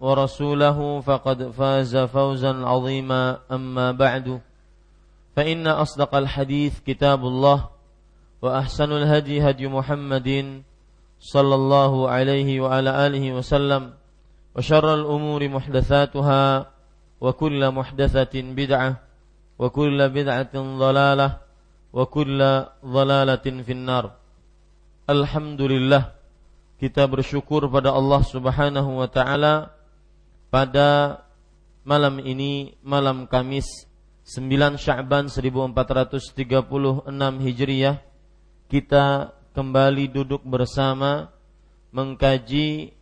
ورسوله فقد فاز فوزا عظيما. أما بعد فإن أصدق الحديث كتاب الله وأحسن الهدي هدي محمد صلى الله عليه وعلى آله وسلم وشر الأمور محدثاتها وكل محدثة بدعة وكل بدعة ضلالة وكل ضلالة في النار. الحمد لله kita bersyukur pada Allah Subhanahu wa taala pada malam ini malam Kamis 9 Sya'ban 1436 Hijriah kita kembali duduk bersama mengkaji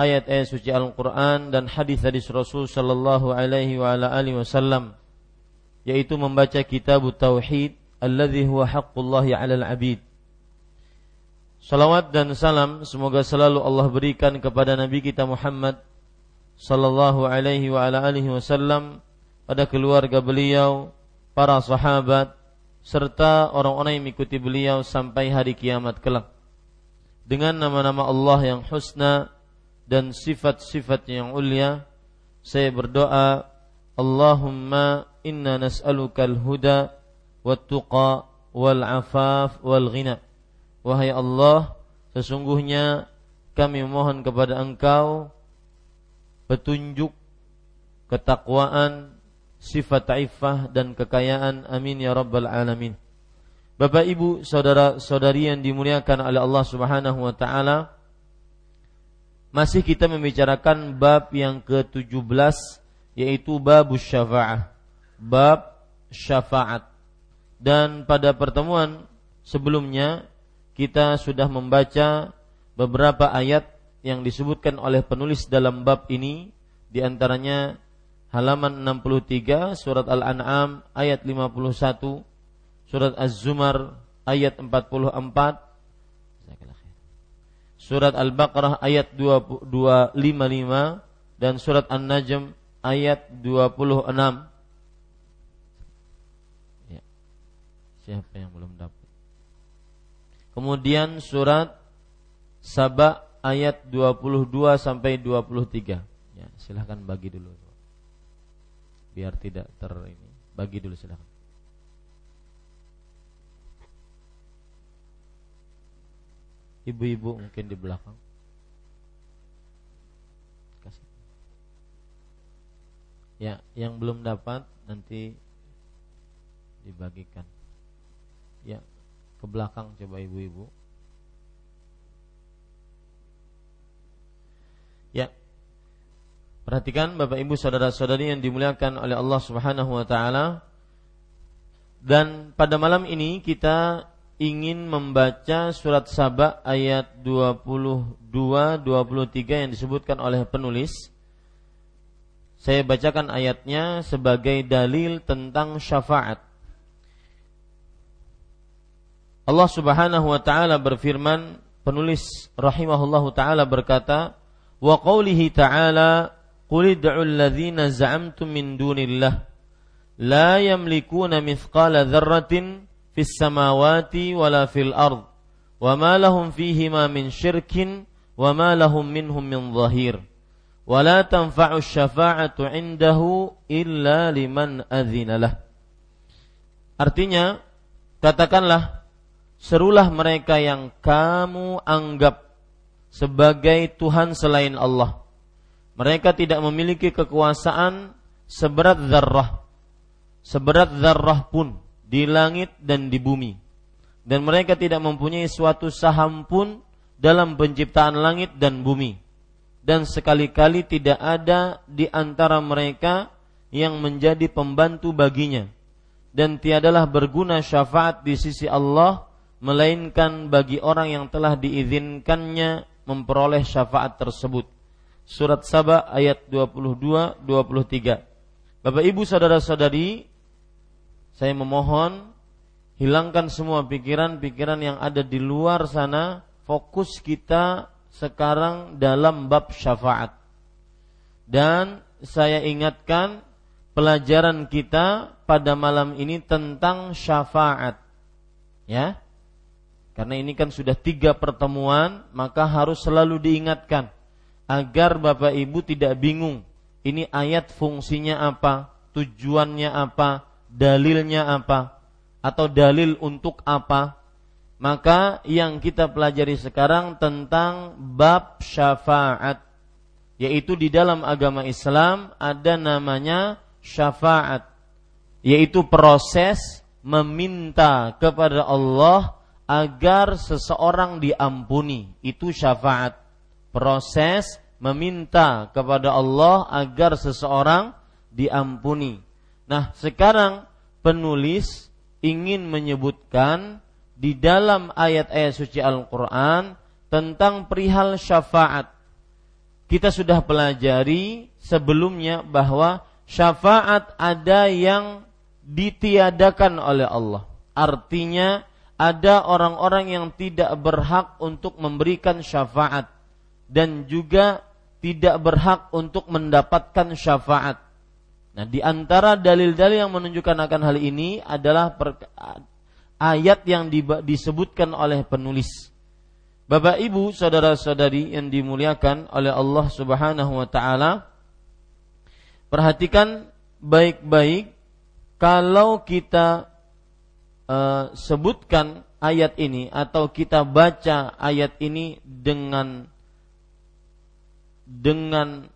ayat-ayat suci Al-Qur'an dan hadis-hadis Rasul sallallahu alaihi wa ala alihi wasallam yaitu membaca kitab tauhid alladzi huwa haqqullahi 'alal 'abid. Salawat dan salam semoga selalu Allah berikan kepada Nabi kita Muhammad sallallahu alaihi wa ala alihi wasallam pada keluarga beliau, para sahabat serta orang-orang yang mengikuti beliau sampai hari kiamat kelak. Dengan nama-nama Allah yang husna dan sifat-sifat yang ulia, saya berdoa, Allahumma inna nas'aluka al-huda wat-tuqa wal-afaf wal-ghina. Wahai Allah, sesungguhnya kami mohon kepada Engkau petunjuk, ketakwaan, sifat taifah dan kekayaan. Amin ya rabbal alamin. Bapak Ibu, saudara-saudari yang dimuliakan oleh Allah Subhanahu wa taala, masih kita membicarakan bab yang ke-17 yaitu bab syafaat. Bab syafaat. Dan pada pertemuan sebelumnya kita sudah membaca beberapa ayat yang disebutkan oleh penulis dalam bab ini di antaranya halaman 63 surat Al-An'am ayat 51, surat Az-Zumar ayat 44, surat Al-Baqarah ayat 255 dan surat An-Najm ayat 26. Ya. Siapa yang belum dapat? Kemudian surat Saba ayat 22 sampai 23. Ya, silahkan bagi dulu. Biar tidak ter ini. Bagi dulu silahkan. Ibu-ibu mungkin di belakang. Kasih. Ya, yang belum dapat nanti dibagikan. Ya, ke belakang coba ibu-ibu. Ya. Perhatikan Bapak Ibu saudara-saudari yang dimuliakan oleh Allah Subhanahu wa taala. Dan pada malam ini kita ingin membaca surat Saba ayat 22 23 yang disebutkan oleh penulis. Saya bacakan ayatnya sebagai dalil tentang syafaat. Allah Subhanahu wa taala berfirman, penulis rahimahullahu taala berkata, wa qawlihi ta'ala qul id'u alladhina za'amtum min dunillah la yamlikuna mithqala dzarratin fis samawati wala fil ard wa ma lahum fihima min syirkin wa ma lahum minhum min dhahir wa la tanfa'u syafa'atu indahu illa liman adzina lah. Artinya katakanlah serulah mereka yang kamu anggap sebagai Tuhan selain Allah mereka tidak memiliki kekuasaan seberat zarrah seberat zarrah pun di langit dan di bumi. Dan mereka tidak mempunyai suatu saham pun dalam penciptaan langit dan bumi. Dan sekali-kali tidak ada di antara mereka yang menjadi pembantu baginya. Dan tiadalah berguna syafaat di sisi Allah melainkan bagi orang yang telah diizinkannya memperoleh syafaat tersebut. Surat Saba ayat 22 23. Bapak Ibu saudara-saudari, saya memohon hilangkan semua pikiran-pikiran yang ada di luar sana, fokus kita sekarang dalam bab syafaat. Dan saya ingatkan pelajaran kita pada malam ini tentang syafaat. Ya. Karena ini kan sudah tiga pertemuan, maka harus selalu diingatkan agar Bapak Ibu tidak bingung. Ini ayat fungsinya apa, tujuannya apa, dalilnya apa atau dalil untuk apa maka yang kita pelajari sekarang tentang bab syafaat yaitu di dalam agama Islam ada namanya syafaat yaitu proses meminta kepada Allah agar seseorang diampuni itu syafaat proses meminta kepada Allah agar seseorang diampuni Nah, sekarang penulis ingin menyebutkan di dalam ayat-ayat suci Al-Quran tentang perihal syafaat. Kita sudah pelajari sebelumnya bahwa syafaat ada yang ditiadakan oleh Allah. Artinya ada orang-orang yang tidak berhak untuk memberikan syafaat dan juga tidak berhak untuk mendapatkan syafaat. Nah, di antara dalil-dalil yang menunjukkan akan hal ini adalah ayat yang di, disebutkan oleh penulis. Bapak Ibu, saudara-saudari yang dimuliakan oleh Allah Subhanahu wa taala, perhatikan baik-baik kalau kita uh, sebutkan ayat ini atau kita baca ayat ini dengan dengan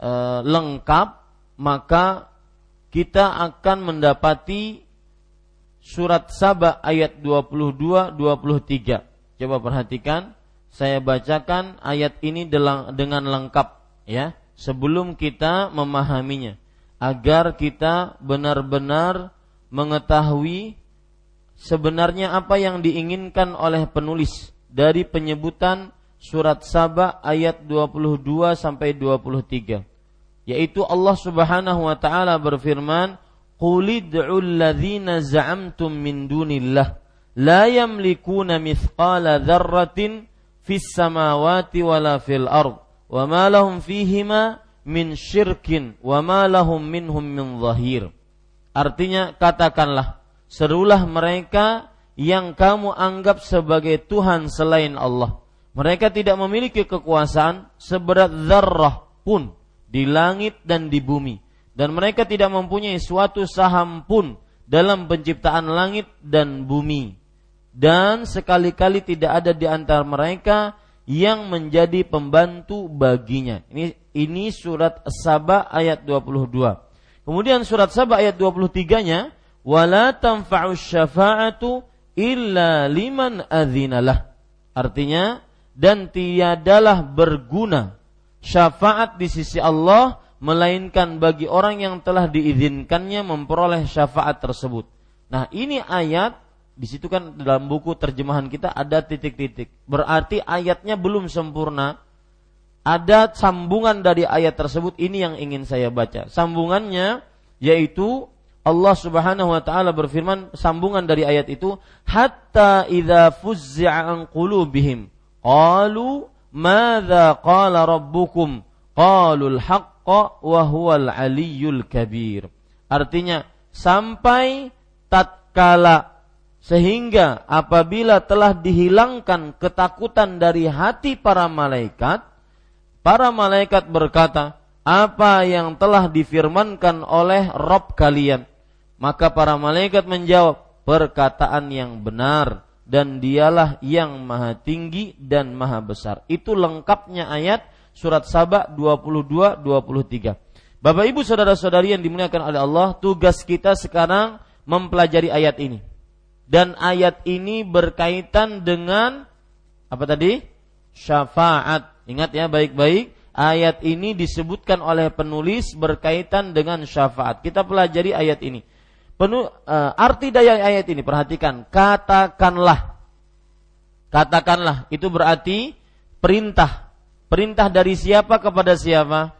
uh, lengkap maka kita akan mendapati surat Saba ayat 22 23. Coba perhatikan, saya bacakan ayat ini dengan lengkap ya, sebelum kita memahaminya agar kita benar-benar mengetahui sebenarnya apa yang diinginkan oleh penulis dari penyebutan surat Saba ayat 22 sampai 23 yaitu Allah Subhanahu wa taala berfirman Qul id'u alladhina za'amtum min dunillah la yamlikuna mithqala dzarratin fis samawati wala fil ard wa ma lahum fihima min syirkin wa ma lahum minhum min zahir Artinya katakanlah serulah mereka yang kamu anggap sebagai Tuhan selain Allah. Mereka tidak memiliki kekuasaan seberat zarrah pun di langit dan di bumi dan mereka tidak mempunyai suatu saham pun dalam penciptaan langit dan bumi dan sekali-kali tidak ada di antara mereka yang menjadi pembantu baginya. Ini ini surat Saba ayat 22. Kemudian surat Saba ayat 23-nya wala tanfa'u syafa'atu illa liman adzinalah. Artinya dan tiadalah berguna syafaat di sisi Allah melainkan bagi orang yang telah diizinkannya memperoleh syafaat tersebut. Nah, ini ayat di situ kan dalam buku terjemahan kita ada titik-titik. Berarti ayatnya belum sempurna. Ada sambungan dari ayat tersebut ini yang ingin saya baca. Sambungannya yaitu Allah Subhanahu wa taala berfirman sambungan dari ayat itu hatta idza fuzzi'a an qulubihim qalu Mada qala rabbukum? Qalul haqqa wa huwal aliyyul kabir. Artinya sampai tatkala sehingga apabila telah dihilangkan ketakutan dari hati para malaikat para malaikat berkata apa yang telah difirmankan oleh Rob kalian maka para malaikat menjawab perkataan yang benar dan dialah yang maha tinggi dan maha besar itu lengkapnya ayat surat Saba 22 23 Bapak Ibu saudara-saudari yang dimuliakan oleh Allah, tugas kita sekarang mempelajari ayat ini. Dan ayat ini berkaitan dengan apa tadi? Syafaat. Ingat ya baik-baik, ayat ini disebutkan oleh penulis berkaitan dengan syafaat. Kita pelajari ayat ini. Penu, uh, arti dari ayat ini perhatikan, katakanlah. Katakanlah itu berarti perintah. Perintah dari siapa kepada siapa?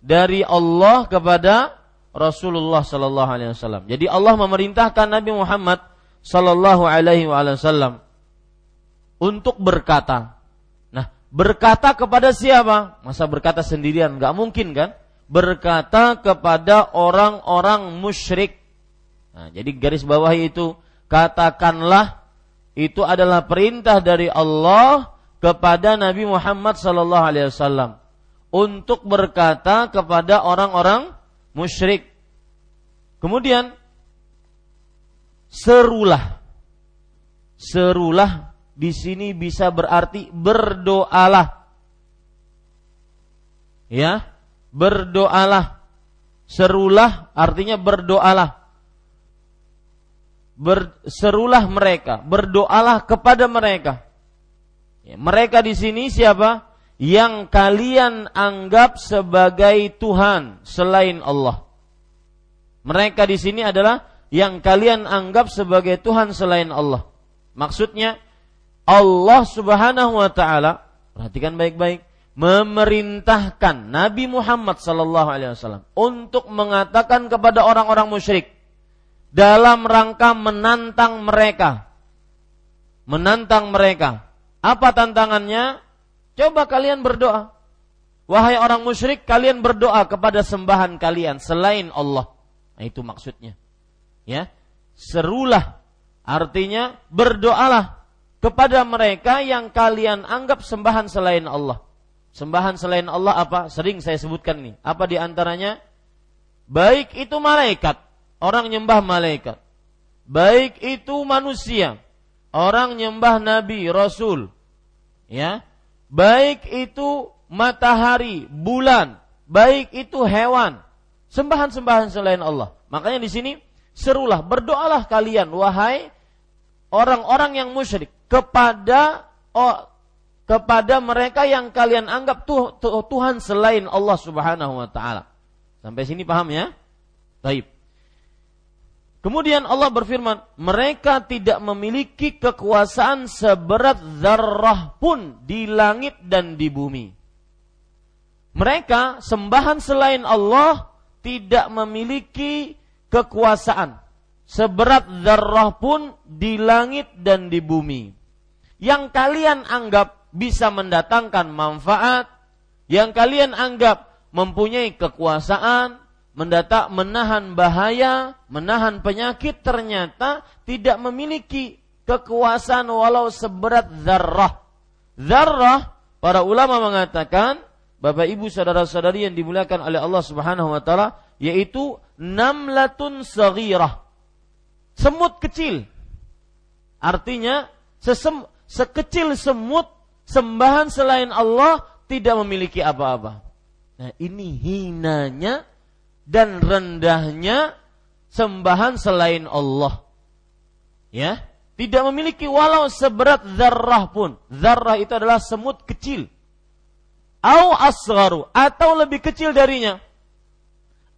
dari Allah kepada Rasulullah sallallahu alaihi wasallam. Jadi Allah memerintahkan Nabi Muhammad sallallahu alaihi wasallam untuk berkata. Nah, berkata kepada siapa? Masa berkata sendirian? Gak mungkin kan? Berkata kepada orang-orang musyrik. Nah, jadi garis bawah itu katakanlah itu adalah perintah dari Allah kepada Nabi Muhammad sallallahu alaihi wasallam untuk berkata kepada orang-orang musyrik. Kemudian serulah. Serulah di sini bisa berarti berdoalah. Ya, berdoalah. Serulah artinya berdoalah. Berserulah mereka, berdoalah kepada mereka. Ya, mereka di sini siapa? yang kalian anggap sebagai Tuhan selain Allah. Mereka di sini adalah yang kalian anggap sebagai Tuhan selain Allah. Maksudnya Allah Subhanahu wa taala, perhatikan baik-baik, memerintahkan Nabi Muhammad sallallahu alaihi wasallam untuk mengatakan kepada orang-orang musyrik dalam rangka menantang mereka. Menantang mereka. Apa tantangannya? Coba kalian berdoa. Wahai orang musyrik, kalian berdoa kepada sembahan kalian selain Allah. Nah, itu maksudnya. Ya. Serulah artinya berdoalah kepada mereka yang kalian anggap sembahan selain Allah. Sembahan selain Allah apa? Sering saya sebutkan nih. Apa di antaranya? Baik itu malaikat, orang nyembah malaikat. Baik itu manusia, orang nyembah nabi, rasul. Ya, baik itu matahari, bulan, baik itu hewan, sembahan-sembahan selain Allah. Makanya di sini serulah, berdoalah kalian wahai orang-orang yang musyrik kepada oh, kepada mereka yang kalian anggap tuh, tuh, Tuhan selain Allah Subhanahu wa taala. Sampai sini paham ya? Baik. Kemudian Allah berfirman, mereka tidak memiliki kekuasaan seberat zarrah pun di langit dan di bumi. Mereka sembahan selain Allah tidak memiliki kekuasaan seberat zarrah pun di langit dan di bumi. Yang kalian anggap bisa mendatangkan manfaat, yang kalian anggap mempunyai kekuasaan, mendata menahan bahaya, menahan penyakit ternyata tidak memiliki kekuasaan walau seberat zarrah. Zarrah para ulama mengatakan Bapak Ibu saudara-saudari yang dimuliakan oleh Allah Subhanahu wa taala yaitu namlatun saghirah. Semut kecil. Artinya sesem, sekecil semut sembahan selain Allah tidak memiliki apa-apa. Nah, ini hinanya dan rendahnya sembahan selain Allah. Ya, tidak memiliki walau seberat zarrah pun. Zarrah itu adalah semut kecil. Au asgaru atau lebih kecil darinya.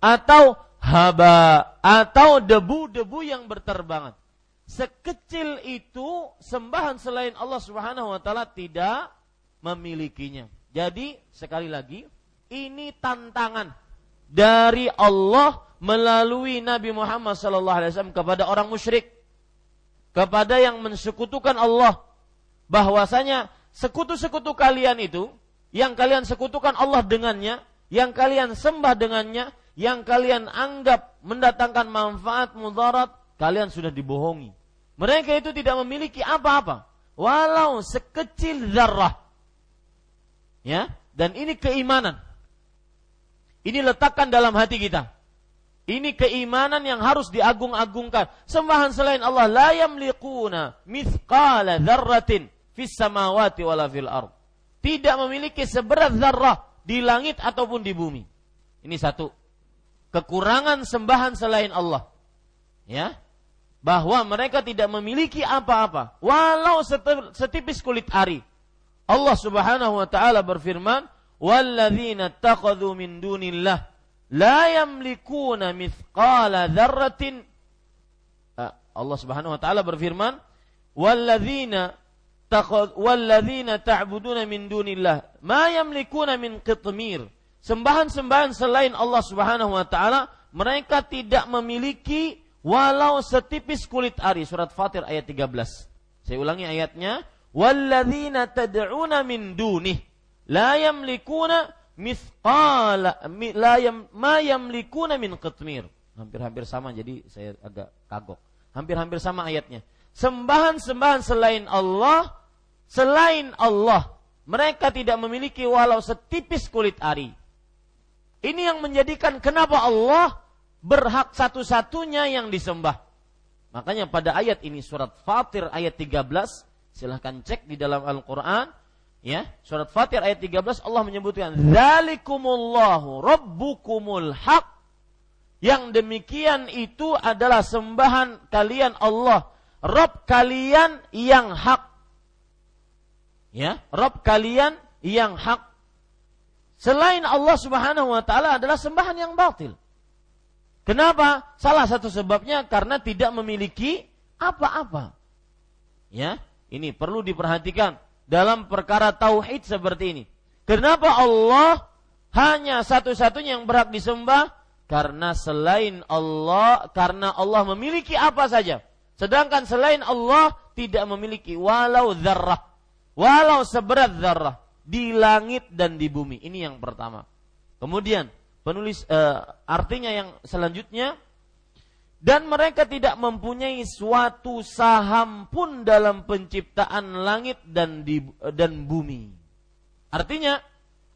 Atau haba atau debu-debu yang berterbangan. Sekecil itu sembahan selain Allah Subhanahu wa taala tidak memilikinya. Jadi sekali lagi ini tantangan dari Allah melalui Nabi Muhammad sallallahu alaihi wasallam kepada orang musyrik kepada yang mensekutukan Allah bahwasanya sekutu-sekutu kalian itu yang kalian sekutukan Allah dengannya yang kalian sembah dengannya yang kalian anggap mendatangkan manfaat mudarat, kalian sudah dibohongi. Mereka itu tidak memiliki apa-apa, walau sekecil zarrah. Ya, dan ini keimanan. Ini letakkan dalam hati kita. Ini keimanan yang harus diagung-agungkan. Sembahan selain Allah la yamliquna mithqala dzarratin fis samawati wala fil ard. Tidak memiliki seberat zarrah di langit ataupun di bumi. Ini satu. Kekurangan sembahan selain Allah. Ya. Bahwa mereka tidak memiliki apa-apa walau setipis kulit ari. Allah Subhanahu wa taala berfirman, "Walladzina takhadhu min dunillah la yamlikuna mithqala dzarratin ah, Allah Subhanahu wa taala berfirman qitmir. Sembahan-sembahan selain Allah Subhanahu wa taala mereka tidak memiliki walau setipis kulit ari. Surat Fatir ayat 13 saya ulangi ayatnya la yamlikuna mithqala la yam, ma yamlikuna min qitmir. Hampir-hampir sama jadi saya agak kagok. Hampir-hampir sama ayatnya. Sembahan-sembahan selain Allah, selain Allah, mereka tidak memiliki walau setipis kulit ari. Ini yang menjadikan kenapa Allah berhak satu-satunya yang disembah. Makanya pada ayat ini surat Fatir ayat 13 silahkan cek di dalam Al-Qur'an Ya, surat Fatir ayat 13 Allah menyebutkan zalikumullahu rabbukumul haq. Yang demikian itu adalah sembahan kalian Allah, Rob kalian yang hak. Ya, Rob kalian yang hak. Selain Allah Subhanahu wa taala adalah sembahan yang batil. Kenapa? Salah satu sebabnya karena tidak memiliki apa-apa. Ya, ini perlu diperhatikan dalam perkara tauhid seperti ini. Kenapa Allah hanya satu-satunya yang berhak disembah? Karena selain Allah, karena Allah memiliki apa saja. Sedangkan selain Allah tidak memiliki walau zarrah. Walau seberat zarrah di langit dan di bumi. Ini yang pertama. Kemudian penulis uh, artinya yang selanjutnya dan mereka tidak mempunyai suatu saham pun dalam penciptaan langit dan di, dan bumi. Artinya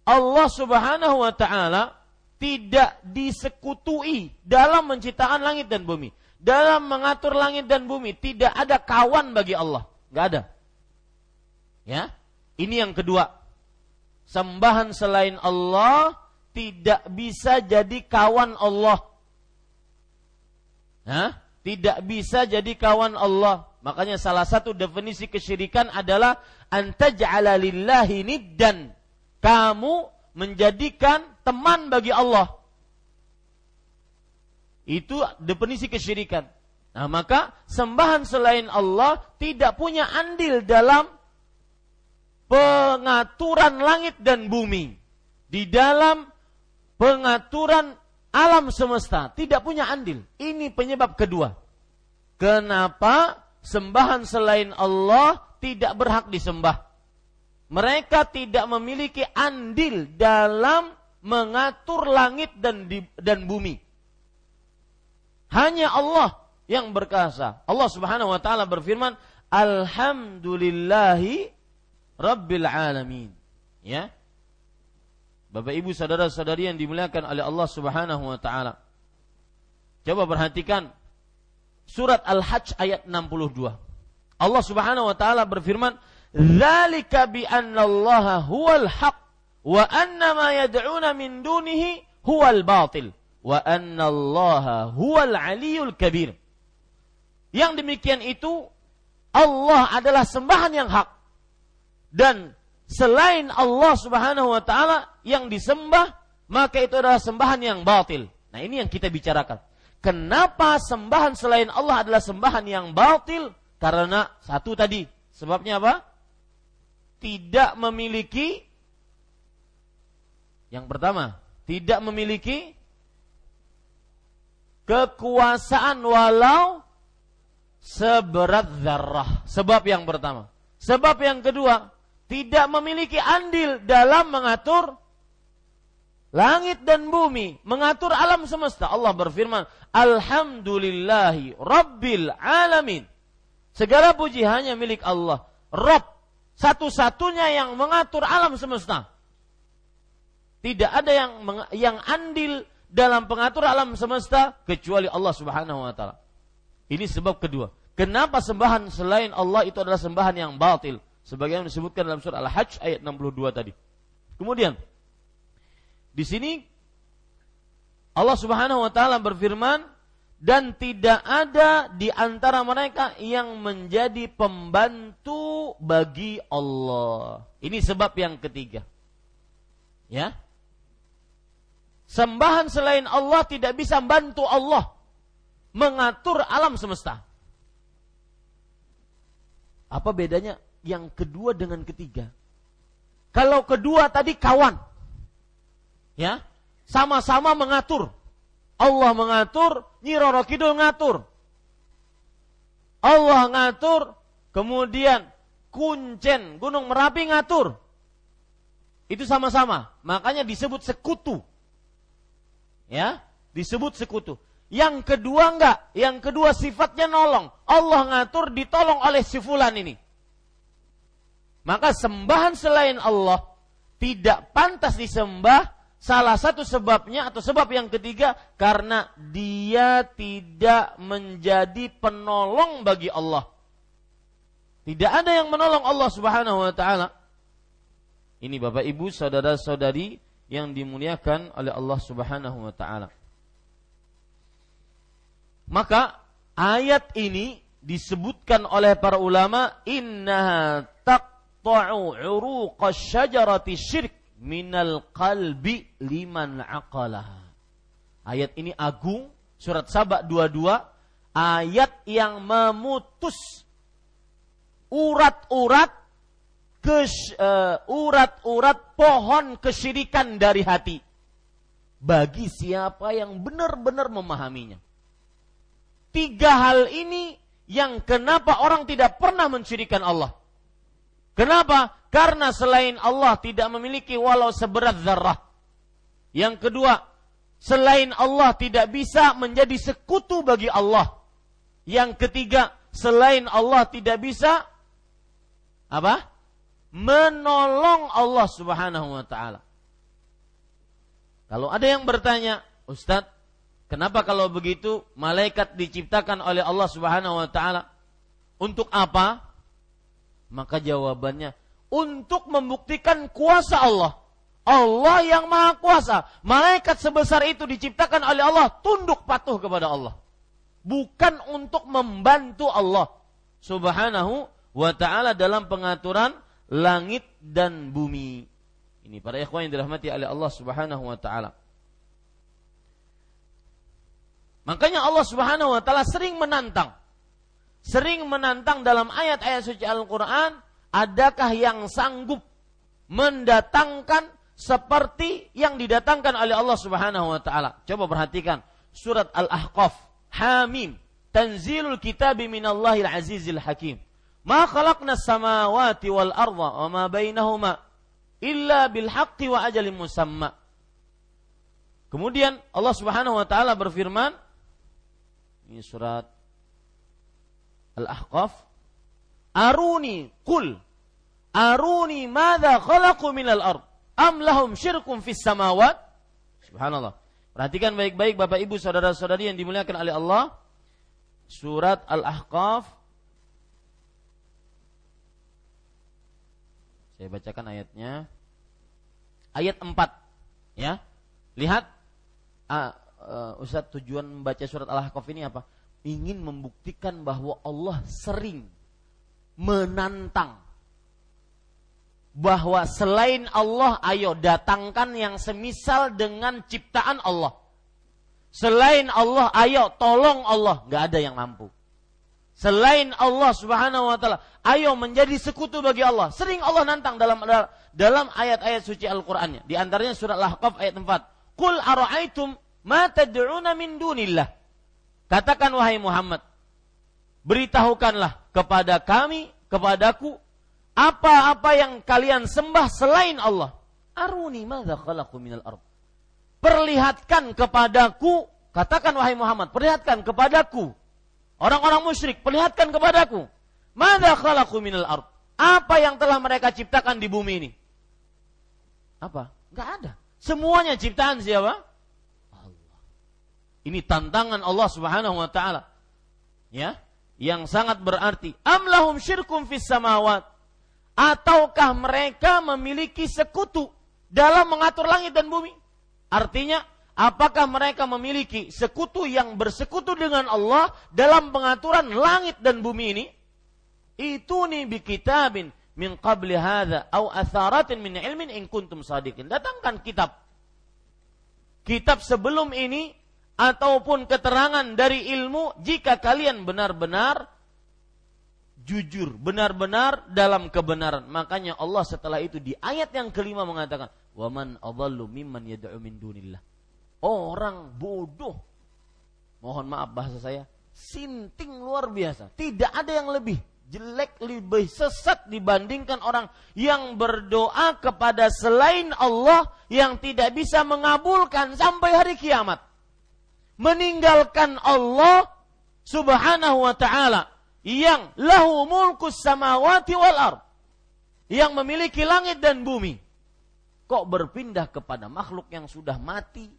Allah Subhanahu wa taala tidak disekutui dalam penciptaan langit dan bumi. Dalam mengatur langit dan bumi tidak ada kawan bagi Allah, nggak ada. Ya, ini yang kedua. Sembahan selain Allah tidak bisa jadi kawan Allah Hah? Tidak bisa jadi kawan Allah. Makanya salah satu definisi kesyirikan adalah antaj'ala lillahi niddan. Kamu menjadikan teman bagi Allah. Itu definisi kesyirikan. Nah, maka sembahan selain Allah tidak punya andil dalam pengaturan langit dan bumi. Di dalam pengaturan alam semesta tidak punya andil. Ini penyebab kedua. Kenapa sembahan selain Allah tidak berhak disembah? Mereka tidak memiliki andil dalam mengatur langit dan di, dan bumi. Hanya Allah yang berkasa. Allah Subhanahu wa taala berfirman, "Alhamdulillahi rabbil alamin." Ya. Bapak Ibu saudara-saudari yang dimuliakan oleh Allah Subhanahu wa taala. Coba perhatikan surat Al-Hajj ayat 62. Allah Subhanahu wa taala berfirman, "Dzalika bi anna Allah huwal haq wa anna ma yad'una min dunihi huwal batil wa anna Allah huwal aliyul kabir." Yang demikian itu Allah adalah sembahan yang hak dan selain Allah Subhanahu wa taala yang disembah, maka itu adalah sembahan yang batil. Nah, ini yang kita bicarakan. Kenapa sembahan selain Allah adalah sembahan yang batil? Karena satu tadi, sebabnya apa? Tidak memiliki yang pertama, tidak memiliki kekuasaan walau seberat zarah. Sebab yang pertama. Sebab yang kedua, tidak memiliki andil dalam mengatur langit dan bumi, mengatur alam semesta. Allah berfirman, Alhamdulillahi Rabbil Alamin. Segala puji hanya milik Allah. Rob, satu-satunya yang mengatur alam semesta. Tidak ada yang yang andil dalam pengatur alam semesta kecuali Allah Subhanahu wa taala. Ini sebab kedua. Kenapa sembahan selain Allah itu adalah sembahan yang batil? Sebagaimana disebutkan dalam surah Al-Hajj ayat 62 tadi. Kemudian di sini Allah Subhanahu wa taala berfirman dan tidak ada di antara mereka yang menjadi pembantu bagi Allah. Ini sebab yang ketiga. Ya. Sembahan selain Allah tidak bisa membantu Allah mengatur alam semesta. Apa bedanya yang kedua dengan ketiga? Kalau kedua tadi kawan. Ya, sama-sama mengatur. Allah mengatur, Nyi Roro Kidul ngatur. Allah ngatur, kemudian Kuncen, Gunung Merapi ngatur. Itu sama-sama. Makanya disebut sekutu. Ya, disebut sekutu. Yang kedua enggak, yang kedua sifatnya nolong. Allah ngatur ditolong oleh si fulan ini. Maka sembahan selain Allah tidak pantas disembah. Salah satu sebabnya atau sebab yang ketiga karena dia tidak menjadi penolong bagi Allah. Tidak ada yang menolong Allah Subhanahu wa taala. Ini Bapak Ibu, saudara-saudari yang dimuliakan oleh Allah Subhanahu wa taala. Maka ayat ini disebutkan oleh para ulama innaha taqta'u uruqa syajarati syirk minal qalbi liman aqalah. Ayat ini agung, surat Sabak 22, ayat yang memutus urat-urat kes, uh, urat-urat pohon kesyirikan dari hati bagi siapa yang benar-benar memahaminya. Tiga hal ini yang kenapa orang tidak pernah mensyirikan Allah. Kenapa? Karena selain Allah tidak memiliki walau seberat zarah. Yang kedua, selain Allah tidak bisa menjadi sekutu bagi Allah. Yang ketiga, selain Allah tidak bisa apa? Menolong Allah Subhanahu wa taala. Kalau ada yang bertanya, Ustadz, Kenapa kalau begitu malaikat diciptakan oleh Allah Subhanahu wa taala? Untuk apa? Maka jawabannya untuk membuktikan kuasa Allah. Allah yang maha kuasa. Malaikat sebesar itu diciptakan oleh Allah tunduk patuh kepada Allah. Bukan untuk membantu Allah subhanahu wa ta'ala dalam pengaturan langit dan bumi. Ini para ikhwan yang dirahmati oleh Allah subhanahu wa ta'ala. Makanya Allah Subhanahu wa taala sering menantang. Sering menantang dalam ayat-ayat suci Al-Qur'an, adakah yang sanggup mendatangkan seperti yang didatangkan oleh Allah Subhanahu wa taala? Coba perhatikan surat Al-Ahqaf, Hamim, Tanzilul Kitabi minallahil Azizil Hakim. Ma khalaqna samawati wal arda wa ma bainahuma illa bil haqqi wa ajalin musamma. Kemudian Allah Subhanahu wa taala berfirman, ini surat Al-Ahqaf. Aruni kul aruni madza khalaqu minal ard am lahum syirkum fis samawat? Subhanallah. Perhatikan baik-baik Bapak Ibu saudara-saudari yang dimuliakan oleh Allah. Surat Al-Ahqaf. Saya bacakan ayatnya. Ayat 4 ya. Lihat ah, uh, Ustaz tujuan membaca surat Al-Ahqaf ini apa? Ingin membuktikan bahwa Allah sering menantang bahwa selain Allah ayo datangkan yang semisal dengan ciptaan Allah. Selain Allah ayo tolong Allah, nggak ada yang mampu. Selain Allah Subhanahu wa taala, ayo menjadi sekutu bagi Allah. Sering Allah nantang dalam dalam ayat-ayat suci Al-Qur'annya. Di antaranya surat Al-Ahqaf ayat 4. Qul ara'aitum ma tad'una min dunillah. Katakan wahai Muhammad, beritahukanlah kepada kami, kepadaku, apa-apa yang kalian sembah selain Allah. Aruni minal ard. perlihatkan kepadaku, katakan wahai Muhammad, perlihatkan kepadaku. Orang-orang musyrik, perlihatkan kepadaku. Mada khalaqu minal ard? Apa yang telah mereka ciptakan di bumi ini? Apa? Enggak ada. Semuanya ciptaan siapa? Ini tantangan Allah Subhanahu wa taala. Ya, yang sangat berarti. Amlahum syirkum fis samawat? Ataukah mereka memiliki sekutu dalam mengatur langit dan bumi? Artinya, apakah mereka memiliki sekutu yang bersekutu dengan Allah dalam pengaturan langit dan bumi ini? Itu nih bi kitabin min qabli hadha au atharatin min ilmin in kuntum sadiqin. Datangkan kitab. Kitab sebelum ini ataupun keterangan dari ilmu jika kalian benar-benar jujur, benar-benar dalam kebenaran. Makanya Allah setelah itu di ayat yang kelima mengatakan, "Waman adallu mimman yad'u min dunillah." Orang bodoh. Mohon maaf bahasa saya, sinting luar biasa. Tidak ada yang lebih jelek, lebih sesat dibandingkan orang yang berdoa kepada selain Allah yang tidak bisa mengabulkan sampai hari kiamat. Meninggalkan Allah Subhanahu wa taala yang lahu mulkus samawati wal ard yang memiliki langit dan bumi kok berpindah kepada makhluk yang sudah mati,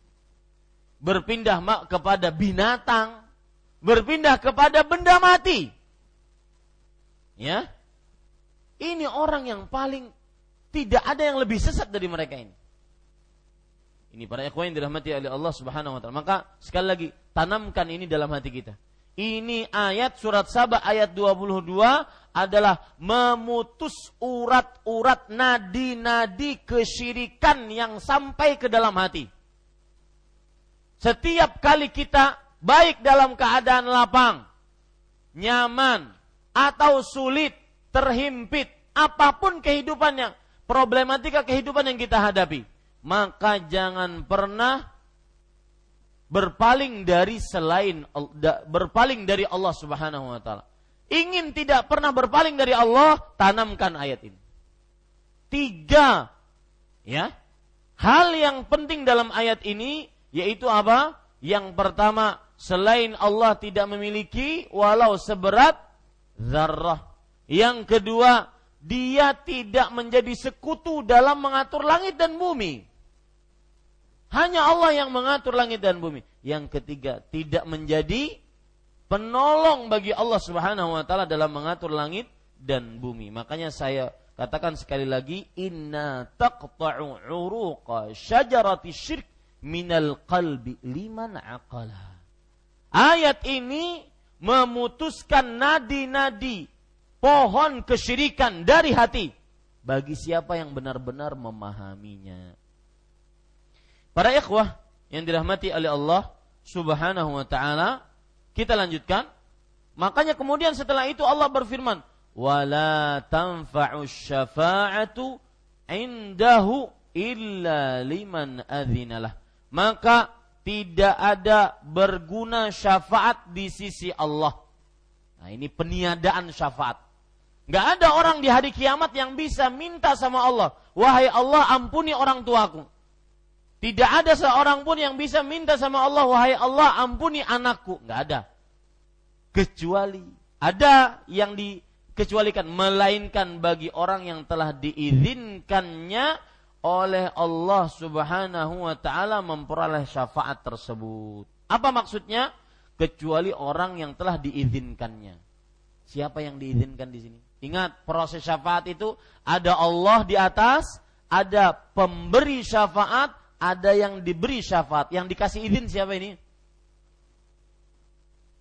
berpindah kepada binatang, berpindah kepada benda mati. Ya. Ini orang yang paling tidak ada yang lebih sesat dari mereka ini. Ini para ikhwan yang dirahmati oleh Allah Subhanahu wa taala. Maka sekali lagi tanamkan ini dalam hati kita. Ini ayat surat Sabah ayat 22 adalah memutus urat-urat nadi-nadi kesyirikan yang sampai ke dalam hati. Setiap kali kita baik dalam keadaan lapang, nyaman, atau sulit, terhimpit, apa pun kehidupannya, problematika kehidupan yang kita hadapi, maka jangan pernah berpaling dari selain berpaling dari Allah Subhanahu wa taala. Ingin tidak pernah berpaling dari Allah, tanamkan ayat ini. Tiga ya. Hal yang penting dalam ayat ini yaitu apa? Yang pertama, selain Allah tidak memiliki walau seberat zarrah. Yang kedua, dia tidak menjadi sekutu dalam mengatur langit dan bumi. Hanya Allah yang mengatur langit dan bumi. Yang ketiga, tidak menjadi penolong bagi Allah Subhanahu wa taala dalam mengatur langit dan bumi. Makanya saya katakan sekali lagi, inna taqta'u uruqa syajarati syirk minal qalbi liman aqala. Ayat ini memutuskan nadi-nadi pohon kesyirikan dari hati bagi siapa yang benar-benar memahaminya. Para ikhwah yang dirahmati oleh Allah Subhanahu wa taala, kita lanjutkan. Makanya kemudian setelah itu Allah berfirman, "Wala tanfa'u syafa'atu indahu illa liman adzinalah." Maka tidak ada berguna syafaat di sisi Allah. Nah, ini peniadaan syafaat. Gak ada orang di hari kiamat yang bisa minta sama Allah, "Wahai Allah, ampuni orang tuaku." Tidak ada seorang pun yang bisa minta sama Allah, wahai Allah ampuni anakku. Nggak ada. Kecuali ada yang dikecualikan, melainkan bagi orang yang telah diizinkannya oleh Allah Subhanahu wa taala memperoleh syafaat tersebut. Apa maksudnya? Kecuali orang yang telah diizinkannya. Siapa yang diizinkan di sini? Ingat, proses syafaat itu ada Allah di atas, ada pemberi syafaat, ada yang diberi syafaat, yang dikasih izin siapa ini?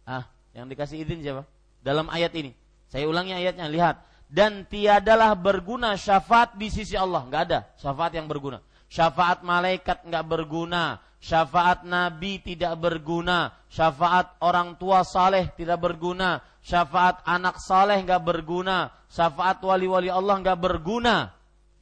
Ah, yang dikasih izin siapa? Dalam ayat ini. Saya ulangi ayatnya, lihat. Dan tiadalah berguna syafaat di sisi Allah. Nggak ada syafaat yang berguna. Syafaat malaikat nggak berguna. Syafaat nabi tidak berguna. Syafaat orang tua saleh tidak berguna. Syafaat anak saleh nggak berguna. Syafaat wali-wali Allah nggak berguna.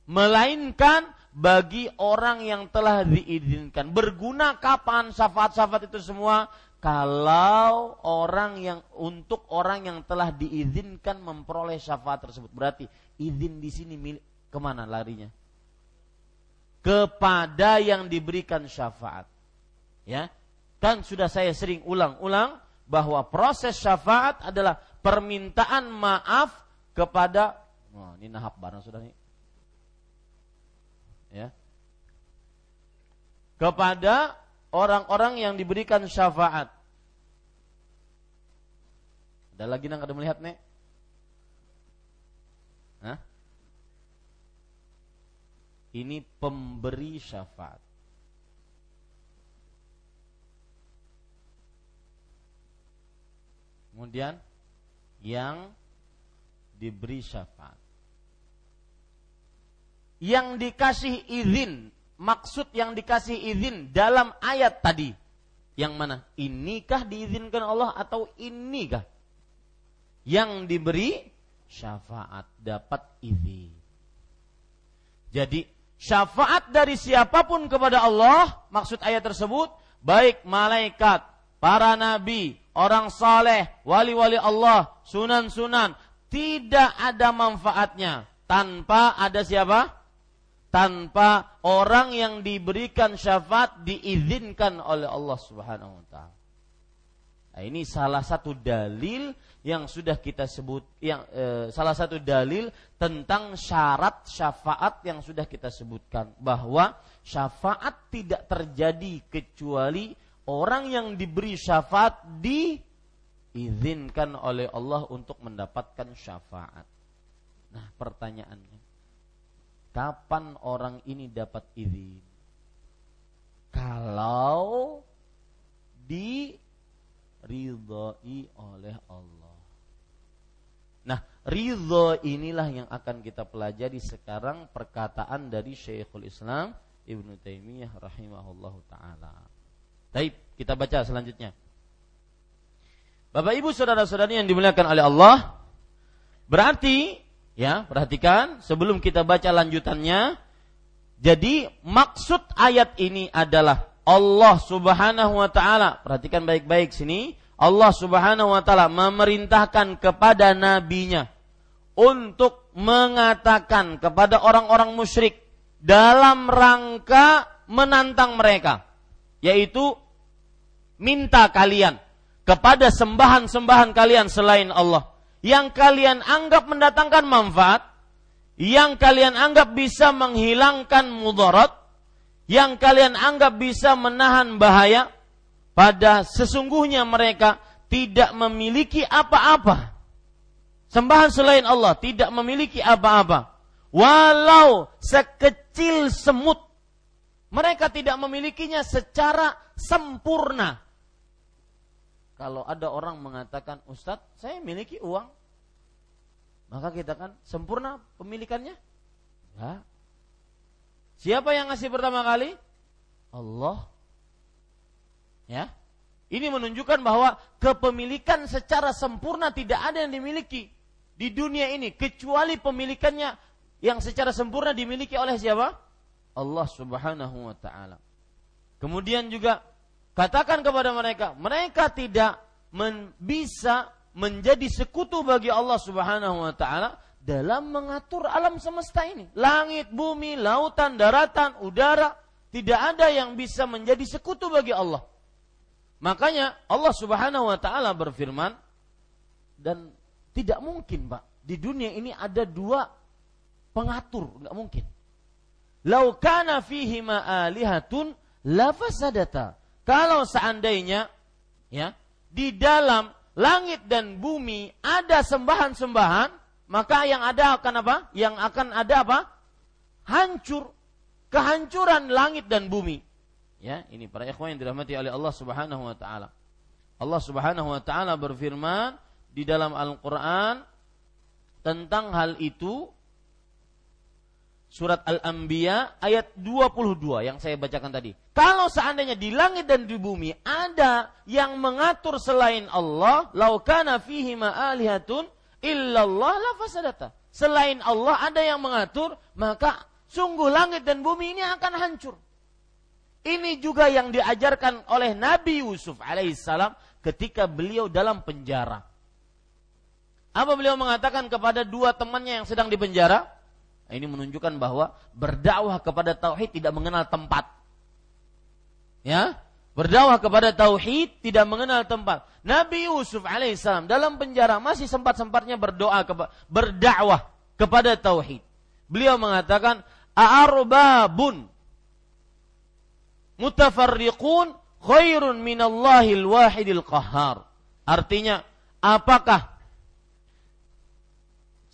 Melainkan bagi orang yang telah diizinkan. Berguna kapan syafaat-syafaat itu semua? Kalau orang yang untuk orang yang telah diizinkan memperoleh syafaat tersebut. Berarti izin di sini milik ke mana larinya? Kepada yang diberikan syafaat. Ya. Kan sudah saya sering ulang-ulang bahwa proses syafaat adalah permintaan maaf kepada oh, ini nahap barang sudah nih. Ya. Kepada orang-orang yang diberikan syafaat. Ada lagi nang ada melihat nek? Hah? Ini pemberi syafaat. Kemudian yang diberi syafaat. Yang dikasih izin, maksud yang dikasih izin dalam ayat tadi. Yang mana? Inikah diizinkan Allah atau inikah? Yang diberi syafaat dapat izin. Jadi syafaat dari siapa pun kepada Allah, maksud ayat tersebut, baik malaikat, para nabi, orang saleh, wali-wali Allah, sunan-sunan, tidak ada manfaatnya tanpa ada siapa? Tanpa orang yang diberikan syafaat diizinkan oleh Allah Subhanahu wa taala. Nah, ini salah satu dalil yang sudah kita sebut yang eh, salah satu dalil tentang syarat syafaat yang sudah kita sebutkan bahwa syafaat tidak terjadi kecuali orang yang diberi syafaat diizinkan oleh Allah untuk mendapatkan syafaat. Nah, pertanyaannya, kapan orang ini dapat izin? Kalau diridhoi oleh Allah. Nah, ridho inilah yang akan kita pelajari sekarang perkataan dari Syekhul Islam Ibnu Taimiyah rahimahullahu taala. Baik, kita baca selanjutnya. Bapak Ibu saudara-saudari yang dimuliakan oleh Allah, berarti ya, perhatikan sebelum kita baca lanjutannya, jadi maksud ayat ini adalah Allah Subhanahu wa taala, perhatikan baik-baik sini, Allah Subhanahu wa taala memerintahkan kepada nabinya untuk mengatakan kepada orang-orang musyrik dalam rangka menantang mereka yaitu minta kalian kepada sembahan-sembahan kalian selain Allah yang kalian anggap mendatangkan manfaat, yang kalian anggap bisa menghilangkan mudarat, yang kalian anggap bisa menahan bahaya, pada sesungguhnya mereka tidak memiliki apa-apa. Sembahan selain Allah tidak memiliki apa-apa. Walau sekecil semut, mereka tidak memilikinya secara sempurna kalau ada orang mengatakan Ustadz saya miliki uang. Maka kita kan sempurna pemilikannya? Enggak. Siapa yang ngasih pertama kali? Allah. Ya. Ini menunjukkan bahwa kepemilikan secara sempurna tidak ada yang dimiliki di dunia ini kecuali pemilikannya yang secara sempurna dimiliki oleh siapa? Allah Subhanahu wa taala. Kemudian juga Katakan kepada mereka, mereka tidak men, bisa menjadi sekutu bagi Allah Subhanahu wa taala dalam mengatur alam semesta ini. Langit, bumi, lautan, daratan, udara, tidak ada yang bisa menjadi sekutu bagi Allah. Makanya Allah Subhanahu wa taala berfirman dan tidak mungkin, Pak. Di dunia ini ada dua pengatur, nggak mungkin. Lau kana fihi ma'alihatun la fasadata. Kalau seandainya ya di dalam langit dan bumi ada sembahan-sembahan, maka yang ada akan apa? Yang akan ada apa? Hancur, kehancuran langit dan bumi. Ya, ini para ikhwan yang dirahmati oleh Allah Subhanahu wa taala. Allah Subhanahu wa taala berfirman di dalam Al-Qur'an tentang hal itu surat Al-Anbiya ayat 22 yang saya bacakan tadi. Kalau seandainya di langit dan di bumi ada yang mengatur selain Allah, laukana fihi ma'alihatun illallah la fasadata. Selain Allah ada yang mengatur, maka sungguh langit dan bumi ini akan hancur. Ini juga yang diajarkan oleh Nabi Yusuf alaihissalam ketika beliau dalam penjara. Apa beliau mengatakan kepada dua temannya yang sedang di penjara? Ini menunjukkan bahwa berdakwah kepada tauhid tidak mengenal tempat. Ya, Berdakwah kepada tauhid tidak mengenal tempat. Nabi Yusuf alaihissalam dalam penjara masih sempat-sempatnya berdoa berdakwah kepada tauhid. Beliau mengatakan arbabun mutafarriqun khairun minallahil wahidil qahar. Artinya, apakah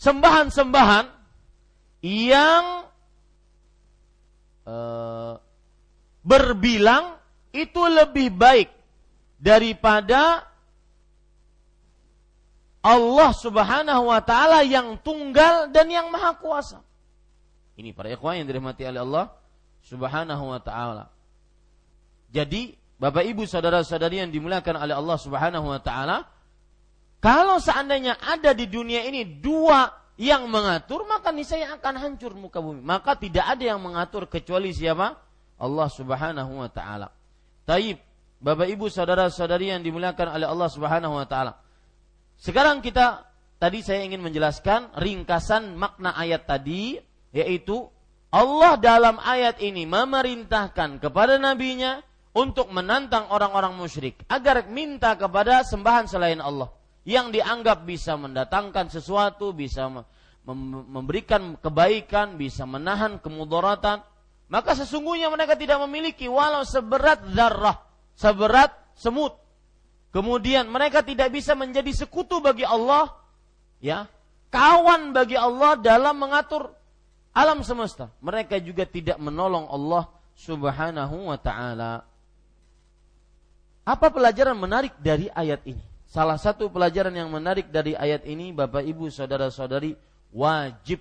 sembahan-sembahan yang uh, berbilang itu lebih baik daripada Allah Subhanahu wa taala yang tunggal dan yang maha kuasa. Ini para ikhwan yang dirahmati oleh Allah Subhanahu wa taala. Jadi, Bapak Ibu saudara-saudari yang dimuliakan oleh Allah Subhanahu wa taala, kalau seandainya ada di dunia ini dua yang mengatur, maka niscaya akan hancur muka bumi. Maka tidak ada yang mengatur kecuali siapa? Allah Subhanahu wa taala. Taib, Bapak Ibu saudara-saudari yang dimuliakan oleh Allah Subhanahu wa taala. Sekarang kita tadi saya ingin menjelaskan ringkasan makna ayat tadi yaitu Allah dalam ayat ini memerintahkan kepada nabinya untuk menantang orang-orang musyrik agar minta kepada sembahan selain Allah yang dianggap bisa mendatangkan sesuatu, bisa memberikan kebaikan, bisa menahan kemudaratan, maka sesungguhnya mereka tidak memiliki walau seberat zarrah, seberat semut. Kemudian mereka tidak bisa menjadi sekutu bagi Allah, ya, kawan bagi Allah dalam mengatur alam semesta. Mereka juga tidak menolong Allah Subhanahu wa taala. Apa pelajaran menarik dari ayat ini? Salah satu pelajaran yang menarik dari ayat ini, Bapak Ibu, saudara-saudari, wajib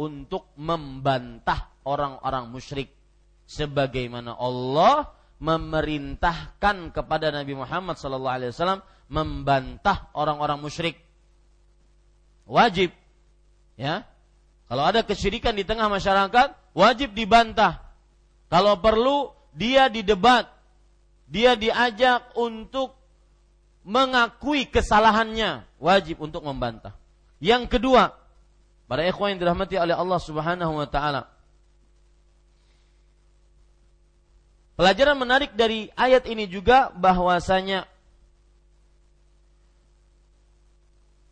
untuk membantah orang-orang musyrik sebagaimana Allah memerintahkan kepada Nabi Muhammad wasallam membantah orang-orang musyrik. Wajib. Ya. Kalau ada kesyirikan di tengah masyarakat, wajib dibantah. Kalau perlu dia didebat. Dia diajak untuk mengakui kesalahannya, wajib untuk membantah. Yang kedua, para ikhwan yang dirahmati oleh Allah Subhanahu wa taala, Pelajaran menarik dari ayat ini juga bahwasanya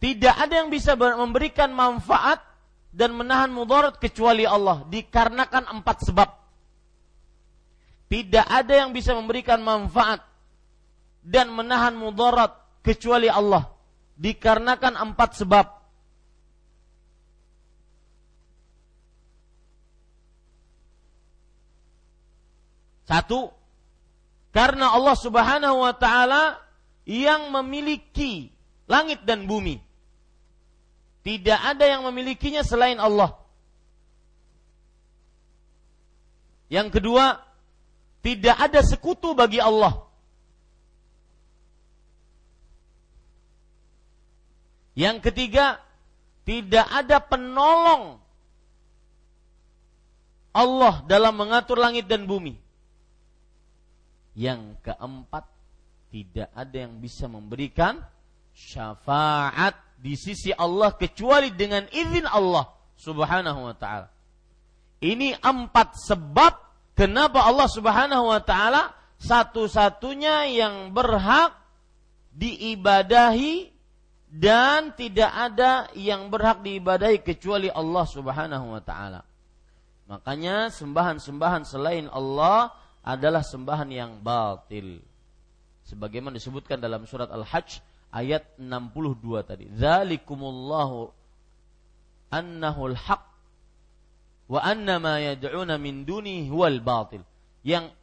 tidak ada yang bisa memberikan manfaat dan menahan mudarat kecuali Allah dikarenakan empat sebab. Tidak ada yang bisa memberikan manfaat dan menahan mudarat kecuali Allah dikarenakan empat sebab. Satu, karena Allah Subhanahu wa taala yang memiliki langit dan bumi. Tidak ada yang memilikinya selain Allah. Yang kedua, tidak ada sekutu bagi Allah. Yang ketiga, tidak ada penolong Allah dalam mengatur langit dan bumi. Yang keempat, tidak ada yang bisa memberikan syafaat di sisi Allah kecuali dengan izin Allah Subhanahu wa taala. Ini empat sebab kenapa Allah Subhanahu wa taala satu-satunya yang berhak diibadahi dan tidak ada yang berhak diibadahi kecuali Allah Subhanahu wa taala. Makanya sembahan-sembahan selain Allah adalah sembahan yang batil. Sebagaimana disebutkan dalam surat Al-Hajj ayat 62 tadi. Zalikumullahu annahu al-haq wa anna ma yad'una min duni huwal batil. Yang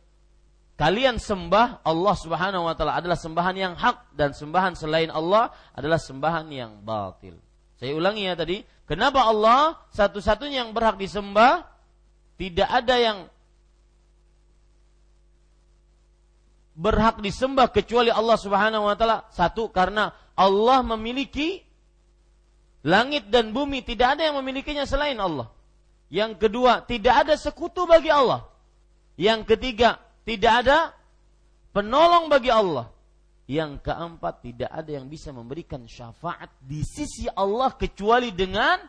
kalian sembah Allah Subhanahu wa taala adalah sembahan yang hak dan sembahan selain Allah adalah sembahan yang batil. Saya ulangi ya tadi, kenapa Allah satu-satunya yang berhak disembah? Tidak ada yang berhak disembah kecuali Allah Subhanahu wa taala. Satu karena Allah memiliki langit dan bumi, tidak ada yang memilikinya selain Allah. Yang kedua, tidak ada sekutu bagi Allah. Yang ketiga, tidak ada penolong bagi Allah. Yang keempat, tidak ada yang bisa memberikan syafaat di sisi Allah kecuali dengan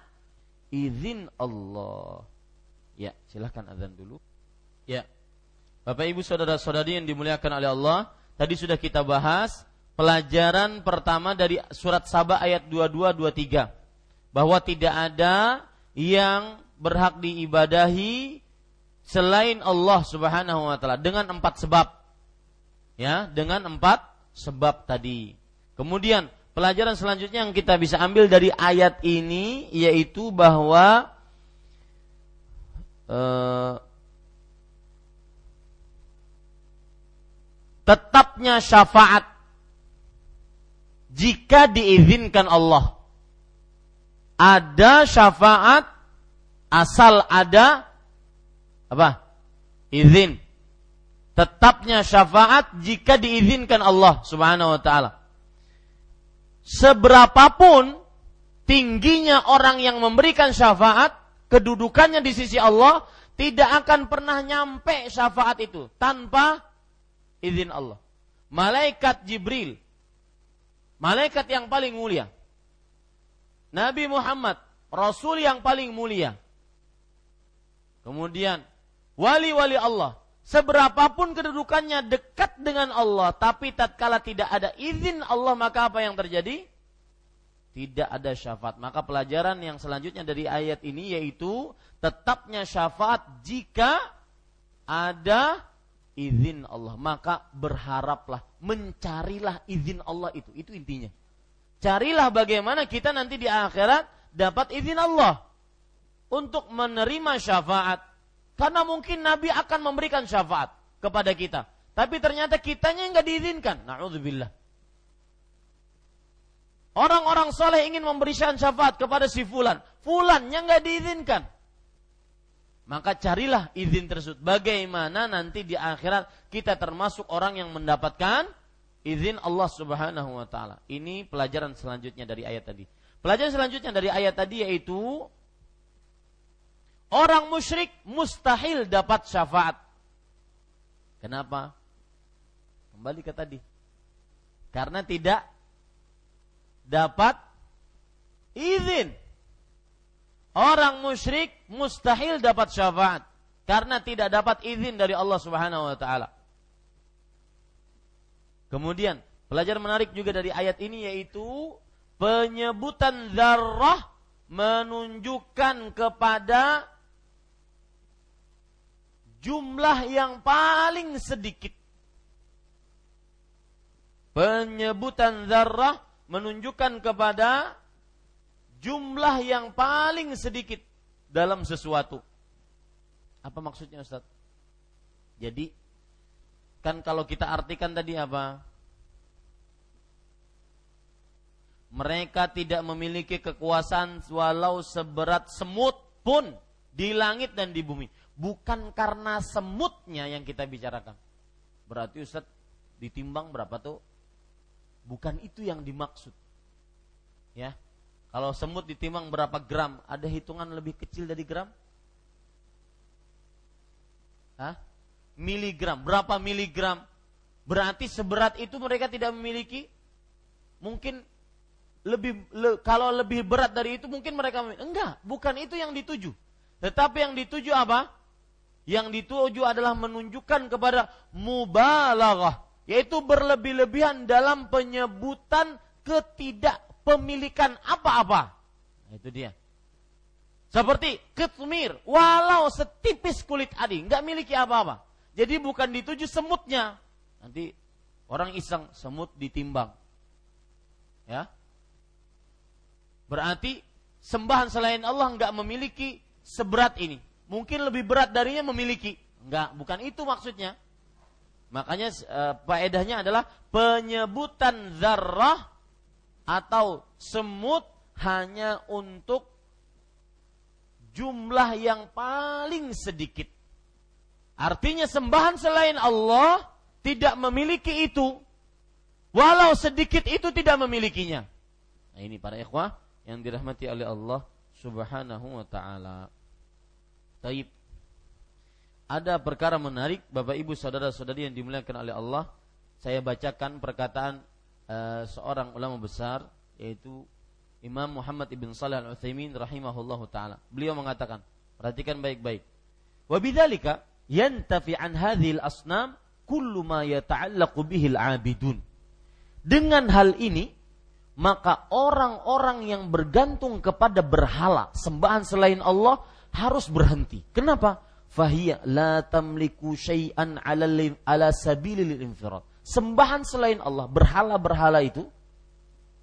izin Allah. Ya, silahkan azan dulu. Ya, Bapak Ibu saudara-saudari yang dimuliakan oleh Allah, tadi sudah kita bahas pelajaran pertama dari surat Sabah ayat 22 23 bahwa tidak ada yang berhak diibadahi selain Allah Subhanahu wa taala dengan empat sebab. Ya, dengan empat sebab tadi. Kemudian pelajaran selanjutnya yang kita bisa ambil dari ayat ini yaitu bahwa eh, tetapnya syafaat jika diizinkan Allah. Ada syafaat asal ada apa? Izin. Tetapnya syafaat jika diizinkan Allah Subhanahu wa taala. Seberapapun tingginya orang yang memberikan syafaat, kedudukannya di sisi Allah tidak akan pernah nyampe syafaat itu tanpa izin Allah. Malaikat Jibril malaikat yang paling mulia. Nabi Muhammad, rasul yang paling mulia. Kemudian wali-wali Allah, seberapapun kedudukannya dekat dengan Allah, tapi tatkala tidak ada izin Allah, maka apa yang terjadi? Tidak ada syafaat. Maka pelajaran yang selanjutnya dari ayat ini yaitu tetapnya syafaat jika ada izin Allah. Maka berharaplah, mencarilah izin Allah itu. Itu intinya. Carilah bagaimana kita nanti di akhirat dapat izin Allah untuk menerima syafaat. Karena mungkin Nabi akan memberikan syafaat kepada kita. Tapi ternyata kitanya nggak diizinkan. Na'udzubillah. Orang-orang soleh ingin memberikan syafaat kepada si fulan. Fulannya nggak diizinkan maka carilah izin tersebut. Bagaimana nanti di akhirat kita termasuk orang yang mendapatkan izin Allah Subhanahu wa taala. Ini pelajaran selanjutnya dari ayat tadi. Pelajaran selanjutnya dari ayat tadi yaitu orang musyrik mustahil dapat syafaat. Kenapa? Kembali ke tadi. Karena tidak dapat izin Orang musyrik mustahil dapat syafaat karena tidak dapat izin dari Allah Subhanahu wa taala. Kemudian, pelajaran menarik juga dari ayat ini yaitu penyebutan zarrah menunjukkan kepada jumlah yang paling sedikit. Penyebutan zarrah menunjukkan kepada jumlah yang paling sedikit dalam sesuatu. Apa maksudnya Ustaz? Jadi kan kalau kita artikan tadi apa? Mereka tidak memiliki kekuasaan walau seberat semut pun di langit dan di bumi. Bukan karena semutnya yang kita bicarakan. Berarti Ustaz ditimbang berapa tuh? Bukan itu yang dimaksud. Ya, kalau semut ditimbang berapa gram? Ada hitungan lebih kecil dari gram? Hah? Miligram. Berapa miligram? Berarti seberat itu mereka tidak memiliki? Mungkin lebih le, kalau lebih berat dari itu mungkin mereka enggak, bukan itu yang dituju. Tetapi yang dituju apa? Yang dituju adalah menunjukkan kepada mubalaghah, yaitu berlebih-lebihan dalam penyebutan ketidak pemilikan apa-apa. Nah, itu dia. Seperti ketmir, walau setipis kulit adi, nggak miliki apa-apa. Jadi bukan dituju semutnya. Nanti orang iseng semut ditimbang. Ya. Berarti sembahan selain Allah nggak memiliki seberat ini. Mungkin lebih berat darinya memiliki. Enggak, bukan itu maksudnya. Makanya uh, faedahnya adalah penyebutan zarrah atau semut hanya untuk jumlah yang paling sedikit. Artinya sembahan selain Allah tidak memiliki itu. Walau sedikit itu tidak memilikinya. Nah ini para ikhwah yang dirahmati oleh Allah subhanahu wa ta'ala. Taib. Ada perkara menarik Bapak Ibu saudara-saudari yang dimuliakan oleh Allah. Saya bacakan perkataan uh, seorang ulama besar yaitu Imam Muhammad ibn Salih al Utsaimin rahimahullah taala. Beliau mengatakan, perhatikan baik-baik. Wa bidzalika yantafi an hadhil asnam kullu ma yata'allaqu bihil abidun. Dengan hal ini, maka orang-orang yang bergantung kepada berhala, sembahan selain Allah harus berhenti. Kenapa? Fahiyya la tamliku syai'an ala, ala sabilil infirad. Sembahan selain Allah, berhala-berhala itu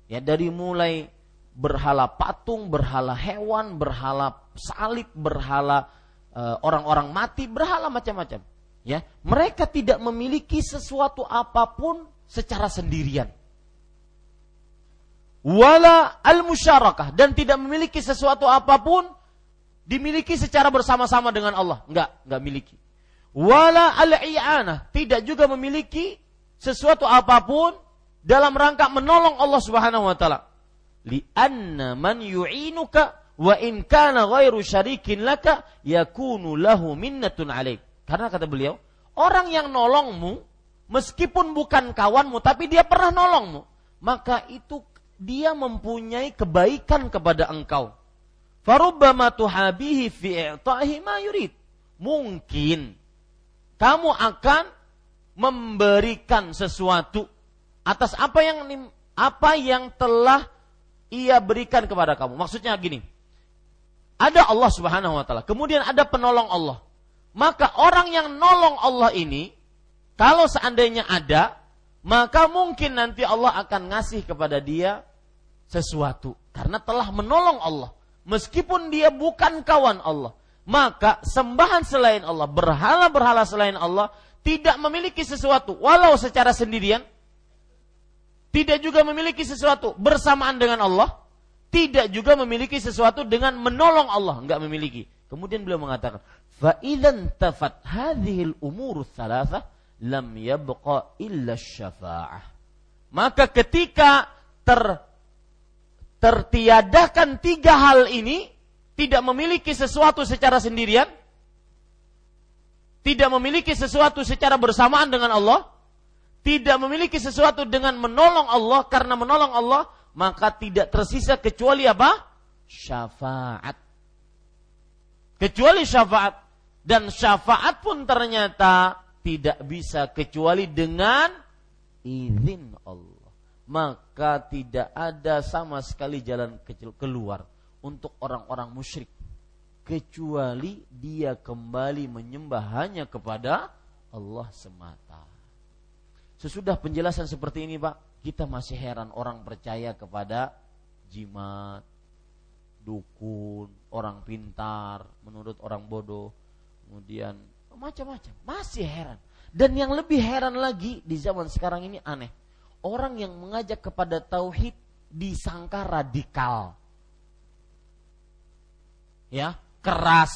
ya dari mulai berhala patung, berhala hewan, berhala salib, berhala eh, orang-orang mati, berhala macam-macam. Ya, mereka tidak memiliki sesuatu apa pun secara sendirian wala al musyarakah dan tidak memiliki sesuatu apa pun dimiliki secara bersama-sama dengan Allah. Enggak, enggak miliki. Wala al-i'anah, tidak juga memiliki sesuatu apa pun dalam rangka menolong Allah Subhanahu wa taala. Lianna man yu'inuka wa in kana ghairu syarikin laka yakunu lahu minnatun alaik. Karena kata beliau, orang yang nolongmu meskipun bukan kawanmu tapi dia pernah nolongmu, maka itu dia mempunyai kebaikan kepada engkau. Farubbama tuhabihi fi i'tahi ma yurid. Mungkin kamu akan memberikan sesuatu atas apa yang apa yang telah ia berikan kepada kamu. Maksudnya gini. Ada Allah Subhanahu wa taala, kemudian ada penolong Allah. Maka orang yang nolong Allah ini kalau seandainya ada, maka mungkin nanti Allah akan ngasih kepada dia sesuatu karena telah menolong Allah meskipun dia bukan kawan Allah maka sembahan selain Allah berhala-berhala selain Allah tidak memiliki sesuatu. Walau secara sendirian tidak juga memiliki sesuatu bersamaan dengan Allah tidak juga memiliki sesuatu dengan menolong Allah enggak memiliki. Kemudian beliau mengatakan fa tafat hadhil umur tsalatsa lam yabqa illa syafa'ah. Maka ketika ter tertiadakan tiga hal ini, tidak memiliki sesuatu secara sendirian, tidak memiliki sesuatu secara bersamaan dengan Allah, tidak memiliki sesuatu dengan menolong Allah karena menolong Allah, maka tidak tersisa kecuali apa? Syafaat. Kecuali syafaat. Dan syafaat pun ternyata tidak bisa kecuali dengan izin Allah maka tidak ada sama sekali jalan kecil keluar untuk orang-orang musyrik kecuali dia kembali menyembah hanya kepada Allah semata. Sesudah penjelasan seperti ini, Pak, kita masih heran orang percaya kepada jimat, dukun, orang pintar, menurut orang bodoh, kemudian macam-macam. Masih heran. Dan yang lebih heran lagi di zaman sekarang ini aneh orang yang mengajak kepada tauhid disangka radikal. Ya, keras,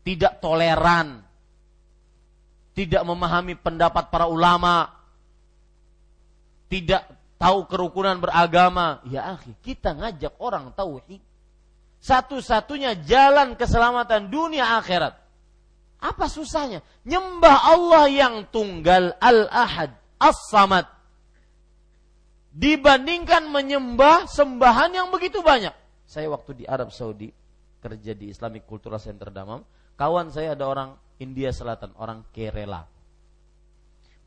tidak toleran, tidak memahami pendapat para ulama, tidak tahu kerukunan beragama. Ya, akhi, kita ngajak orang tauhid. Satu-satunya jalan keselamatan dunia akhirat. Apa susahnya? Nyembah Allah yang tunggal al-ahad, as-samad dibandingkan menyembah sembahan yang begitu banyak. Saya waktu di Arab Saudi kerja di Islamic Cultural Center Damam, kawan saya ada orang India Selatan, orang Kerala.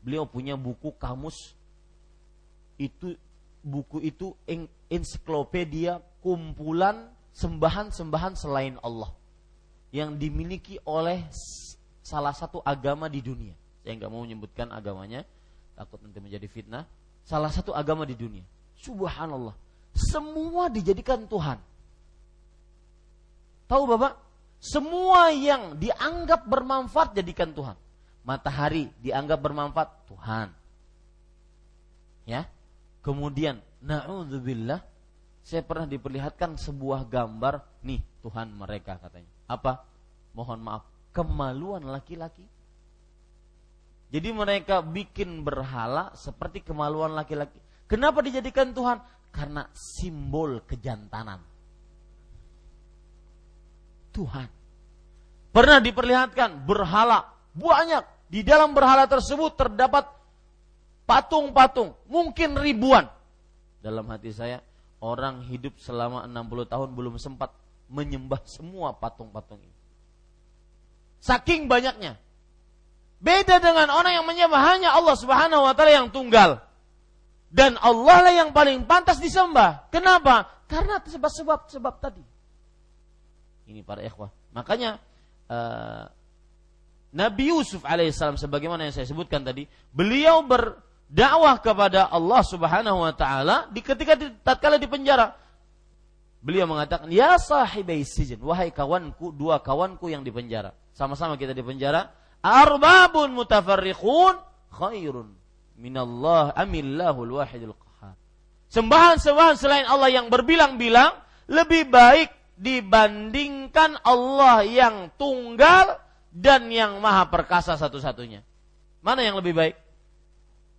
Beliau punya buku kamus itu buku itu ensiklopedia kumpulan sembahan-sembahan selain Allah yang dimiliki oleh salah satu agama di dunia. Saya nggak mau menyebutkan agamanya, takut nanti menjadi fitnah salah satu agama di dunia. Subhanallah. Semua dijadikan Tuhan. Tahu Bapak? Semua yang dianggap bermanfaat jadikan Tuhan. Matahari dianggap bermanfaat Tuhan. Ya. Kemudian naudzubillah saya pernah diperlihatkan sebuah gambar nih Tuhan mereka katanya. Apa? Mohon maaf, kemaluan laki-laki jadi mereka bikin berhala seperti kemaluan laki-laki. Kenapa dijadikan Tuhan? Karena simbol kejantanan. Tuhan. Pernah diperlihatkan berhala banyak. Di dalam berhala tersebut terdapat patung-patung, mungkin ribuan. Dalam hati saya, orang hidup selama 60 tahun belum sempat menyembah semua patung-patung ini. Saking banyaknya. Beda dengan orang yang menyembah hanya Allah Subhanahu wa taala yang tunggal. Dan Allah lah yang paling pantas disembah. Kenapa? Karena sebab-sebab sebab tadi. Ini para ikhwah. Makanya uh, Nabi Yusuf alaihissalam sebagaimana yang saya sebutkan tadi, beliau berdakwah kepada Allah Subhanahu wa taala di ketika tatkala di penjara. Beliau mengatakan, "Ya sahibai sijin, wahai kawanku, dua kawanku yang di penjara. Sama-sama kita di penjara. Arbabun mutafarriqun khairun minallah amillahul wahidul qahar." Sembahan-sembahan selain Allah yang berbilang-bilang lebih baik dibandingkan Allah yang tunggal dan yang maha perkasa satu-satunya. Mana yang lebih baik?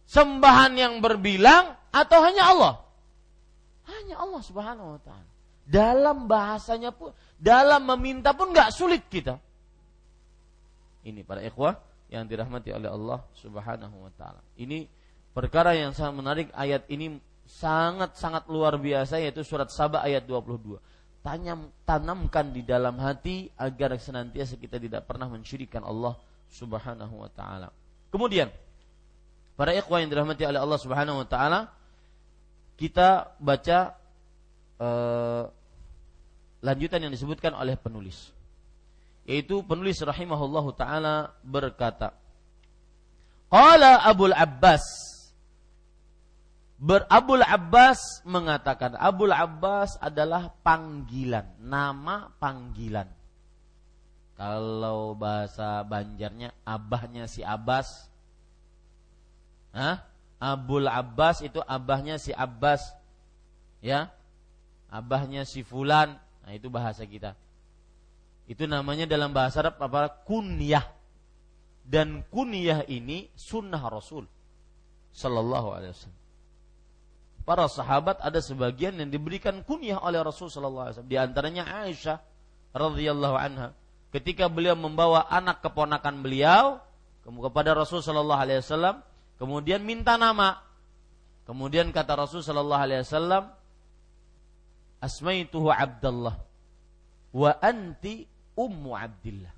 Sembahan yang berbilang atau hanya Allah? Hanya Allah subhanahu wa ta'ala. Dalam bahasanya pun, dalam meminta pun nggak sulit kita. Ini para ikhwah yang dirahmati oleh Allah subhanahu wa ta'ala. Ini perkara yang sangat menarik ayat ini sangat-sangat luar biasa yaitu surat Sabah ayat 22 tanyam, tanamkan di dalam hati agar senantiasa kita tidak pernah mensyirikan Allah Subhanahu wa taala. Kemudian para ikhwah yang dirahmati oleh Allah Subhanahu wa taala, kita baca uh, lanjutan yang disebutkan oleh penulis. Yaitu penulis rahimahullahu taala berkata, Qala Abul Abbas Ber Abul Abbas mengatakan Abul Abbas adalah panggilan, nama panggilan. Kalau bahasa Banjarnya abahnya si Abbas. Hah? Abul Abbas itu abahnya si Abbas. Ya. Abahnya si fulan. Nah, itu bahasa kita. Itu namanya dalam bahasa Arab apa? Kunyah. Dan kunyah ini sunnah Rasul sallallahu alaihi wasallam para sahabat ada sebagian yang diberikan kunyah oleh Rasul sallallahu alaihi wasallam. Di antaranya Aisyah radhiyallahu anha. Ketika beliau membawa anak keponakan beliau kepada Rasul sallallahu alaihi wasallam, kemudian minta nama. Kemudian kata Rasul sallallahu alaihi wasallam, "Asmaituhu Abdullah wa anti ummu Abdullah."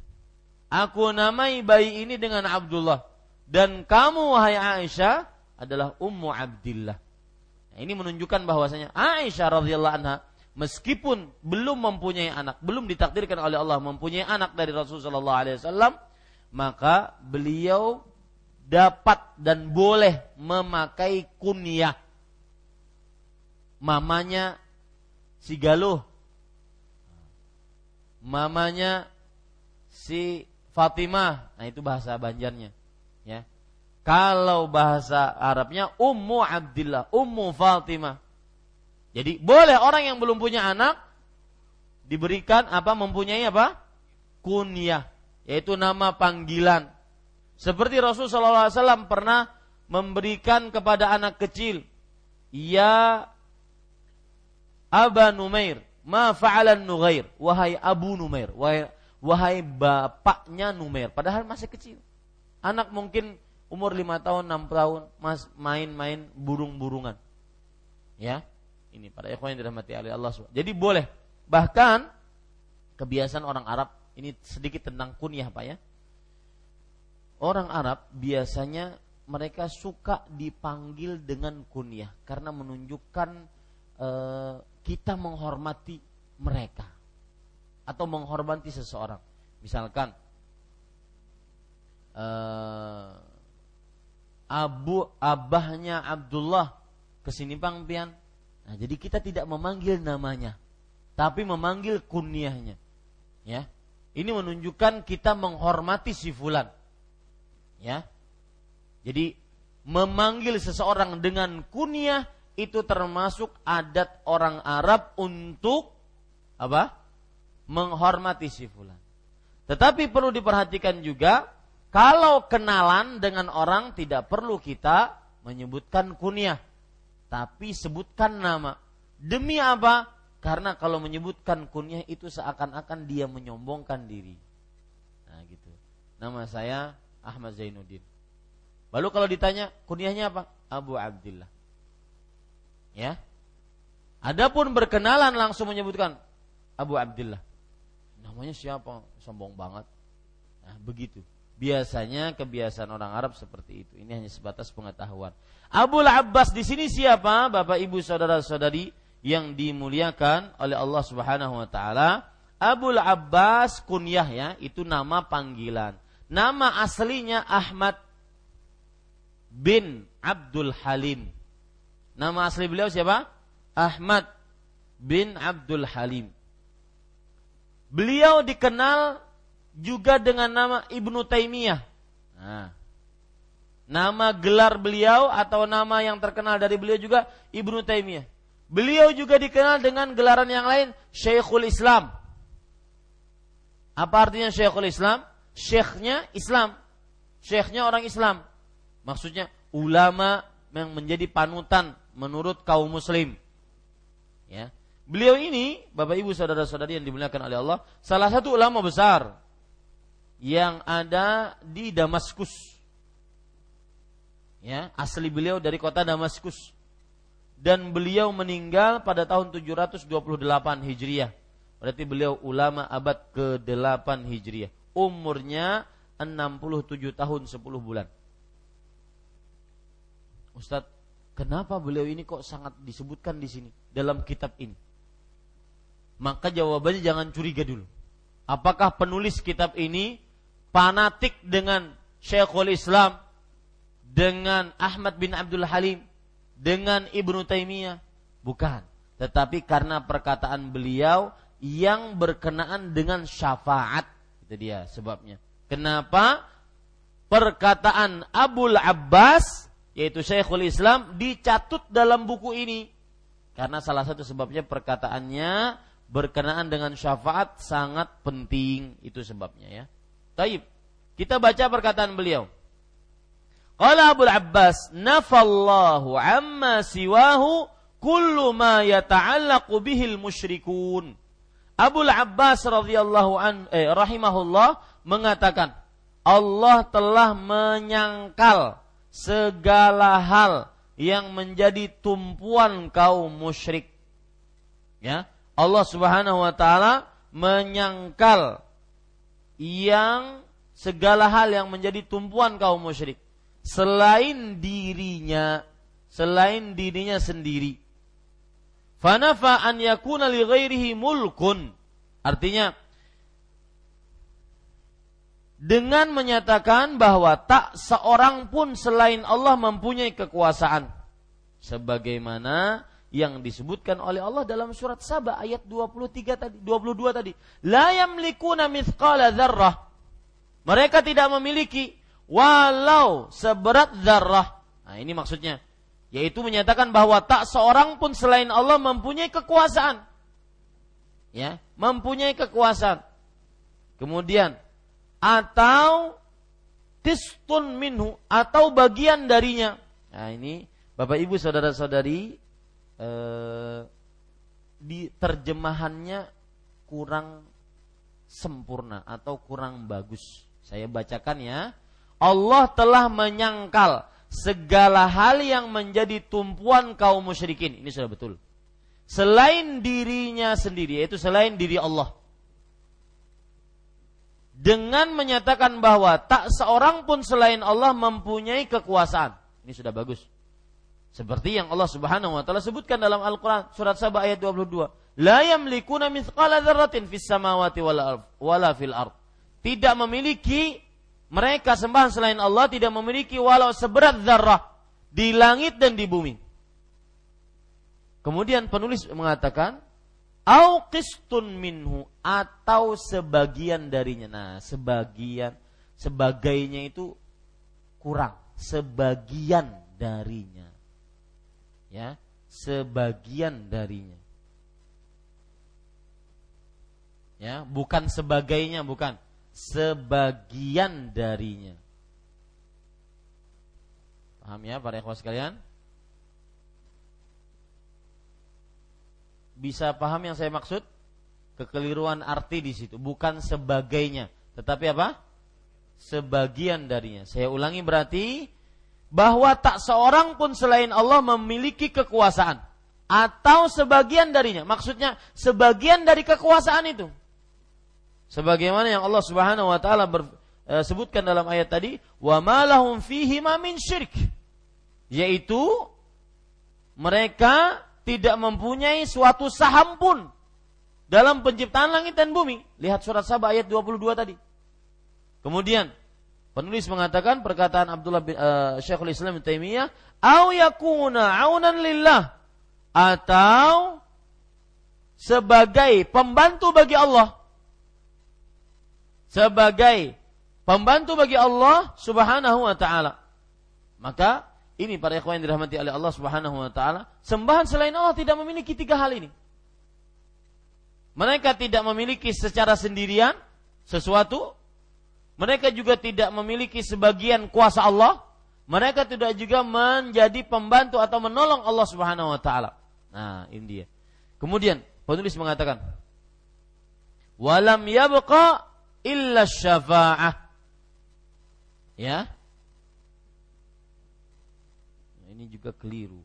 Aku namai bayi ini dengan Abdullah dan kamu wahai Aisyah adalah ummu Abdullah. Nah, ini menunjukkan bahwasanya Aisyah radhiyallahu anha meskipun belum mempunyai anak, belum ditakdirkan oleh Allah mempunyai anak dari Rasulullah sallallahu alaihi wasallam, maka beliau dapat dan boleh memakai kunyah mamanya si Galuh mamanya si Fatimah nah itu bahasa Banjarnya ya kalau bahasa Arabnya Ummu Abdillah, Ummu Fatimah. Jadi boleh orang yang belum punya anak diberikan apa mempunyai apa? kunyah, yaitu nama panggilan. Seperti Rasulullah SAW pernah memberikan kepada anak kecil, Ya Aba Numair, ma fa'alan Nugair, wahai Abu Numair, wahai, wahai bapaknya Numair, padahal masih kecil. Anak mungkin umur lima tahun, enam tahun, mas main-main burung-burungan. Ya, ini para ikhwan yang dirahmati oleh Allah Jadi boleh. Bahkan kebiasaan orang Arab ini sedikit tentang kunyah pak ya. Orang Arab biasanya mereka suka dipanggil dengan kunyah karena menunjukkan e, kita menghormati mereka atau menghormati seseorang. Misalkan e, abu abahnya Abdullah ke sini pang pian. Nah, jadi kita tidak memanggil namanya, tapi memanggil kunyahnya. Ya. Ini menunjukkan kita menghormati si fulan. Ya. Jadi memanggil seseorang dengan kunyah itu termasuk adat orang Arab untuk apa? menghormati si fulan. Tetapi perlu diperhatikan juga kalau kenalan dengan orang tidak perlu kita menyebutkan kunyah, tapi sebutkan nama. Demi apa? Karena kalau menyebutkan kunyah itu seakan-akan dia menyombongkan diri. Nah, gitu. Nama saya Ahmad Zainuddin. Lalu kalau ditanya kunyahnya apa? Abu Abdullah. Ya. Adapun berkenalan langsung menyebutkan Abu Abdullah. Namanya siapa? Sombong banget. Nah, begitu. Biasanya kebiasaan orang Arab seperti itu. Ini hanya sebatas pengetahuan. Abul Abbas di sini siapa? Bapak Ibu saudara-saudari yang dimuliakan oleh Allah Subhanahu wa taala. Abul Abbas kunyah ya, itu nama panggilan. Nama aslinya Ahmad bin Abdul Halim. Nama asli beliau siapa? Ahmad bin Abdul Halim. Beliau dikenal juga dengan nama Ibnu Taimiyah. Nah, nama gelar beliau atau nama yang terkenal dari beliau juga Ibnu Taimiyah. Beliau juga dikenal dengan gelaran yang lain Syekhul Islam. Apa artinya Syekhul Islam? Syekhnya Islam. Syekhnya orang Islam. Maksudnya ulama yang menjadi panutan menurut kaum muslim. Ya. Beliau ini, Bapak Ibu saudara-saudari yang dimuliakan oleh Allah, salah satu ulama besar yang ada di Damaskus. Ya, asli beliau dari kota Damaskus. Dan beliau meninggal pada tahun 728 Hijriah. Berarti beliau ulama abad ke-8 Hijriah. Umurnya 67 tahun 10 bulan. Ustadz, kenapa beliau ini kok sangat disebutkan di sini dalam kitab ini? Maka jawabannya jangan curiga dulu. Apakah penulis kitab ini fanatik dengan Syekhul Islam, dengan Ahmad bin Abdul Halim, dengan Ibnu Taimiyah? Bukan. Tetapi karena perkataan beliau yang berkenaan dengan syafaat. Itu dia sebabnya. Kenapa? Perkataan Abul Abbas yaitu Syekhul Islam dicatut dalam buku ini karena salah satu sebabnya perkataannya berkenaan dengan syafaat sangat penting itu sebabnya ya. Taib. Kita baca perkataan beliau. Qala Abu Abbas, nafallahu amma siwahu kullu ma yata'allaqu bihil musyrikun. Abu Abbas radhiyallahu an eh, rahimahullah mengatakan Allah telah menyangkal segala hal yang menjadi tumpuan kaum musyrik. Ya, Allah Subhanahu wa taala menyangkal yang segala hal yang menjadi tumpuan kaum musyrik. Selain dirinya selain dirinya sendiri. Fanafa an yakuna li ghairihi mulkun. Artinya dengan menyatakan bahwa tak seorang pun selain Allah mempunyai kekuasaan sebagaimana yang disebutkan oleh Allah dalam surat Saba ayat 23 tadi, 22 tadi. La yamlikuna mithqala dzarrah. Mereka tidak memiliki walau seberat zarrah. Nah, ini maksudnya yaitu menyatakan bahwa tak seorang pun selain Allah mempunyai kekuasaan. Ya, mempunyai kekuasaan. Kemudian atau tistun minhu atau bagian darinya. Nah, ini Bapak Ibu saudara-saudari eh, di terjemahannya kurang sempurna atau kurang bagus. Saya bacakan ya. Allah telah menyangkal segala hal yang menjadi tumpuan kaum musyrikin. Ini sudah betul. Selain dirinya sendiri, yaitu selain diri Allah. Dengan menyatakan bahwa tak seorang pun selain Allah mempunyai kekuasaan. Ini sudah bagus. Seperti yang Allah Subhanahu wa taala sebutkan dalam Al-Qur'an surat Saba ayat 22. La yamlikuna mithqala dzarratin fis samawati wala fil ard. Tidak memiliki mereka sembahan selain Allah tidak memiliki walau seberat zarrah di langit dan di bumi. Kemudian penulis mengatakan au qistun minhu atau sebagian darinya. Nah, sebagian sebagainya itu kurang, sebagian darinya. Ya sebagian darinya. Ya bukan sebagainya bukan. Sebagian darinya. Paham ya para ikhwas sekalian bisa paham yang saya maksud kekeliruan arti di situ bukan sebagainya tetapi apa sebagian darinya saya ulangi berarti bahwa tak seorang pun selain Allah memiliki kekuasaan atau sebagian darinya. Maksudnya sebagian dari kekuasaan itu. Sebagaimana yang Allah Subhanahu wa taala e, sebutkan dalam ayat tadi, wa malahum fihi min syirk. Yaitu mereka tidak mempunyai suatu saham pun dalam penciptaan langit dan bumi. Lihat surat Sabah ayat 22 tadi. Kemudian penulis mengatakan perkataan Abdullah bin uh, Syekhul Islam Taimiyah, "Au yakuna aunan lillah" atau sebagai pembantu bagi Allah. Sebagai pembantu bagi Allah Subhanahu wa taala. Maka ini para ikhwan yang dirahmati oleh Allah Subhanahu wa taala, sembahan selain Allah tidak memiliki tiga hal ini. Mereka tidak memiliki secara sendirian sesuatu, mereka juga tidak memiliki sebagian kuasa Allah, mereka tidak juga menjadi pembantu atau menolong Allah Subhanahu wa taala. Nah, ini dia. Kemudian penulis mengatakan, "Walam yabqa illa syafa'ah." Ya, ini juga keliru.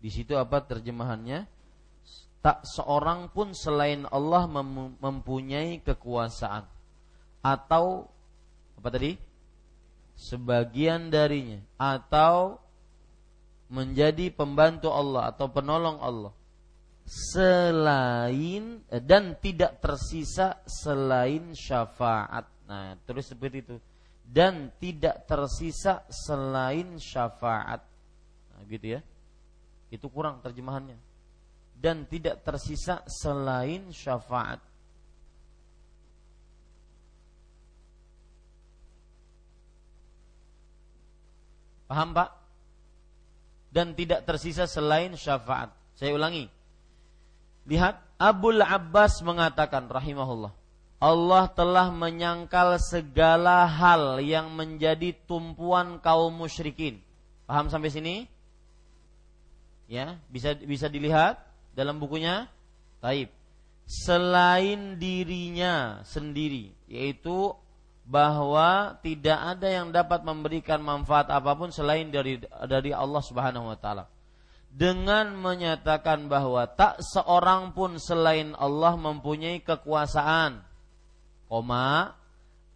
Di situ apa terjemahannya? Tak seorang pun selain Allah mempunyai kekuasaan atau apa tadi? Sebagian darinya atau menjadi pembantu Allah atau penolong Allah selain dan tidak tersisa selain syafaat. Nah, terus seperti itu dan tidak tersisa selain syafaat. Nah, gitu ya. Itu kurang terjemahannya. Dan tidak tersisa selain syafaat. Paham Pak? Dan tidak tersisa selain syafaat. Saya ulangi. Lihat, Abul Abbas mengatakan rahimahullah. Allah telah menyangkal segala hal yang menjadi tumpuan kaum musyrikin. Paham sampai sini? Ya, bisa bisa dilihat dalam bukunya. Taib. Selain dirinya sendiri, yaitu bahwa tidak ada yang dapat memberikan manfaat apa pun selain dari dari Allah Subhanahu wa taala. Dengan menyatakan bahwa tak seorang pun selain Allah mempunyai kekuasaan koma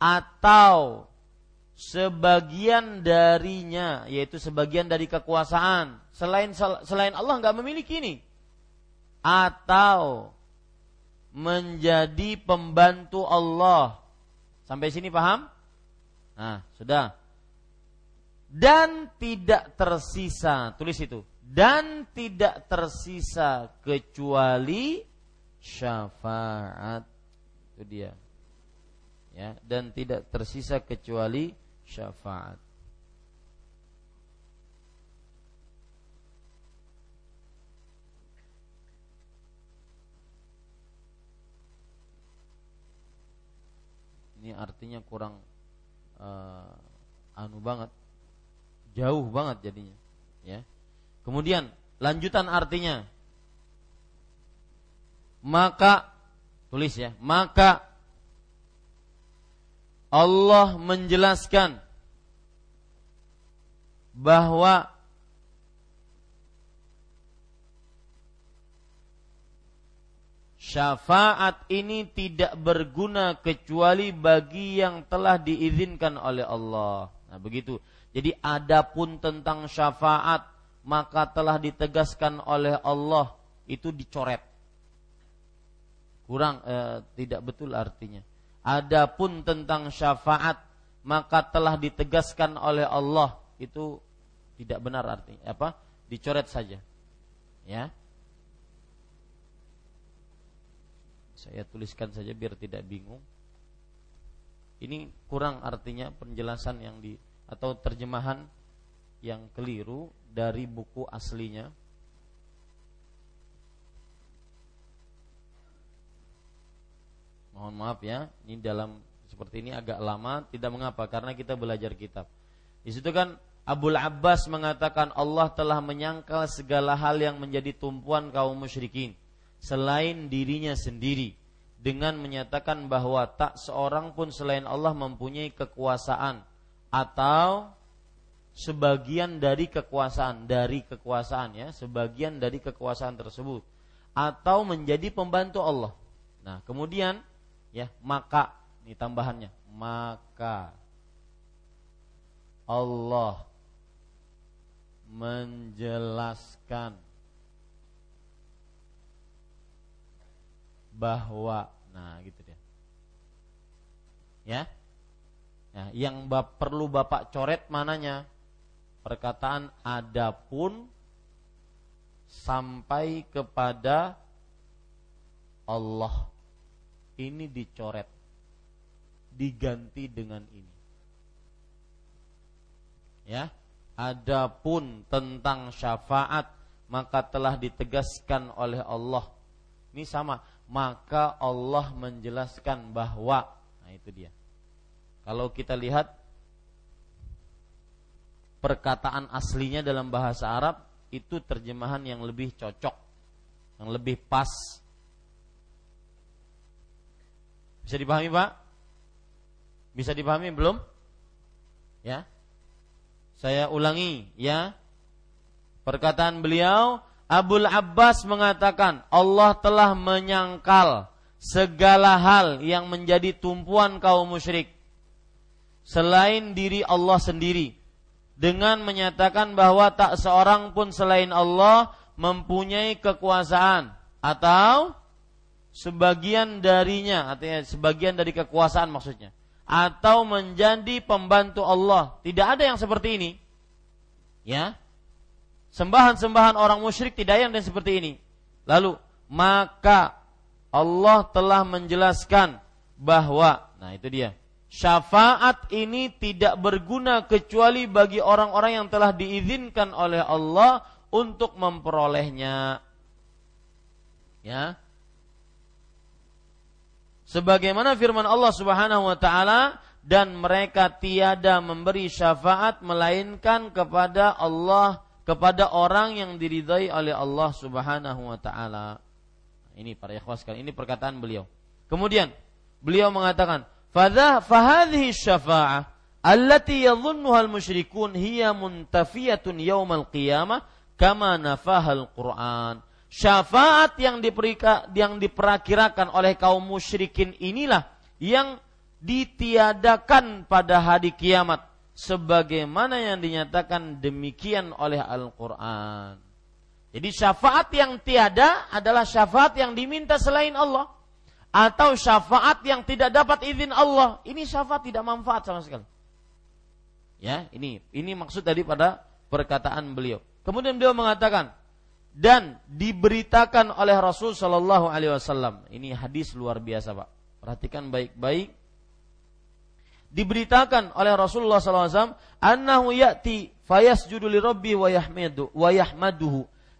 atau sebagian darinya yaitu sebagian dari kekuasaan selain selain Allah nggak memiliki ini atau menjadi pembantu Allah. Sampai sini paham? Nah sudah. Dan tidak tersisa tulis itu. Dan tidak tersisa kecuali syafaat. Itu dia ya dan tidak tersisa kecuali syafaat. Ini artinya kurang uh, anu banget, jauh banget jadinya, ya. Kemudian lanjutan artinya maka tulis ya, maka Allah menjelaskan bahwa syafaat ini tidak berguna kecuali bagi yang telah diizinkan oleh Allah. Nah, begitu. Jadi adapun tentang syafaat maka telah ditegaskan oleh Allah itu dicoret. Kurang eh, tidak betul artinya. Adapun tentang syafaat maka telah ditegaskan oleh Allah itu tidak benar artinya apa? Dicoret saja. Ya. Saya tuliskan saja biar tidak bingung. Ini kurang artinya penjelasan yang di atau terjemahan yang keliru dari buku aslinya Mohon maaf ya, ini dalam seperti ini agak lama, tidak mengapa karena kita belajar kitab. Di situ kan Abul Abbas mengatakan Allah telah menyangkal segala hal yang menjadi tumpuan kaum musyrikin selain dirinya sendiri dengan menyatakan bahwa tak seorang pun selain Allah mempunyai kekuasaan atau sebagian dari kekuasaan dari kekuasaan ya sebagian dari kekuasaan tersebut atau menjadi pembantu Allah Nah, kemudian ya, maka ini tambahannya, maka Allah menjelaskan bahwa nah gitu dia. Ya. Nah, yang bap, perlu Bapak coret mananya? Perkataan adapun sampai kepada Allah. Ini dicoret. Diganti dengan ini. Ya. Adapun tentang syafaat maka telah ditegaskan oleh Allah. Ini sama, maka Allah menjelaskan bahwa nah itu dia. Kalau kita lihat perkataan aslinya dalam bahasa Arab itu terjemahan yang lebih cocok, yang lebih pas. Bisa dipahami, Pak? Bisa dipahami belum? Ya. Saya ulangi, ya. Perkataan beliau, Abul Abbas mengatakan, Allah telah menyangkal segala hal yang menjadi tumpuan kaum musyrik selain diri Allah sendiri dengan menyatakan bahwa tak seorang pun selain Allah mempunyai kekuasaan atau sebagian darinya artinya sebagian dari kekuasaan maksudnya atau menjadi pembantu Allah tidak ada yang seperti ini ya sembahan-sembahan orang musyrik tidak ada yang seperti ini lalu maka Allah telah menjelaskan bahwa nah itu dia syafaat ini tidak berguna kecuali bagi orang-orang yang telah diizinkan oleh Allah untuk memperolehnya. Ya. Sebagaimana firman Allah Subhanahu wa taala dan mereka tiada memberi syafaat melainkan kepada Allah kepada orang yang diridhai oleh Allah Subhanahu wa taala. Ini para ikhwas sekalian, ini perkataan beliau. Kemudian beliau mengatakan, Fadha fahadhihi syafa'ah allati yadhunnuha al-musyrikun hiya muntafiyatun yaumal qiyamah kama nafahal Qur'an. Syafaat yang diperika, yang diperakirakan oleh kaum musyrikin inilah yang ditiadakan pada hari kiamat sebagaimana yang dinyatakan demikian oleh Al-Qur'an. Jadi syafaat yang tiada adalah syafaat yang diminta selain Allah atau syafaat yang tidak dapat izin Allah, ini syafaat tidak manfaat sama sekali. Ya, ini ini maksud daripada perkataan beliau. Kemudian beliau mengatakan dan diberitakan oleh Rasul Shallallahu Alaihi Wasallam. Ini hadis luar biasa, Pak. Perhatikan baik-baik. Diberitakan oleh Rasulullah SAW, annahu ya'ti fayasjudu li rabbi wa yahmadu wa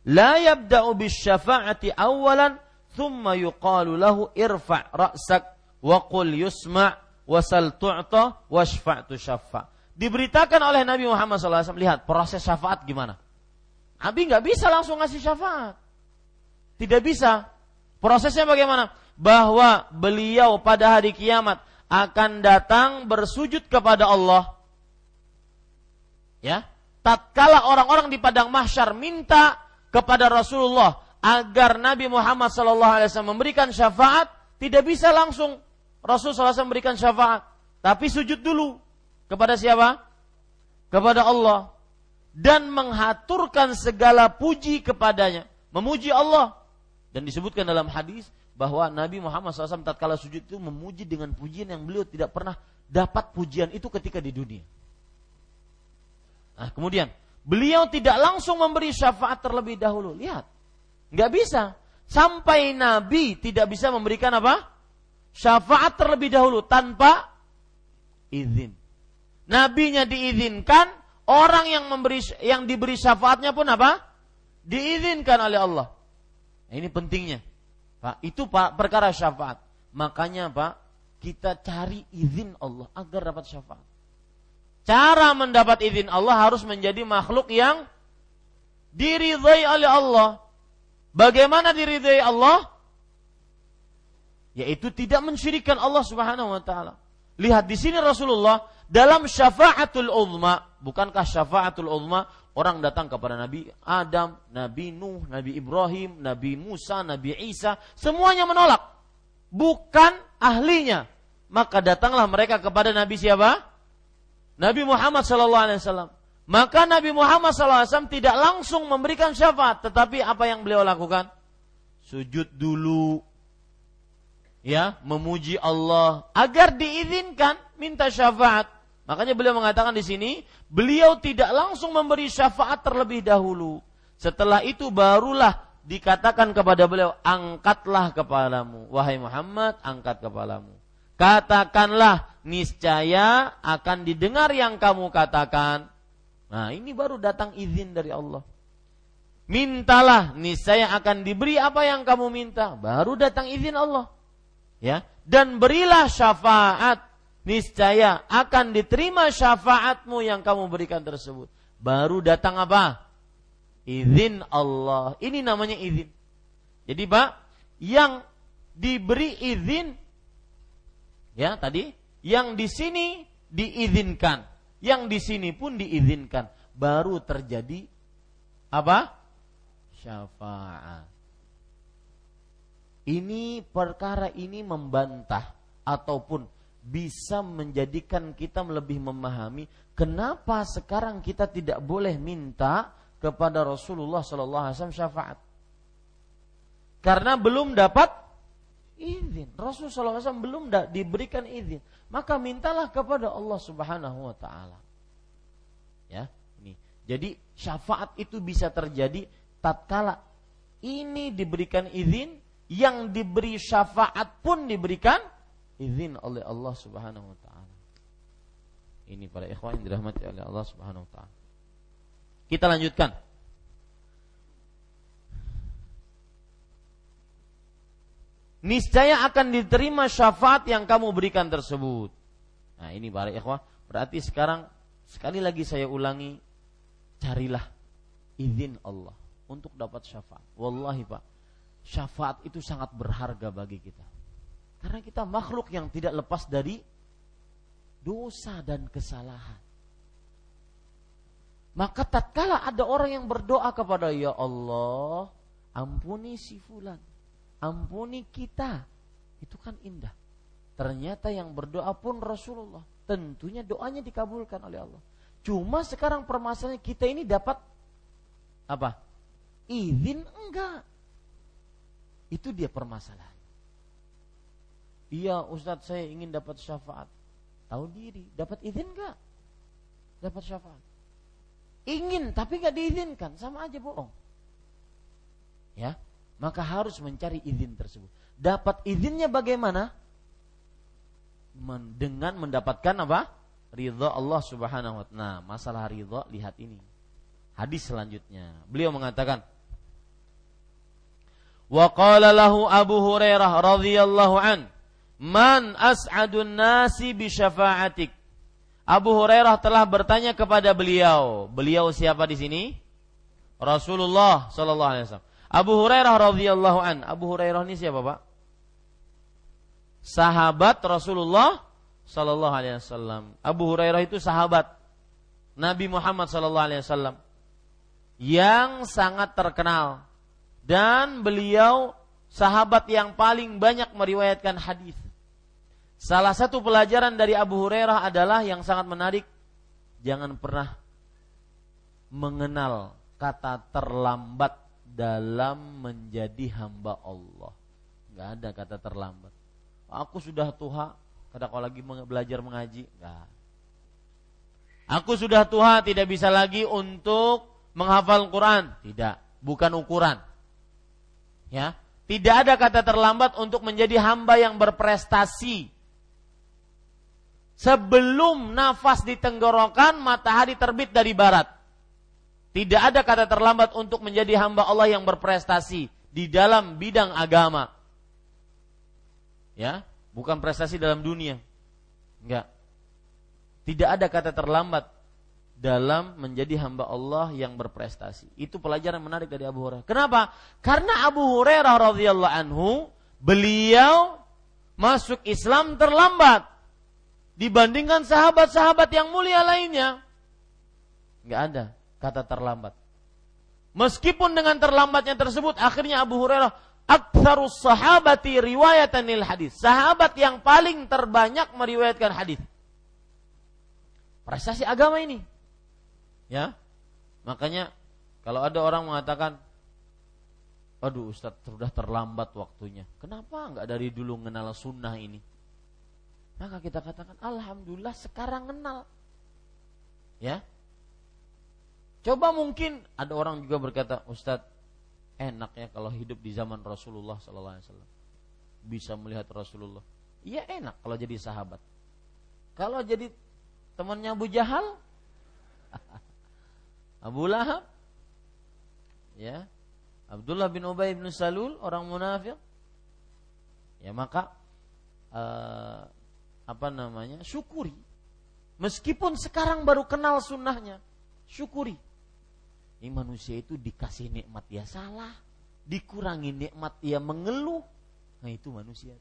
la yabda'u bis syafa'ati awalan thumma yuqalu lahu irfa' ra'sak wa qul yusma' wasal tu'ta washfa' tushaffa. Diberitakan oleh Nabi Muhammad SAW, lihat proses syafaat gimana. Nabi nggak bisa langsung ngasih syafaat. Tidak bisa. Prosesnya bagaimana? Bahwa beliau pada hari kiamat akan datang bersujud kepada Allah. Ya, tatkala orang-orang di padang mahsyar minta kepada Rasulullah agar Nabi Muhammad SAW memberikan syafaat, tidak bisa langsung Rasul SAW memberikan syafaat, tapi sujud dulu kepada siapa? Kepada Allah dan menghaturkan segala puji kepadanya, memuji Allah. Dan disebutkan dalam hadis bahwa Nabi Muhammad SAW tatkala sujud itu memuji dengan pujian yang beliau tidak pernah dapat pujian itu ketika di dunia. Nah, kemudian beliau tidak langsung memberi syafaat terlebih dahulu. Lihat, Nggak bisa. Sampai Nabi tidak bisa memberikan apa? Syafaat terlebih dahulu tanpa izin. Nabinya diizinkan, orang yang memberi yang diberi syafaatnya pun apa? Diizinkan oleh Allah. Nah, ini pentingnya. Pak, itu Pak perkara syafaat. Makanya Pak, kita cari izin Allah agar dapat syafaat. Cara mendapat izin Allah harus menjadi makhluk yang diridhai oleh Allah. Bagaimana diridhai Allah? Yaitu tidak mensyirikan Allah Subhanahu wa taala. Lihat di sini Rasulullah dalam syafaatul uzma, bukankah syafaatul uzma orang datang kepada Nabi Adam, Nabi Nuh, Nabi Ibrahim, Nabi Musa, Nabi Isa, semuanya menolak. bukan ahlinya. Maka datanglah mereka kepada Nabi siapa? Nabi Muhammad sallallahu alaihi wasallam. Maka Nabi Muhammad SAW tidak langsung memberikan syafaat, tetapi apa yang beliau lakukan? Sujud dulu, ya, memuji Allah agar diizinkan minta syafaat. Makanya beliau mengatakan di sini, beliau tidak langsung memberi syafaat terlebih dahulu. Setelah itu barulah dikatakan kepada beliau, angkatlah kepalamu, wahai Muhammad, angkat kepalamu. Katakanlah, niscaya akan didengar yang kamu katakan Nah, ini baru datang izin dari Allah. Mintalah, niscaya akan diberi apa yang kamu minta. Baru datang izin Allah. Ya, dan berilah syafaat, niscaya akan diterima syafaatmu yang kamu berikan tersebut. Baru datang apa? Izin Allah. Ini namanya izin. Jadi, Pak, yang diberi izin ya tadi yang di sini diizinkan yang di sini pun diizinkan baru terjadi apa syafaat ini perkara ini membantah ataupun bisa menjadikan kita lebih memahami kenapa sekarang kita tidak boleh minta kepada Rasulullah Sallallahu Alaihi Wasallam syafaat karena belum dapat izin Rasulullah SAW belum diberikan izin maka mintalah kepada Allah Subhanahu wa taala. Ya, ini. Jadi syafaat itu bisa terjadi tatkala ini diberikan izin, yang diberi syafaat pun diberikan izin oleh Allah Subhanahu wa taala. Ini para ikhwan yang dirahmati oleh Allah Subhanahu wa taala. Kita lanjutkan. niscaya akan diterima syafaat yang kamu berikan tersebut. Nah, ini para ikhwah, berarti sekarang sekali lagi saya ulangi, carilah izin Allah untuk dapat syafaat. Wallahi, Pak, syafaat itu sangat berharga bagi kita. Karena kita makhluk yang tidak lepas dari dosa dan kesalahan. Maka tatkala ada orang yang berdoa kepada ya Allah, ampuni si fulan ampuni kita. Itu kan indah. Ternyata yang berdoa pun Rasulullah. Tentunya doanya dikabulkan oleh Allah. Cuma sekarang permasalahannya kita ini dapat apa? Izin enggak? Itu dia permasalahan. Iya Ustadz saya ingin dapat syafaat. Tahu diri, dapat izin enggak? Dapat syafaat. Ingin tapi enggak diizinkan, sama aja bohong. Ya, maka harus mencari izin tersebut. Dapat izinnya bagaimana? Men dengan mendapatkan apa? Ridha Allah Subhanahu wa taala. Nah, masalah ridha lihat ini. Hadis selanjutnya. Beliau mengatakan, Wa qala lahu Abu Hurairah radhiyallahu an, "Man as'adun nasi bi syafa'atik?" Abu Hurairah telah bertanya kepada beliau. Beliau siapa di sini? Rasulullah sallallahu alaihi wasallam. Abu Hurairah radhiyallahu an. Abu Hurairah ini siapa, Pak? Sahabat Rasulullah sallallahu alaihi wasallam. Abu Hurairah itu sahabat Nabi Muhammad sallallahu alaihi wasallam yang sangat terkenal dan beliau sahabat yang paling banyak meriwayatkan hadis. Salah satu pelajaran dari Abu Hurairah adalah yang sangat menarik, jangan pernah mengenal kata terlambat dalam menjadi hamba Allah. Gak ada kata terlambat. Aku sudah tua, kata kalau lagi belajar mengaji, enggak. Aku sudah tua, tidak bisa lagi untuk menghafal Quran, tidak, bukan ukuran. Ya, tidak ada kata terlambat untuk menjadi hamba yang berprestasi. Sebelum nafas di tenggorokan, matahari terbit dari barat. Tidak ada kata terlambat untuk menjadi hamba Allah yang berprestasi di dalam bidang agama. Ya, bukan prestasi dalam dunia. Enggak. Tidak ada kata terlambat dalam menjadi hamba Allah yang berprestasi. Itu pelajaran menarik dari Abu Hurairah. Kenapa? Karena Abu Hurairah radhiyallahu anhu beliau masuk Islam terlambat dibandingkan sahabat-sahabat yang mulia lainnya. Enggak ada kata terlambat. Meskipun dengan terlambatnya tersebut akhirnya Abu Hurairah aktsarus sahabati riwayatanil hadis. Sahabat yang paling terbanyak meriwayatkan hadis. Prestasi agama ini. Ya. Makanya kalau ada orang mengatakan Aduh Ustadz sudah terlambat waktunya Kenapa nggak dari dulu mengenal sunnah ini Maka kita katakan Alhamdulillah sekarang kenal Ya Coba mungkin ada orang juga berkata Ustadz enak ya kalau hidup di zaman Rasulullah Sallallahu bisa melihat Rasulullah. Iya enak kalau jadi sahabat. Kalau jadi temannya Abu Jahal, Abu Lahab, ya Abdullah bin Ubay bin Salul orang munafik, ya maka uh, apa namanya syukuri. Meskipun sekarang baru kenal sunnahnya, syukuri ini manusia itu dikasih nikmat ya salah, dikurangi nikmat ya mengeluh. Nah itu manusia.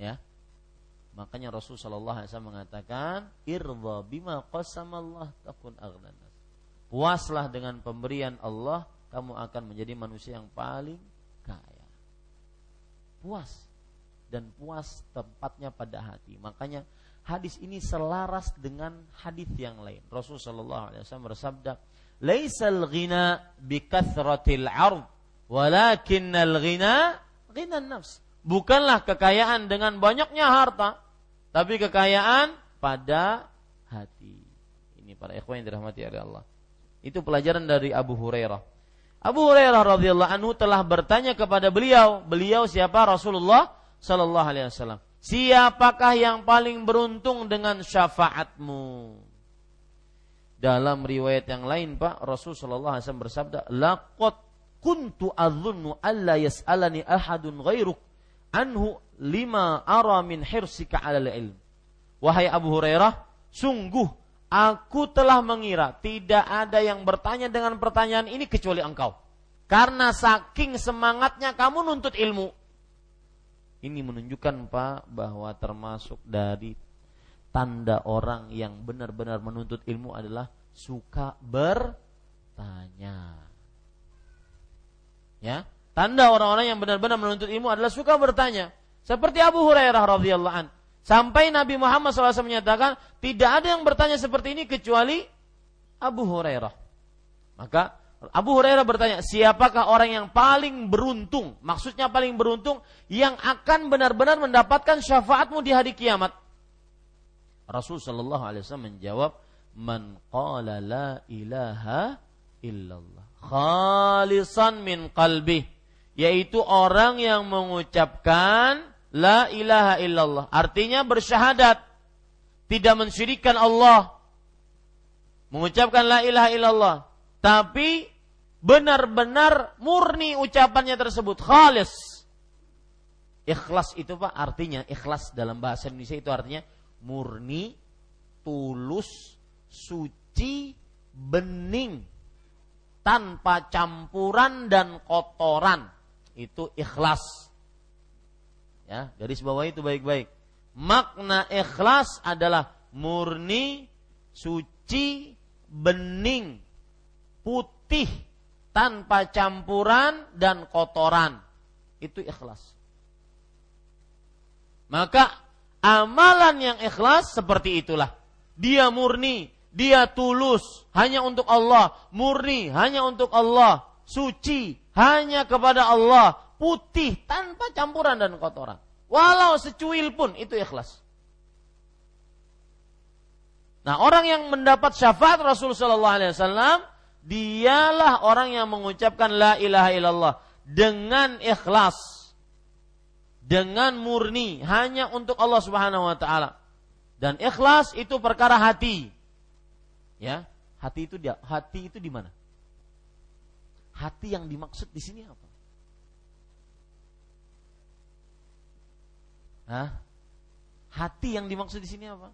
Ya. Makanya Rasul sallallahu alaihi wasallam mengatakan, "Irdha bima qasamallah takun aghnanas." Puaslah dengan pemberian Allah, kamu akan menjadi manusia yang paling kaya. Puas dan puas tempatnya pada hati. Makanya hadis ini selaras dengan hadis yang lain. Rasul sallallahu alaihi wasallam bersabda, laisal ghina bikathratil ard walakinnal ghina ghina nafs. Bukanlah kekayaan dengan banyaknya harta tapi kekayaan pada hati. Ini para ikhwan yang dirahmati oleh Allah. Itu pelajaran dari Abu Hurairah. Abu Hurairah radhiyallahu anhu telah bertanya kepada beliau beliau siapa? Rasulullah sallallahu alaihi wasallam siapakah yang paling beruntung dengan syafaatmu dalam riwayat yang lain Pak Rasul sallallahu alaihi wasallam bersabda, "Laqad kuntu adzunnu alla yas'alani ahadun ghairuk anhu lima ara min hirsika 'alal ilm." Wahai Abu Hurairah, sungguh aku telah mengira tidak ada yang bertanya dengan pertanyaan ini kecuali engkau. Karena saking semangatnya kamu nuntut ilmu. Ini menunjukkan Pak bahwa termasuk dari tanda orang yang benar-benar menuntut ilmu adalah suka bertanya. Ya, tanda orang-orang yang benar-benar menuntut ilmu adalah suka bertanya. Seperti Abu Hurairah radhiyallahu an. Sampai Nabi Muhammad SAW menyatakan tidak ada yang bertanya seperti ini kecuali Abu Hurairah. Maka Abu Hurairah bertanya, siapakah orang yang paling beruntung? Maksudnya paling beruntung yang akan benar-benar mendapatkan syafaatmu di hari kiamat. Rasul Shallallahu Alaihi Wasallam menjawab, "Man qala la ilaha illallah khalisan min qalbi." Yaitu orang yang mengucapkan la ilaha illallah. Artinya bersyahadat, tidak mensyirikan Allah. Mengucapkan la ilaha illallah, tapi benar-benar murni ucapannya tersebut khalis. Ikhlas itu Pak artinya ikhlas dalam bahasa Indonesia itu artinya murni, tulus, suci, bening, tanpa campuran dan kotoran. Itu ikhlas. Ya, garis bawah itu baik-baik. Makna ikhlas adalah murni, suci, bening, putih, tanpa campuran dan kotoran. Itu ikhlas. Maka Amalan yang ikhlas seperti itulah. Dia murni, dia tulus hanya untuk Allah, murni hanya untuk Allah, suci hanya kepada Allah, putih tanpa campuran dan kotoran. Walau secuil pun itu ikhlas. Nah, orang yang mendapat syafaat Rasul sallallahu alaihi wasallam dialah orang yang mengucapkan la ilaha illallah dengan ikhlas dengan murni hanya untuk Allah Subhanahu wa taala. Dan ikhlas itu perkara hati. Ya, hati itu dia hati itu di mana? Hati yang dimaksud di sini apa? Hah? Hati yang dimaksud di sini apa?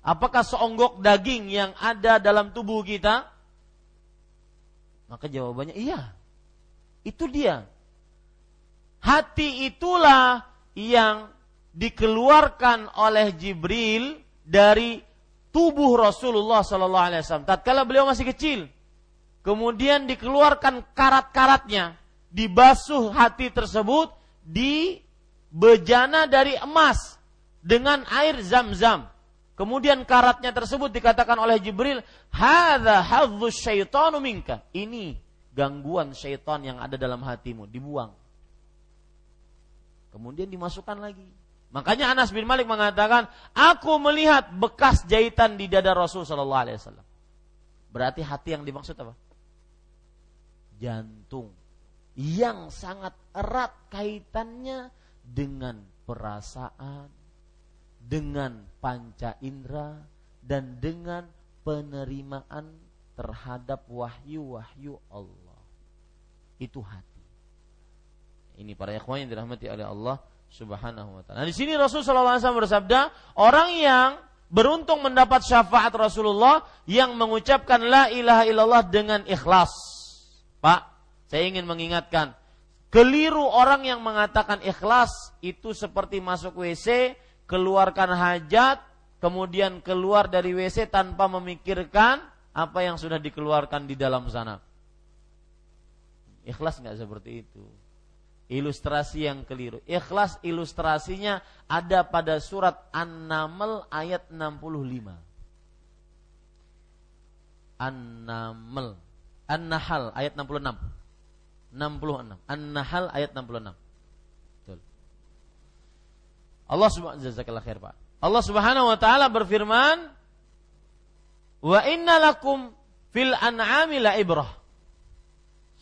Apakah seonggok daging yang ada dalam tubuh kita? Maka jawabannya iya. Itu dia hati itulah yang dikeluarkan oleh Jibril dari tubuh Rasulullah Sallallahu Alaihi Wasallam. Tatkala beliau masih kecil, kemudian dikeluarkan karat-karatnya dibasuh hati tersebut di bejana dari emas dengan air zam-zam. Kemudian karatnya tersebut dikatakan oleh Jibril, "Hadza hadzus syaitanu minka." Ini gangguan syaitan yang ada dalam hatimu, dibuang. Kemudian dimasukkan lagi. Makanya Anas bin Malik mengatakan, "Aku melihat bekas jahitan di dada Rasul sallallahu alaihi wasallam." Berarti hati yang dimaksud apa? Jantung yang sangat erat kaitannya dengan perasaan, dengan panca indera, dan dengan penerimaan terhadap wahyu-wahyu Allah. Itu hati. Ini para ikhwan yang dirahmati oleh Allah Subhanahu wa taala. Nah, di sini Rasul sallallahu alaihi wasallam bersabda, orang yang beruntung mendapat syafaat Rasulullah yang mengucapkan la ilaha illallah dengan ikhlas. Pak, saya ingin mengingatkan, keliru orang yang mengatakan ikhlas itu seperti masuk WC, keluarkan hajat, kemudian keluar dari WC tanpa memikirkan apa yang sudah dikeluarkan di dalam sana. Ikhlas nggak seperti itu. Ilustrasi yang keliru. Ikhlas ilustrasinya ada pada surat An-Naml ayat 65. An-Naml. An-Nahl ayat 66. 66. An-Nahl ayat 66. Allah Subhanahu wa khair. Allah Subhanahu wa taala berfirman, "Wa inna lakum fil an'ami la ibrah."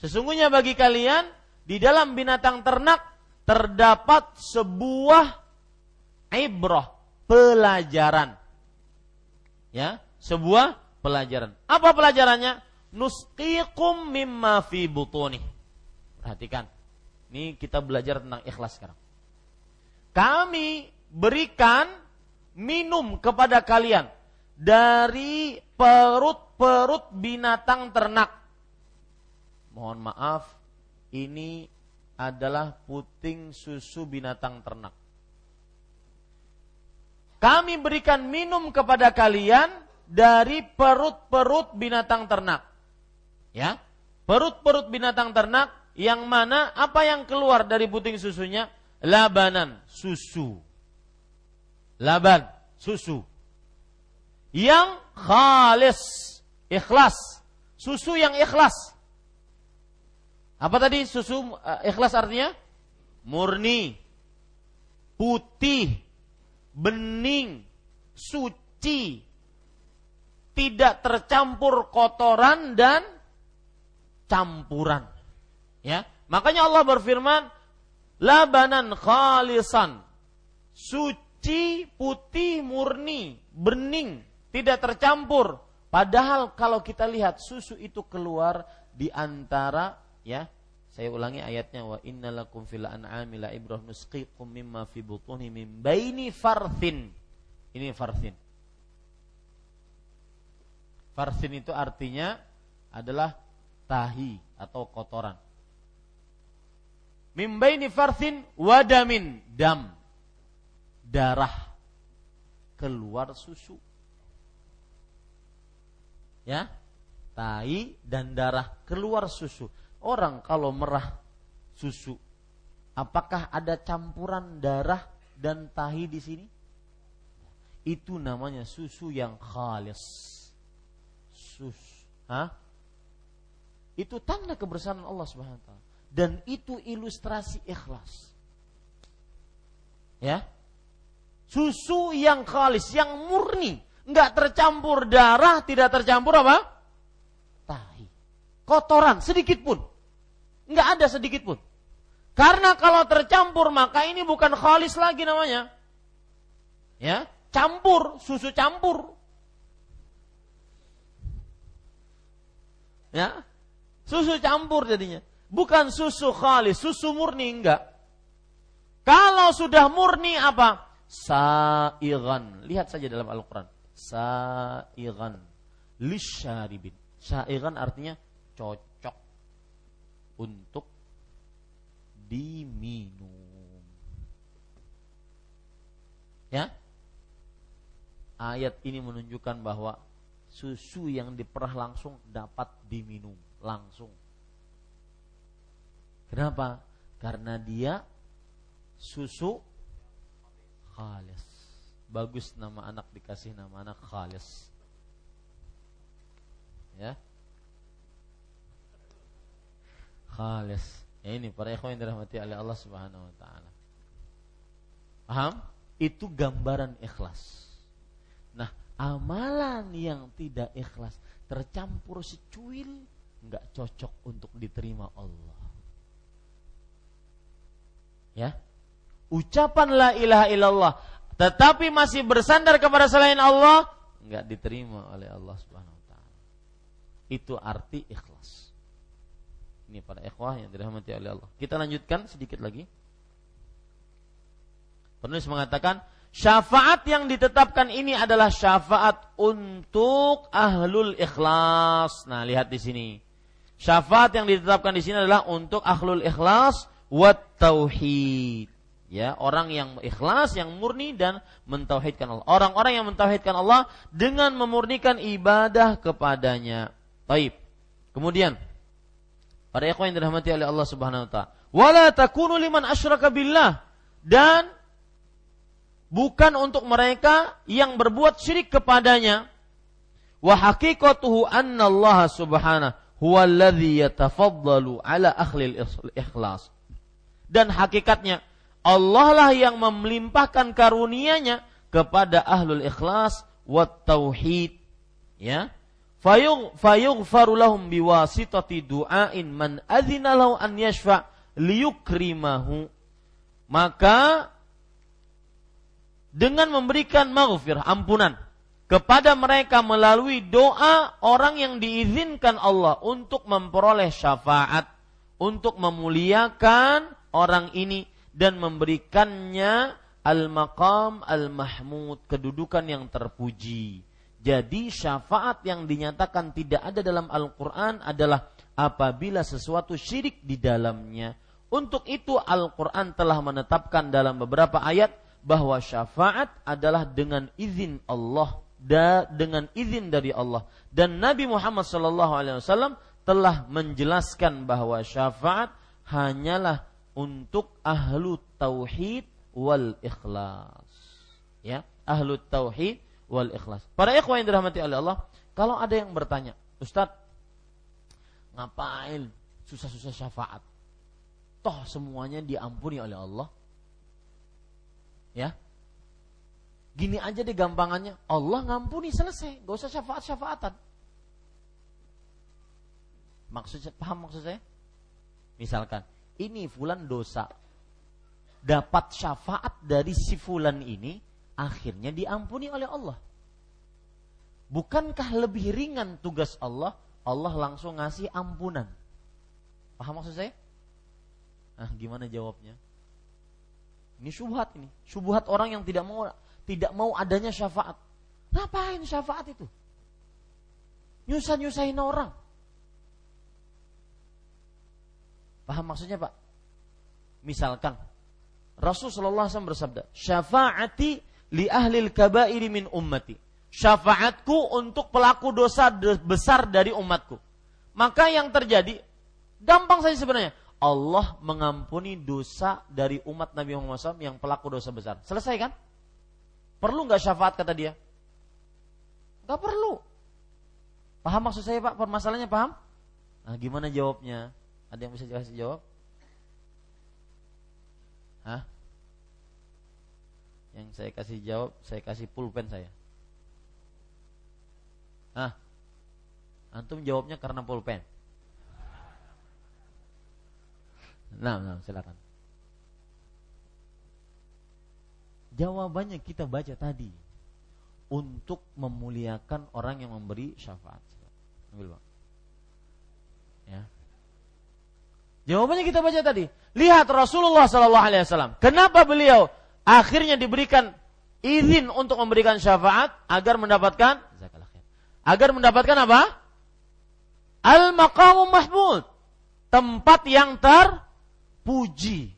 Sesungguhnya bagi kalian di dalam binatang ternak terdapat sebuah ibrah, pelajaran. Ya, sebuah pelajaran. Apa pelajarannya? Nusqikum mimma fi butuni. Perhatikan. Ini kita belajar tentang ikhlas sekarang. Kami berikan minum kepada kalian dari perut-perut binatang ternak. Mohon maaf, ini adalah puting susu binatang ternak. Kami berikan minum kepada kalian dari perut-perut binatang ternak. Ya, perut-perut binatang ternak yang mana apa yang keluar dari puting susunya? Labanan, susu. Laban, susu. Yang khalis, ikhlas. Susu yang ikhlas. Apa tadi susu uh, ikhlas artinya? Murni, putih, bening, suci, tidak tercampur kotoran dan campuran. Ya, makanya Allah berfirman, labanan khalisan, suci, putih, murni, bening, tidak tercampur. Padahal kalau kita lihat susu itu keluar di antara ya saya ulangi ayatnya wa innalakum fil an'ami la ibrah nusqikum mimma fi butuni min baini farthin. Ini farthin. Farthin itu artinya adalah tahi atau kotoran mimbaini farthin wadamin dam. Darah keluar susu. Ya? Tai dan darah keluar susu. Orang kalau merah susu apakah ada campuran darah dan tahi di sini? Itu namanya susu yang khalis. Sus. Hah? itu tanda kebersamaan Allah Subhanahu wa taala dan itu ilustrasi ikhlas. Ya. Susu yang khalis, yang murni, nggak tercampur darah, tidak tercampur apa? Tahi. Kotoran sedikit pun. Nggak ada sedikit pun. Karena kalau tercampur maka ini bukan khalis lagi namanya. Ya, campur, susu campur. Ya. Susu campur jadinya. Bukan susu khalis, susu murni enggak. Kalau sudah murni apa? Sa'iran. Lihat saja dalam Al-Quran. Sa'iran. Lisyaribin. Sa'iran artinya cocok untuk diminum. Ya? Ayat ini menunjukkan bahwa susu yang diperah langsung dapat diminum langsung Kenapa? Karena dia susu khalis. Bagus nama anak dikasih nama anak khalis. Ya. Khalis. Ya ini para ikhwan yang dirahmati oleh Allah Subhanahu wa taala. Paham? Itu gambaran ikhlas. Nah, amalan yang tidak ikhlas tercampur secuil nggak cocok untuk diterima Allah. Ya. Ucapan la ilaha illallah tetapi masih bersandar kepada selain Allah nggak diterima oleh Allah Subhanahu wa taala. Itu arti ikhlas. Ini para ikhwah yang dirahmati oleh Allah. Kita lanjutkan sedikit lagi. Penulis mengatakan syafaat yang ditetapkan ini adalah syafaat untuk ahlul ikhlas. Nah, lihat di sini. Syafaat yang ditetapkan di sini adalah untuk ahlul ikhlas wat tauhid. Ya, orang yang ikhlas, yang murni dan mentauhidkan Allah. Orang-orang yang mentauhidkan Allah dengan memurnikan ibadah kepadanya. Baik. Kemudian para ikhwan yang dirahmati oleh Allah Subhanahu wa taala, wala takunu liman asyraka billah dan bukan untuk mereka yang berbuat syirik kepadanya. Wa haqiqatuhu anna Allah subhanahu huwa alladhi yatafaddalu ala ikhlas. Dan hakikatnya Allah lah yang melimpahkan karunia-Nya kepada ahlul ikhlas wat tauhid. Ya. Fayug fayughfaru lahum biwasitati du'ain man adzina lahu an yashfa liyukrimahu. Maka dengan memberikan maghfir ampunan kepada mereka melalui doa orang yang diizinkan Allah untuk memperoleh syafaat, untuk memuliakan orang ini dan memberikannya al-maqam al-mahmud, kedudukan yang terpuji. Jadi syafaat yang dinyatakan tidak ada dalam Al-Qur'an adalah apabila sesuatu syirik di dalamnya. Untuk itu Al-Qur'an telah menetapkan dalam beberapa ayat bahwa syafaat adalah dengan izin Allah da, dengan izin dari Allah dan Nabi Muhammad wasallam telah menjelaskan bahwa syafaat hanyalah untuk ahlu tauhid wal ikhlas. Ya, ahlu tauhid wal ikhlas. Para ikhwan yang dirahmati oleh Allah, kalau ada yang bertanya, Ustaz, ngapain susah-susah syafaat? Toh semuanya diampuni oleh Allah. Ya, Gini aja deh gampangannya, Allah ngampuni selesai, gak usah syafaat-syafaatan. Maksudnya paham maksud saya? Misalkan, ini fulan dosa. Dapat syafaat dari si fulan ini, akhirnya diampuni oleh Allah. Bukankah lebih ringan tugas Allah? Allah langsung ngasih ampunan. Paham maksud saya? Nah, gimana jawabnya? Ini syubhat ini. Syubhat orang yang tidak mau tidak mau adanya syafaat. Ngapain syafaat itu? Nyusah-nyusahin orang. Paham maksudnya Pak? Misalkan Rasulullah SAW bersabda, "Syafaati li ahli kabairi min ummati." Syafaatku untuk pelaku dosa besar dari umatku. Maka yang terjadi gampang saja sebenarnya. Allah mengampuni dosa dari umat Nabi Muhammad SAW yang pelaku dosa besar. Selesai kan? Perlu nggak syafaat kata dia? Gak perlu. Paham maksud saya Pak? Permasalahannya paham? Nah, gimana jawabnya? Ada yang bisa kasih jawab? Hah? Yang saya kasih jawab, saya kasih pulpen saya. Hah? Antum jawabnya karena pulpen. Nah, nah, silakan. Jawabannya kita baca tadi untuk memuliakan orang yang memberi syafaat. Ambil. Ya. Jawabannya kita baca tadi. Lihat Rasulullah Sallallahu Alaihi Wasallam. Kenapa beliau akhirnya diberikan izin untuk memberikan syafaat agar mendapatkan agar mendapatkan apa? Al maqamu mahmud. Tempat yang terpuji.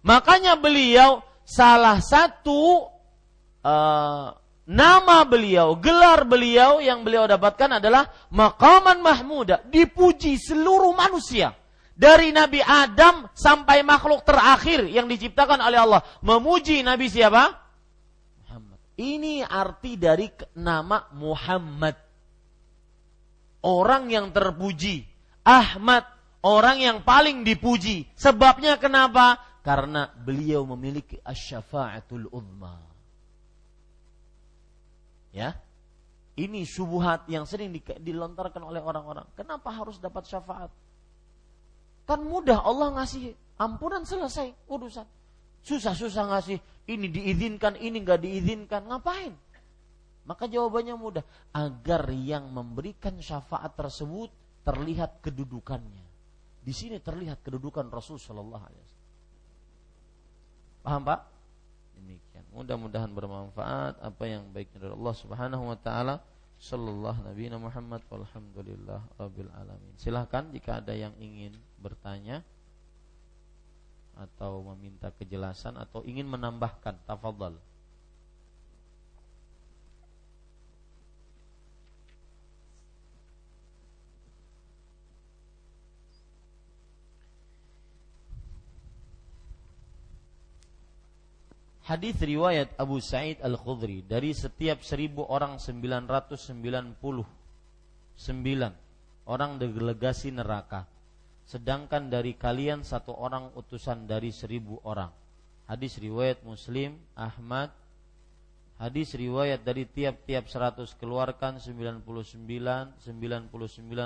Makanya beliau salah satu uh, nama beliau, gelar beliau yang beliau dapatkan adalah maqaman mahmuda, dipuji seluruh manusia. Dari Nabi Adam sampai makhluk terakhir yang diciptakan oleh Allah memuji Nabi siapa? Muhammad. Ini arti dari nama Muhammad. Orang yang terpuji. Ahmad, orang yang paling dipuji. Sebabnya kenapa? Karena beliau memiliki asyafa'atul uzma. Ya, ini subuhat yang sering dilontarkan oleh orang-orang. Kenapa harus dapat syafaat? Kan mudah Allah ngasih ampunan selesai urusan. Susah-susah ngasih ini diizinkan, ini nggak diizinkan, ngapain? Maka jawabannya mudah, agar yang memberikan syafaat tersebut terlihat kedudukannya. Di sini terlihat kedudukan Rasul Shallallahu Alaihi Wasallam. Paham Pak? Demikian. Mudah-mudahan bermanfaat apa yang baiknya dari Allah Subhanahu wa taala. Sallallahu Nabi Muhammad walhamdulillah rabbil alamin. Silahkan jika ada yang ingin bertanya atau meminta kejelasan atau ingin menambahkan, tafadhal. Hadis riwayat Abu Sa'id Al-Khudri dari setiap seribu orang 999 orang delegasi neraka. Sedangkan dari kalian satu orang utusan dari seribu orang. Hadis riwayat Muslim, Ahmad. Hadis riwayat dari tiap-tiap 100 keluarkan 99 99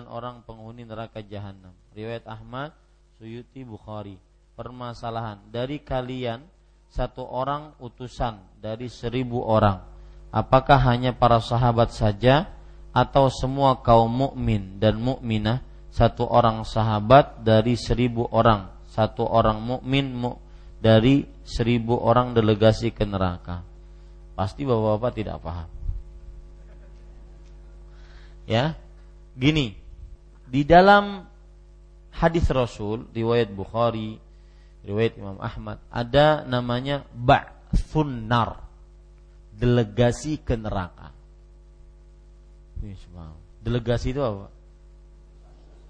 orang penghuni neraka jahanam. Riwayat Ahmad, Suyuti Bukhari. Permasalahan dari kalian satu orang utusan dari seribu orang. Apakah hanya para sahabat saja atau semua kaum mukmin dan mukminah satu orang sahabat dari seribu orang, satu orang mukmin mu, dari seribu orang delegasi ke neraka? Pasti bapak-bapak tidak paham. Ya, gini, di dalam hadis Rasul riwayat Bukhari riwayat Imam Ahmad ada namanya nar. Delegasi ke neraka. Delegasi itu apa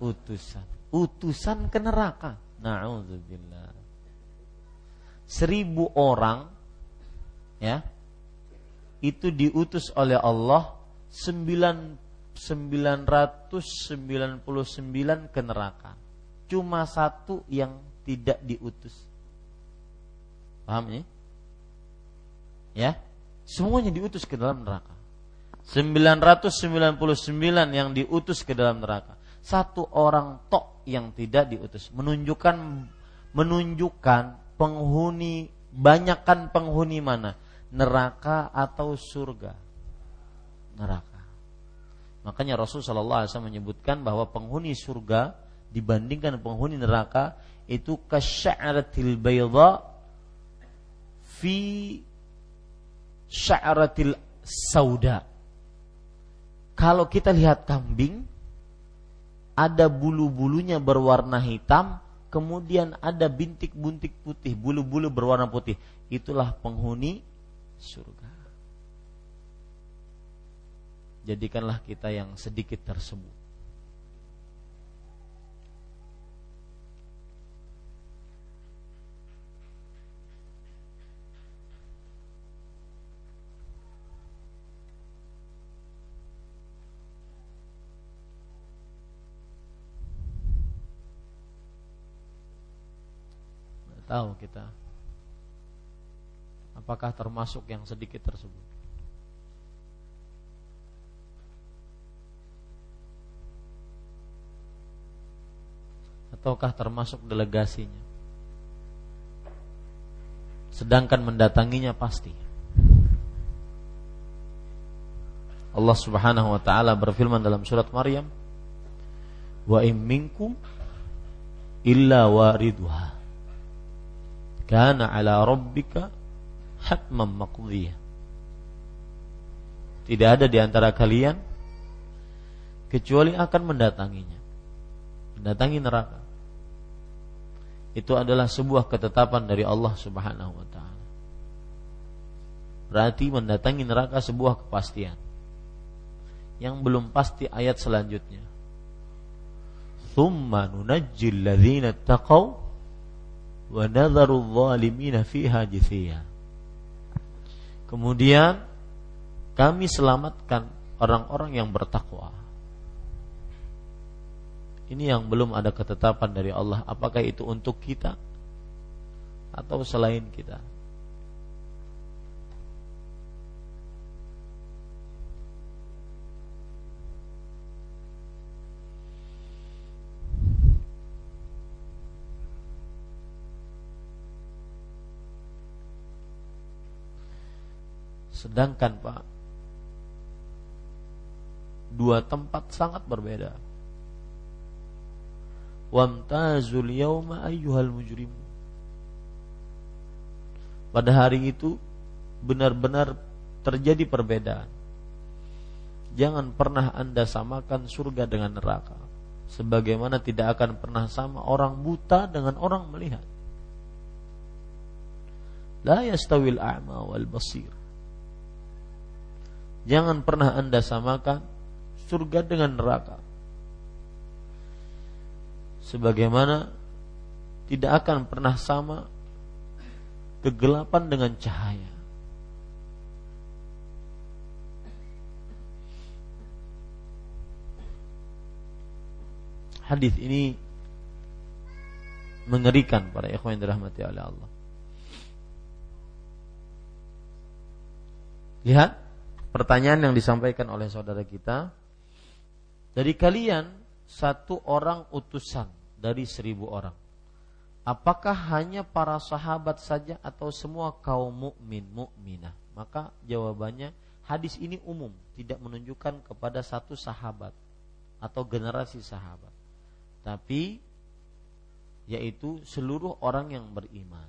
utusan utusan ke neraka na'udzubillah seribu orang ya itu diutus oleh Allah sembilan sembilan ratus sembilan puluh sembilan ke neraka cuma satu yang tidak diutus. Paham ya? Ya, semuanya diutus ke dalam neraka. 999 yang diutus ke dalam neraka. Satu orang tok yang tidak diutus menunjukkan menunjukkan penghuni banyakkan penghuni mana? Neraka atau surga? Neraka. Makanya Rasulullah SAW menyebutkan bahwa penghuni surga dibandingkan penghuni neraka itu kasya'ratil bayda fi sya'ratil sauda. Kalau kita lihat kambing ada bulu-bulunya berwarna hitam, kemudian ada bintik-buntik putih, bulu-bulu berwarna putih. Itulah penghuni surga. Jadikanlah kita yang sedikit tersebut. Tahu kita apakah termasuk yang sedikit tersebut. Ataukah termasuk delegasinya? Sedangkan mendatanginya pasti. Allah Subhanahu wa taala berfirman dalam surat Maryam, "Wa in minkum illa wariduha." Kana ala rabbika hatman maqdiyah. Tidak ada di antara kalian kecuali akan mendatanginya. Mendatangi neraka. Itu adalah sebuah ketetapan dari Allah Subhanahu wa taala. Berarti mendatangi neraka sebuah kepastian. Yang belum pasti ayat selanjutnya. thumma nunajjil ladzina taqaw wa nadharu dhalimina fiha jithiya. Kemudian kami selamatkan orang-orang yang bertakwa. Ini yang belum ada ketetapan dari Allah apakah itu untuk kita atau selain kita. Sedangkan Pak Dua tempat sangat berbeda. Wamtazul yawma ayyuhal mujrim. Pada hari itu Benar-benar terjadi perbedaan. Jangan pernah anda samakan surga dengan neraka Sebagaimana tidak akan pernah sama orang buta dengan orang melihat. La yastawil a'ma wal basir Jangan pernah Anda samakan surga dengan neraka. Sebagaimana tidak akan pernah sama kegelapan dengan cahaya. Hadis ini mengerikan para ikhwan yang dirahmati oleh Allah. Lihat pertanyaan yang disampaikan oleh saudara kita. Dari kalian satu orang utusan dari seribu orang. Apakah hanya para sahabat saja atau semua kaum mukmin mukminah? Maka jawabannya hadis ini umum tidak menunjukkan kepada satu sahabat atau generasi sahabat. Tapi yaitu seluruh orang yang beriman.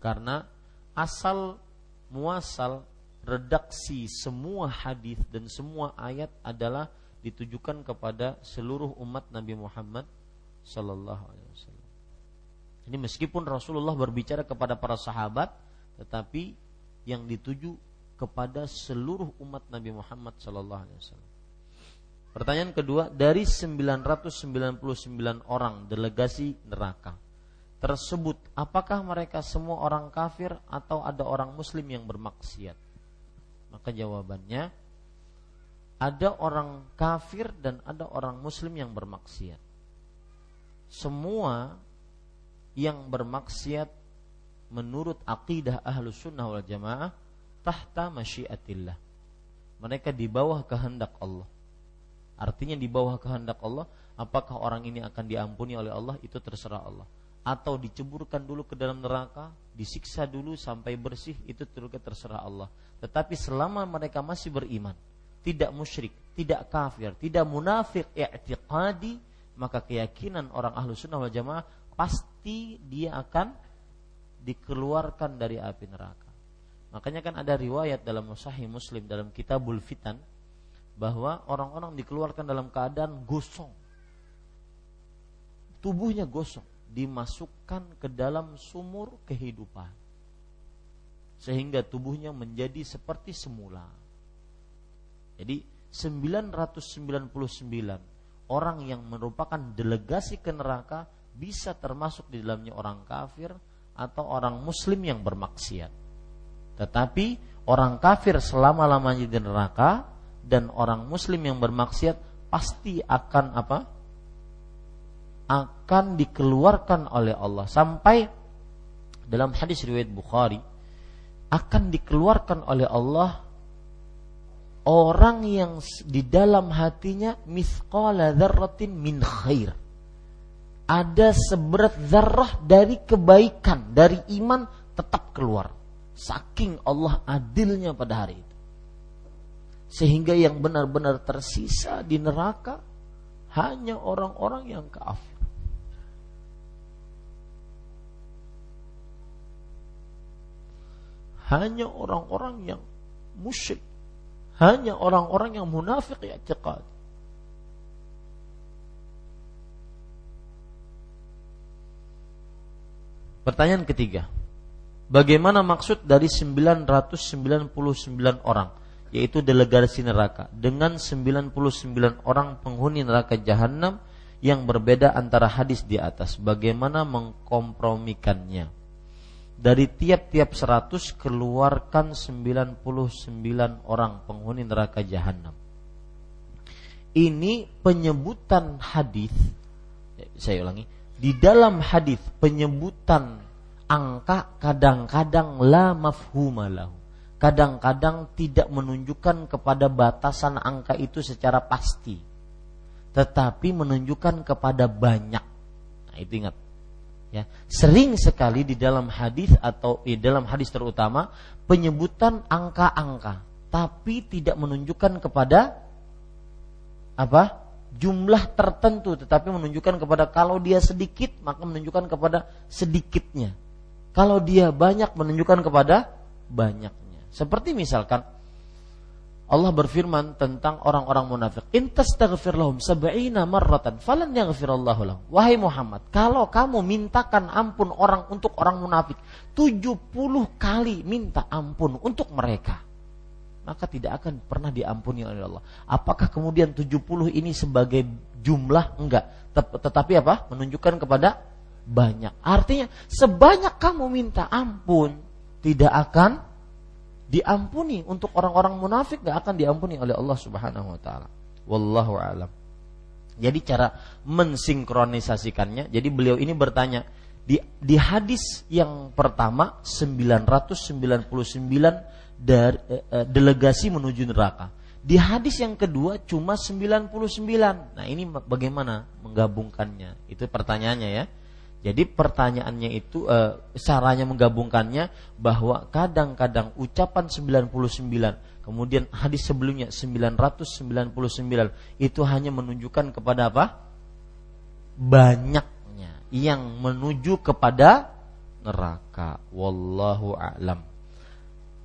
Karena asal muasal redaksi semua hadis dan semua ayat adalah ditujukan kepada seluruh umat Nabi Muhammad sallallahu alaihi wasallam. Ini meskipun Rasulullah berbicara kepada para sahabat tetapi yang dituju kepada seluruh umat Nabi Muhammad sallallahu alaihi wasallam. Pertanyaan kedua, dari 999 orang delegasi neraka tersebut, apakah mereka semua orang kafir atau ada orang muslim yang bermaksiat? Maka jawabannya ada orang kafir dan ada orang muslim yang bermaksiat. Semua yang bermaksiat menurut akidah ahlu sunnah wal jamaah tahta masyiatillah. Mereka di bawah kehendak Allah. Artinya di bawah kehendak Allah, apakah orang ini akan diampuni oleh Allah itu terserah Allah atau diceburkan dulu ke dalam neraka, disiksa dulu sampai bersih itu juga terserah Allah. Tetapi selama mereka masih beriman, tidak musyrik, tidak kafir, tidak munafik i'tiqadi, maka keyakinan orang ahlu sunnah wal jamaah pasti dia akan dikeluarkan dari api neraka. Makanya kan ada riwayat dalam Sahih Muslim dalam Kitabul Fitan bahwa orang-orang dikeluarkan dalam keadaan gosong. Tubuhnya gosong dimasukkan ke dalam sumur kehidupan sehingga tubuhnya menjadi seperti semula. Jadi 999 orang yang merupakan delegasi ke neraka bisa termasuk di dalamnya orang kafir atau orang muslim yang bermaksiat. Tetapi orang kafir selama-lamanya di neraka dan orang muslim yang bermaksiat pasti akan apa? Akan dikeluarkan oleh Allah. Sampai dalam hadis riwayat Bukhari akan dikeluarkan oleh Allah orang yang di dalam hatinya mithqala dzarratin min khair. Ada seberat zarrah dari kebaikan dari iman tetap keluar. Saking Allah adilnya pada hari itu. Sehingga yang benar-benar tersisa di neraka hanya orang-orang yang kafir hanya orang-orang yang musyrik, hanya orang-orang yang munafik i'tiqad. Pertanyaan ketiga. Bagaimana maksud dari 999 orang yaitu delegasi neraka dengan 99 orang penghuni neraka jahanam yang berbeda antara hadis di atas. Bagaimana mengkompromikannya? Dari tiap-tiap 100 keluarkan 99 orang penghuni neraka jahanam. Ini penyebutan hadis saya ulangi, di dalam hadis penyebutan angka kadang-kadang la mafhumalahu. Kadang-kadang tidak menunjukkan kepada batasan angka itu secara pasti. Tetapi menunjukkan kepada banyak. Nah, itu ingat. Ya, sering sekali di dalam hadis atau di dalam hadis terutama penyebutan angka-angka tapi tidak menunjukkan kepada apa? jumlah tertentu tetapi menunjukkan kepada kalau dia sedikit maka menunjukkan kepada sedikitnya. Kalau dia banyak menunjukkan kepada banyaknya. Seperti misalkan Allah berfirman tentang orang-orang munafik. In tastaghfir lahum sab'ina marratan falan yaghfirallahu lahum. Wahai Muhammad, kalau kamu mintakan ampun orang untuk orang munafik 70 kali minta ampun untuk mereka maka tidak akan pernah diampuni oleh Allah. Apakah kemudian 70 ini sebagai jumlah? Enggak. Tetapi apa? Menunjukkan kepada banyak. Artinya sebanyak kamu minta ampun tidak akan diampuni untuk orang-orang munafik enggak akan diampuni oleh Allah Subhanahu wa taala. Wallahu alam. Jadi cara mensinkronisasikannya, jadi beliau ini bertanya di di hadis yang pertama 999 dari eh, eh, delegasi menuju neraka. Di hadis yang kedua cuma 99. Nah, ini bagaimana menggabungkannya? Itu pertanyaannya ya. Jadi pertanyaannya itu eh, caranya menggabungkannya bahwa kadang-kadang ucapan 99 kemudian hadis sebelumnya 999 itu hanya menunjukkan kepada apa? banyaknya yang menuju kepada neraka. Wallahu a'lam.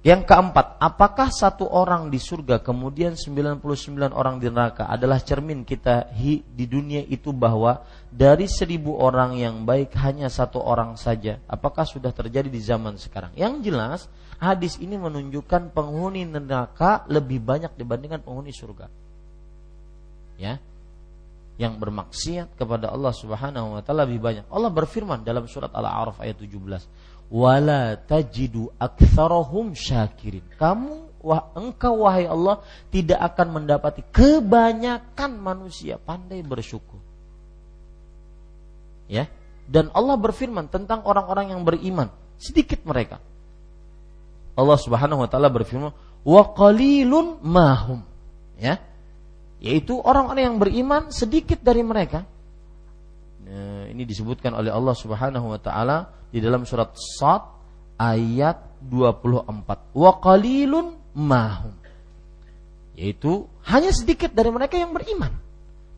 Yang keempat, apakah satu orang di surga kemudian 99 orang di neraka adalah cermin kita di dunia itu bahwa dari seribu orang yang baik hanya satu orang saja. Apakah sudah terjadi di zaman sekarang? Yang jelas, hadis ini menunjukkan penghuni neraka lebih banyak dibandingkan penghuni surga. Ya, yang bermaksiat kepada Allah Subhanahu wa taala lebih banyak. Allah berfirman dalam surat Al-A'raf ayat 17, wala tajidu aktsarahum syakirin. Kamu wah, engkau wahai Allah tidak akan mendapati kebanyakan manusia pandai bersyukur. Ya. Dan Allah berfirman tentang orang-orang yang beriman, sedikit mereka. Allah Subhanahu wa taala berfirman, "Wa qalilun mahum." Ya. Yaitu orang-orang yang beriman sedikit dari mereka. Nah, ini disebutkan oleh Allah Subhanahu wa taala di dalam surat Sad ayat 24. Wa qalilun mahum. Yaitu hanya sedikit dari mereka yang beriman.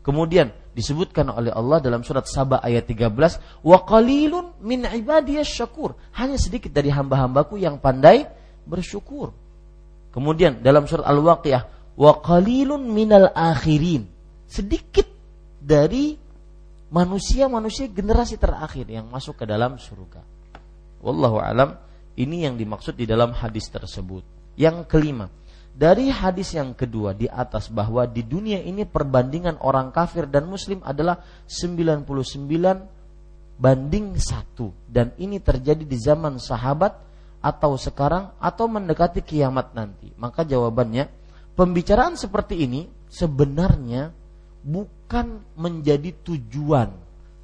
Kemudian disebutkan oleh Allah dalam surat Sabah ayat 13, wa qalilun min ibadiyas syakur. Hanya sedikit dari hamba-hambaku yang pandai bersyukur. Kemudian dalam surat Al-Waqiah, wa qalilun minal akhirin. Sedikit dari manusia-manusia generasi terakhir yang masuk ke dalam surga. Wallahu alam, ini yang dimaksud di dalam hadis tersebut. Yang kelima, dari hadis yang kedua di atas bahwa di dunia ini perbandingan orang kafir dan muslim adalah 99 banding satu dan ini terjadi di zaman sahabat atau sekarang atau mendekati kiamat nanti. Maka jawabannya pembicaraan seperti ini sebenarnya bukan menjadi tujuan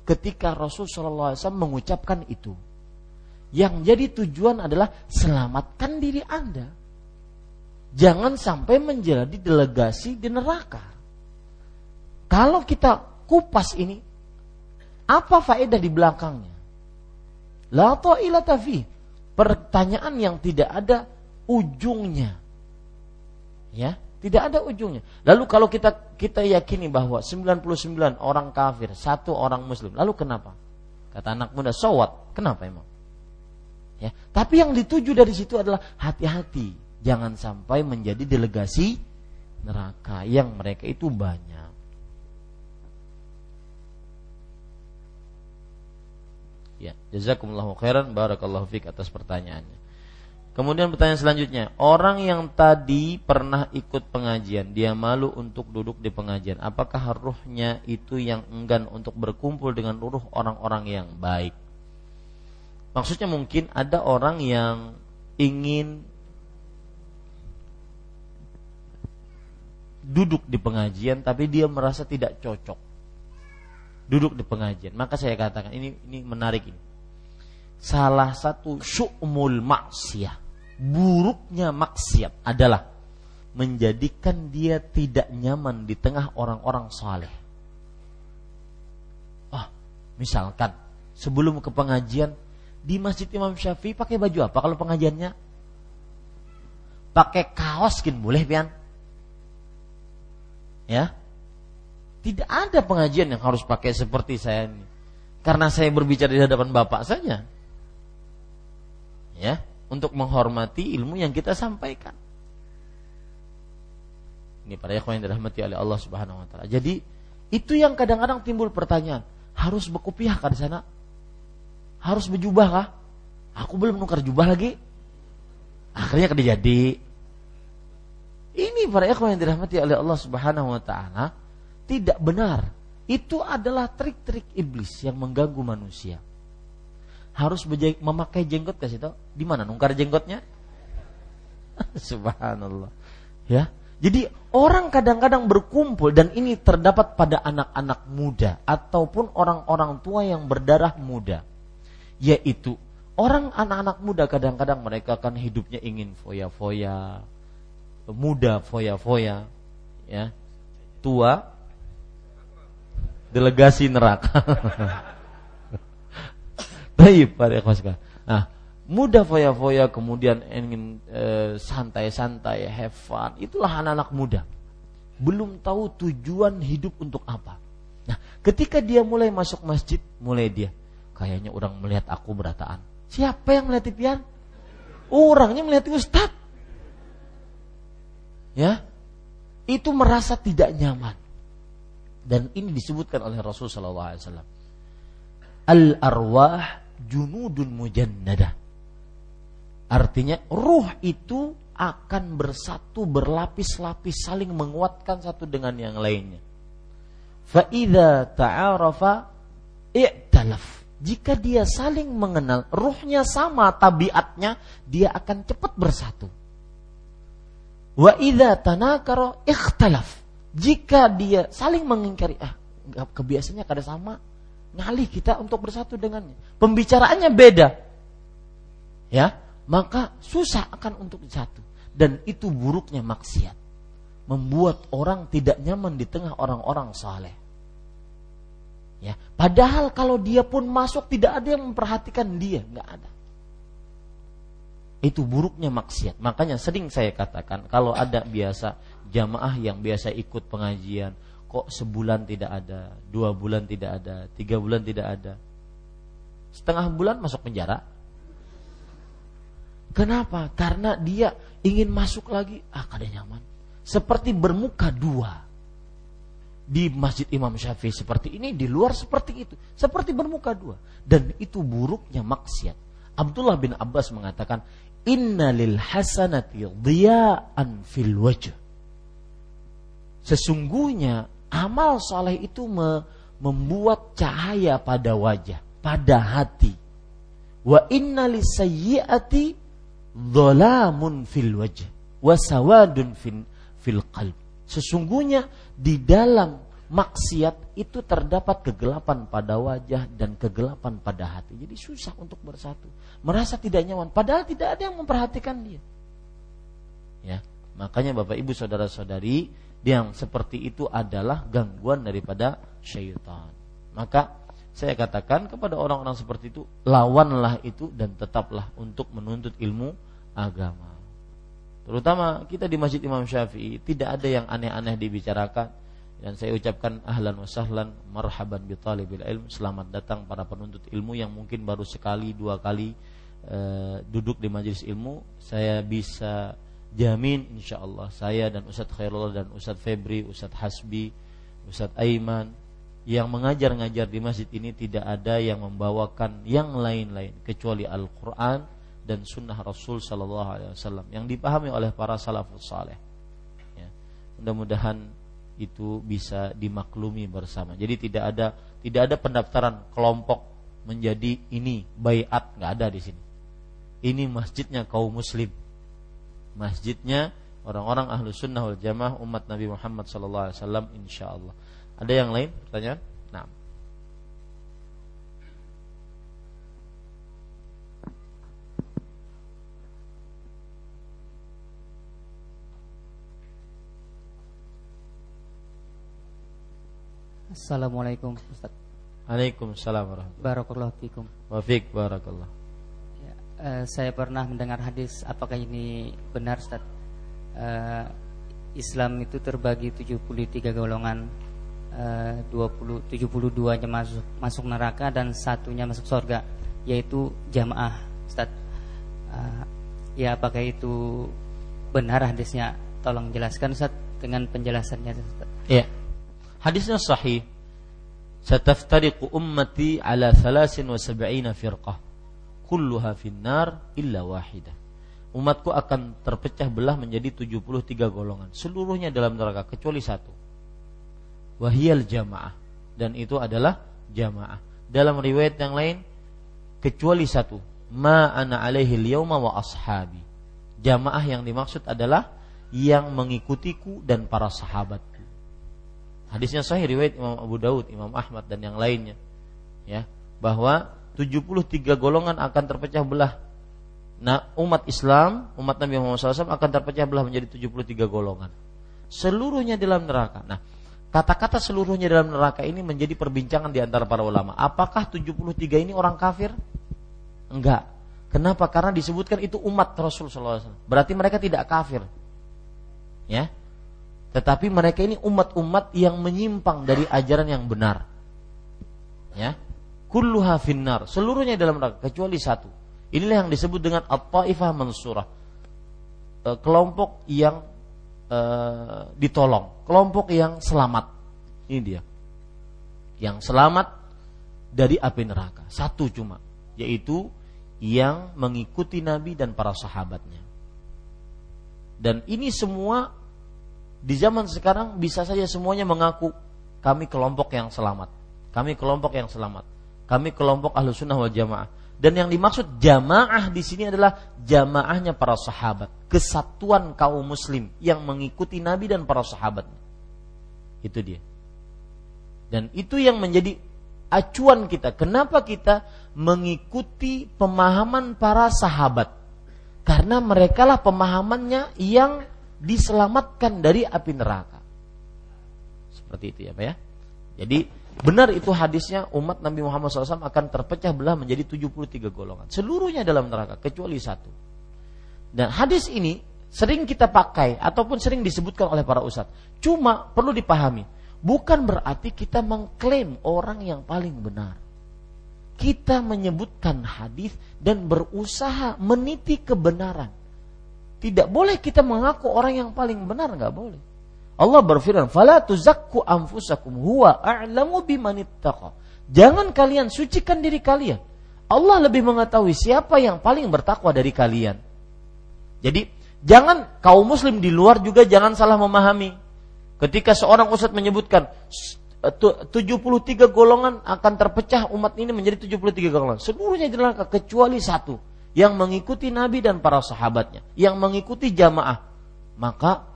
ketika Rasul Shallallahu Alaihi Wasallam mengucapkan itu. Yang jadi tujuan adalah selamatkan diri Anda. Jangan sampai menjadi delegasi di neraka. Kalau kita kupas ini, apa faedah di belakangnya? La ta'ilata Pertanyaan yang tidak ada ujungnya. Ya, tidak ada ujungnya. Lalu kalau kita kita yakini bahwa 99 orang kafir, satu orang muslim. Lalu kenapa? Kata anak muda, sowat. Kenapa emang? Ya, tapi yang dituju dari situ adalah hati-hati, jangan sampai menjadi delegasi neraka yang mereka itu banyak. Ya, jazakumullahu khairan barakallahu fik atas pertanyaannya. Kemudian pertanyaan selanjutnya, orang yang tadi pernah ikut pengajian, dia malu untuk duduk di pengajian. Apakah ruhnya itu yang enggan untuk berkumpul dengan ruh orang-orang yang baik? Maksudnya mungkin ada orang yang ingin duduk di pengajian tapi dia merasa tidak cocok duduk di pengajian. Maka saya katakan ini ini menarik ini. Salah satu syu'mul maksiyah, buruknya maksiat adalah menjadikan dia tidak nyaman di tengah orang-orang saleh. Ah, misalkan sebelum ke pengajian di Masjid Imam Syafi'i pakai baju apa kalau pengajiannya? Pakai kaos kan boleh pian? Ya, tidak ada pengajian yang harus pakai seperti saya ini. Karena saya berbicara di hadapan Bapak saja. Ya, untuk menghormati ilmu yang kita sampaikan. Ini para ikhwan yang dirahmati oleh Allah Subhanahu wa taala. Jadi, itu yang kadang-kadang timbul pertanyaan, harus berkopiah kah di sana? Harus berjubah kah? Aku belum nukar jubah lagi. Akhirnya jadi. Ini para ikhwan yang dirahmati oleh Allah Subhanahu wa taala tidak benar. Itu adalah trik-trik iblis yang mengganggu manusia. Harus memakai jenggot kasih tau di mana nungkar jenggotnya? Subhanallah. Ya. Jadi orang kadang-kadang berkumpul dan ini terdapat pada anak-anak muda ataupun orang-orang tua yang berdarah muda. Yaitu orang anak-anak muda kadang-kadang mereka kan hidupnya ingin foya-foya, muda foya-foya, ya. Tua delegasi neraka. Baik, para ikhwas Nah, mudah foya-foya kemudian ingin e, santai-santai, have fun. Itulah anak-anak muda. Belum tahu tujuan hidup untuk apa. Nah, ketika dia mulai masuk masjid, mulai dia kayaknya orang melihat aku berataan. Siapa yang melihat pian? Orangnya melihat ustaz. Ya. Itu merasa tidak nyaman dan ini disebutkan oleh Rasul wasallam. Al arwah junudun mujannada. Artinya ruh itu akan bersatu berlapis-lapis saling menguatkan satu dengan yang lainnya. Fa idza ta'arafa i'talaf. Jika dia saling mengenal, ruhnya sama tabiatnya, dia akan cepat bersatu. Wa idza tanakara ikhtalaf jika dia saling mengingkari, ah kebiasaannya kada sama, ngalih kita untuk bersatu dengannya. Pembicaraannya beda. Ya, maka susah akan untuk bersatu. Dan itu buruknya maksiat. Membuat orang tidak nyaman di tengah orang-orang saleh. Ya, padahal kalau dia pun masuk tidak ada yang memperhatikan dia, nggak ada. Itu buruknya maksiat. Makanya sering saya katakan kalau ada biasa jamaah yang biasa ikut pengajian kok sebulan tidak ada, dua bulan tidak ada, tiga bulan tidak ada, setengah bulan masuk penjara. Kenapa? Karena dia ingin masuk lagi, ah kada nyaman. Seperti bermuka dua di masjid Imam Syafi'i seperti ini, di luar seperti itu, seperti bermuka dua. Dan itu buruknya maksiat. Abdullah bin Abbas mengatakan, Inna lil hasanati diya'an fil wajh sesungguhnya amal soleh itu me, membuat cahaya pada wajah, pada hati. Wa inna lisayyi'ati dhalamun fil wajh wa sawadun fil, fil qalb. Sesungguhnya di dalam maksiat itu terdapat kegelapan pada wajah dan kegelapan pada hati. Jadi susah untuk bersatu. Merasa tidak nyaman padahal tidak ada yang memperhatikan dia. Ya, makanya Bapak Ibu saudara-saudari yang seperti itu adalah gangguan daripada syaitan. Maka saya katakan kepada orang-orang seperti itu, lawanlah itu dan tetaplah untuk menuntut ilmu agama. Terutama kita di Masjid Imam Syafi'i tidak ada yang aneh-aneh dibicarakan dan saya ucapkan ahlan wa sahlan marhaban bi talibil ilm selamat datang para penuntut ilmu yang mungkin baru sekali dua kali e, duduk di majelis ilmu saya bisa jamin insya Allah saya dan Ustadz Khairullah dan Ustadz Febri, Ustadz Hasbi, Ustadz Aiman yang mengajar-ngajar di masjid ini tidak ada yang membawakan yang lain-lain kecuali Al-Quran dan sunnah Rasul Shallallahu Alaihi Wasallam yang dipahami oleh para salafus saleh. Ya. Mudah-mudahan itu bisa dimaklumi bersama. Jadi tidak ada tidak ada pendaftaran kelompok menjadi ini bayat nggak ada di sini. Ini masjidnya kaum muslim. Masjidnya orang-orang ahlu sunnah wal jamaah umat Nabi Muhammad sallallahu alaihi wasallam insyaallah. Ada yang lain pertanyaan? Nah. Assalamualaikum Ustaz. Waalaikumsalam warahmatullahi Barakallahu fikum. Wafik barakallah. Uh, saya pernah mendengar hadis apakah ini benar Ustaz? Uh, Islam itu terbagi 73 golongan. Uh, 20 72-nya masuk masuk neraka dan satunya masuk surga yaitu jamaah Ustaz. Uh, ya apakah itu benar hadisnya? Tolong jelaskan Ustaz dengan penjelasannya Ustaz. Iya. Hadisnya sahih. Sataftariqu ummati ala 73 firqah. Kulluha finnar illa wahidah. Umatku akan terpecah belah menjadi 73 golongan. Seluruhnya dalam neraka kecuali satu. Wahiyal jamaah. Dan itu adalah jamaah. Dalam riwayat yang lain kecuali satu. Ma ana alaihi yauma wa ashabi. Jamaah yang dimaksud adalah yang mengikutiku dan para sahabat Hadisnya sahih riwayat Imam Abu Daud, Imam Ahmad dan yang lainnya. Ya, bahwa 73 golongan akan terpecah belah. Nah, umat Islam, umat Nabi Muhammad SAW akan terpecah belah menjadi 73 golongan. Seluruhnya dalam neraka. Nah, kata-kata seluruhnya dalam neraka ini menjadi perbincangan di antara para ulama. Apakah 73 ini orang kafir? Enggak. Kenapa? Karena disebutkan itu umat Rasul SAW. Berarti mereka tidak kafir. Ya, tetapi mereka ini umat-umat yang menyimpang dari ajaran yang benar. Ya. Kulluha finnar, seluruhnya dalam neraka kecuali satu. Inilah yang disebut dengan at-taifah mansurah. E, kelompok yang e, ditolong, kelompok yang selamat. Ini dia. Yang selamat dari api neraka. Satu cuma, yaitu yang mengikuti Nabi dan para sahabatnya. Dan ini semua di zaman sekarang bisa saja semuanya mengaku kami kelompok yang selamat. Kami kelompok yang selamat. Kami kelompok ahlu sunnah wal jamaah. Dan yang dimaksud jamaah di sini adalah jamaahnya para sahabat, kesatuan kaum muslim yang mengikuti Nabi dan para sahabat. Itu dia. Dan itu yang menjadi acuan kita. Kenapa kita mengikuti pemahaman para sahabat? Karena merekalah pemahamannya yang diselamatkan dari api neraka. Seperti itu ya Pak ya. Jadi benar itu hadisnya umat Nabi Muhammad SAW akan terpecah belah menjadi 73 golongan. Seluruhnya dalam neraka kecuali satu. Dan hadis ini sering kita pakai ataupun sering disebutkan oleh para ustadz. Cuma perlu dipahami, bukan berarti kita mengklaim orang yang paling benar. Kita menyebutkan hadis dan berusaha meniti kebenaran. Tidak boleh kita mengaku orang yang paling benar, nggak boleh. Allah berfirman, "Fala tuzakku anfusakum huwa a'lamu bimanittaqa." Jangan kalian sucikan diri kalian. Allah lebih mengetahui siapa yang paling bertakwa dari kalian. Jadi, jangan kaum muslim di luar juga jangan salah memahami. Ketika seorang ustadz menyebutkan 73 golongan akan terpecah umat ini menjadi 73 golongan. Seluruhnya neraka kecuali satu yang mengikuti Nabi dan para sahabatnya, yang mengikuti jamaah, maka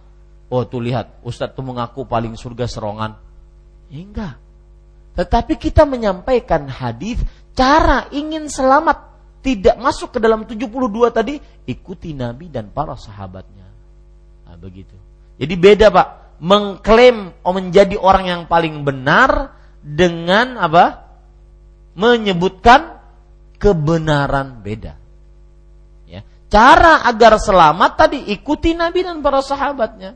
oh tuh lihat Ustadz tuh mengaku paling surga serongan. Ya, enggak. Tetapi kita menyampaikan hadis cara ingin selamat tidak masuk ke dalam 72 tadi ikuti Nabi dan para sahabatnya. Nah, begitu. Jadi beda Pak, mengklaim oh, menjadi orang yang paling benar dengan apa? menyebutkan kebenaran beda. Cara agar selamat tadi ikuti Nabi dan para sahabatnya.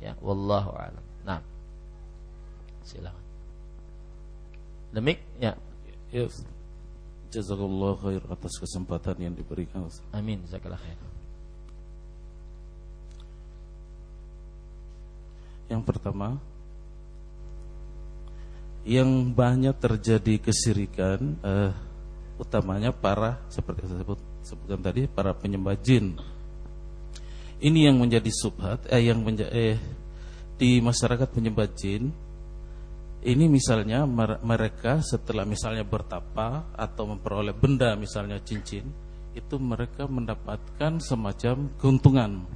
Ya, wallahu a'lam. Nah. Silakan. Demik, ya. Ya. Jazakallah khair atas kesempatan yang diberikan. Amin, jazakallah khair. Yang pertama, yang banyak terjadi kesirikan, uh, utamanya para seperti saya sebut sebutkan tadi para penyembah jin. Ini yang menjadi subhat eh yang menja eh di masyarakat penyembah jin ini misalnya mereka setelah misalnya bertapa atau memperoleh benda misalnya cincin itu mereka mendapatkan semacam keuntungan.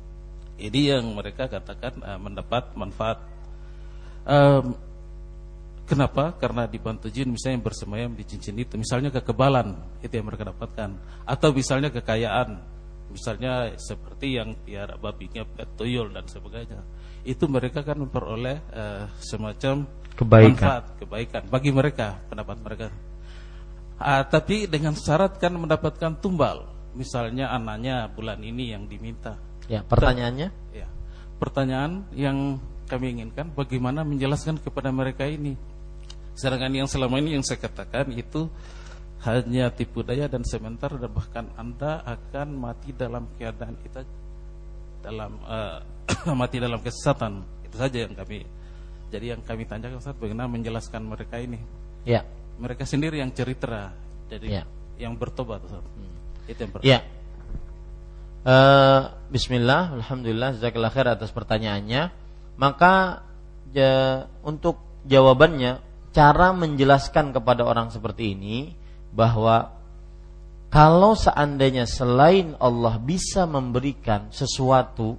Ini yang mereka katakan uh, mendapat manfaat. Um, Kenapa? Karena dibantu jin misalnya bersemayam di cincin itu, misalnya kekebalan itu yang mereka dapatkan, atau misalnya kekayaan, misalnya seperti yang piara babinya, tuyul dan sebagainya. Itu mereka kan memperoleh uh, semacam kebaikan. manfaat, kebaikan bagi mereka pendapat mereka. Uh, tapi dengan syarat kan mendapatkan tumbal, misalnya anaknya bulan ini yang diminta. Ya, pertanyaannya? Ya, pertanyaan yang kami inginkan bagaimana menjelaskan kepada mereka ini Sedangkan yang selama ini yang saya katakan itu hanya tipu daya dan sebentar dan bahkan Anda akan mati dalam keadaan kita dalam uh, mati dalam kesesatan. Itu saja yang kami jadi yang kami tanyakan saat bagaimana menjelaskan mereka ini. Ya. Mereka sendiri yang cerita jadi ya. yang bertobat Hmm. Itu yang pertama. Ya. Uh, Bismillah, Alhamdulillah, Jazakallah khair atas pertanyaannya. Maka ya, untuk jawabannya cara menjelaskan kepada orang seperti ini bahwa kalau seandainya selain Allah bisa memberikan sesuatu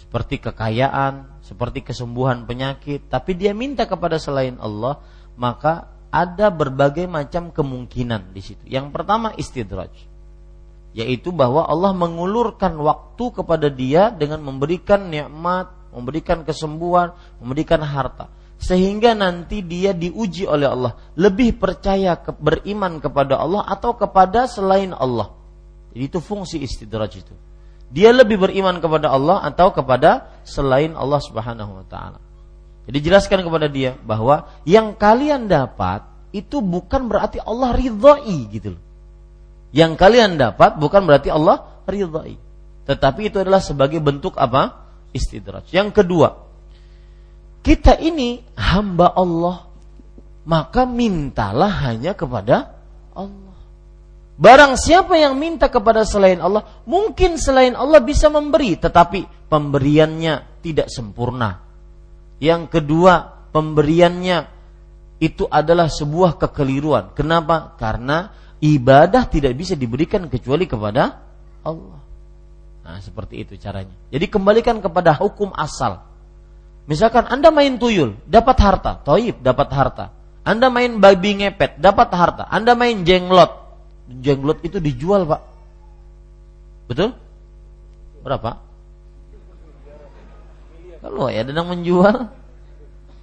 seperti kekayaan, seperti kesembuhan penyakit, tapi dia minta kepada selain Allah, maka ada berbagai macam kemungkinan di situ. Yang pertama istidraj, yaitu bahwa Allah mengulurkan waktu kepada dia dengan memberikan nikmat, memberikan kesembuhan, memberikan harta sehingga nanti dia diuji oleh Allah. Lebih percaya ke, beriman kepada Allah atau kepada selain Allah. Jadi itu fungsi istidraj itu. Dia lebih beriman kepada Allah atau kepada selain Allah Subhanahu wa taala. Jadi jelaskan kepada dia bahwa yang kalian dapat itu bukan berarti Allah ridhoi gitu loh. Yang kalian dapat bukan berarti Allah ridhoi. Tetapi itu adalah sebagai bentuk apa? Istidraj. Yang kedua kita ini hamba Allah, maka mintalah hanya kepada Allah. Barang siapa yang minta kepada selain Allah, mungkin selain Allah bisa memberi, tetapi pemberiannya tidak sempurna. Yang kedua, pemberiannya itu adalah sebuah kekeliruan. Kenapa? Karena ibadah tidak bisa diberikan kecuali kepada Allah. Nah, seperti itu caranya. Jadi kembalikan kepada hukum asal. Misalkan Anda main tuyul, dapat harta, toib dapat harta. Anda main babi ngepet, dapat harta. Anda main jenglot, jenglot itu dijual pak. Betul? Berapa? Kalau ya sedang menjual,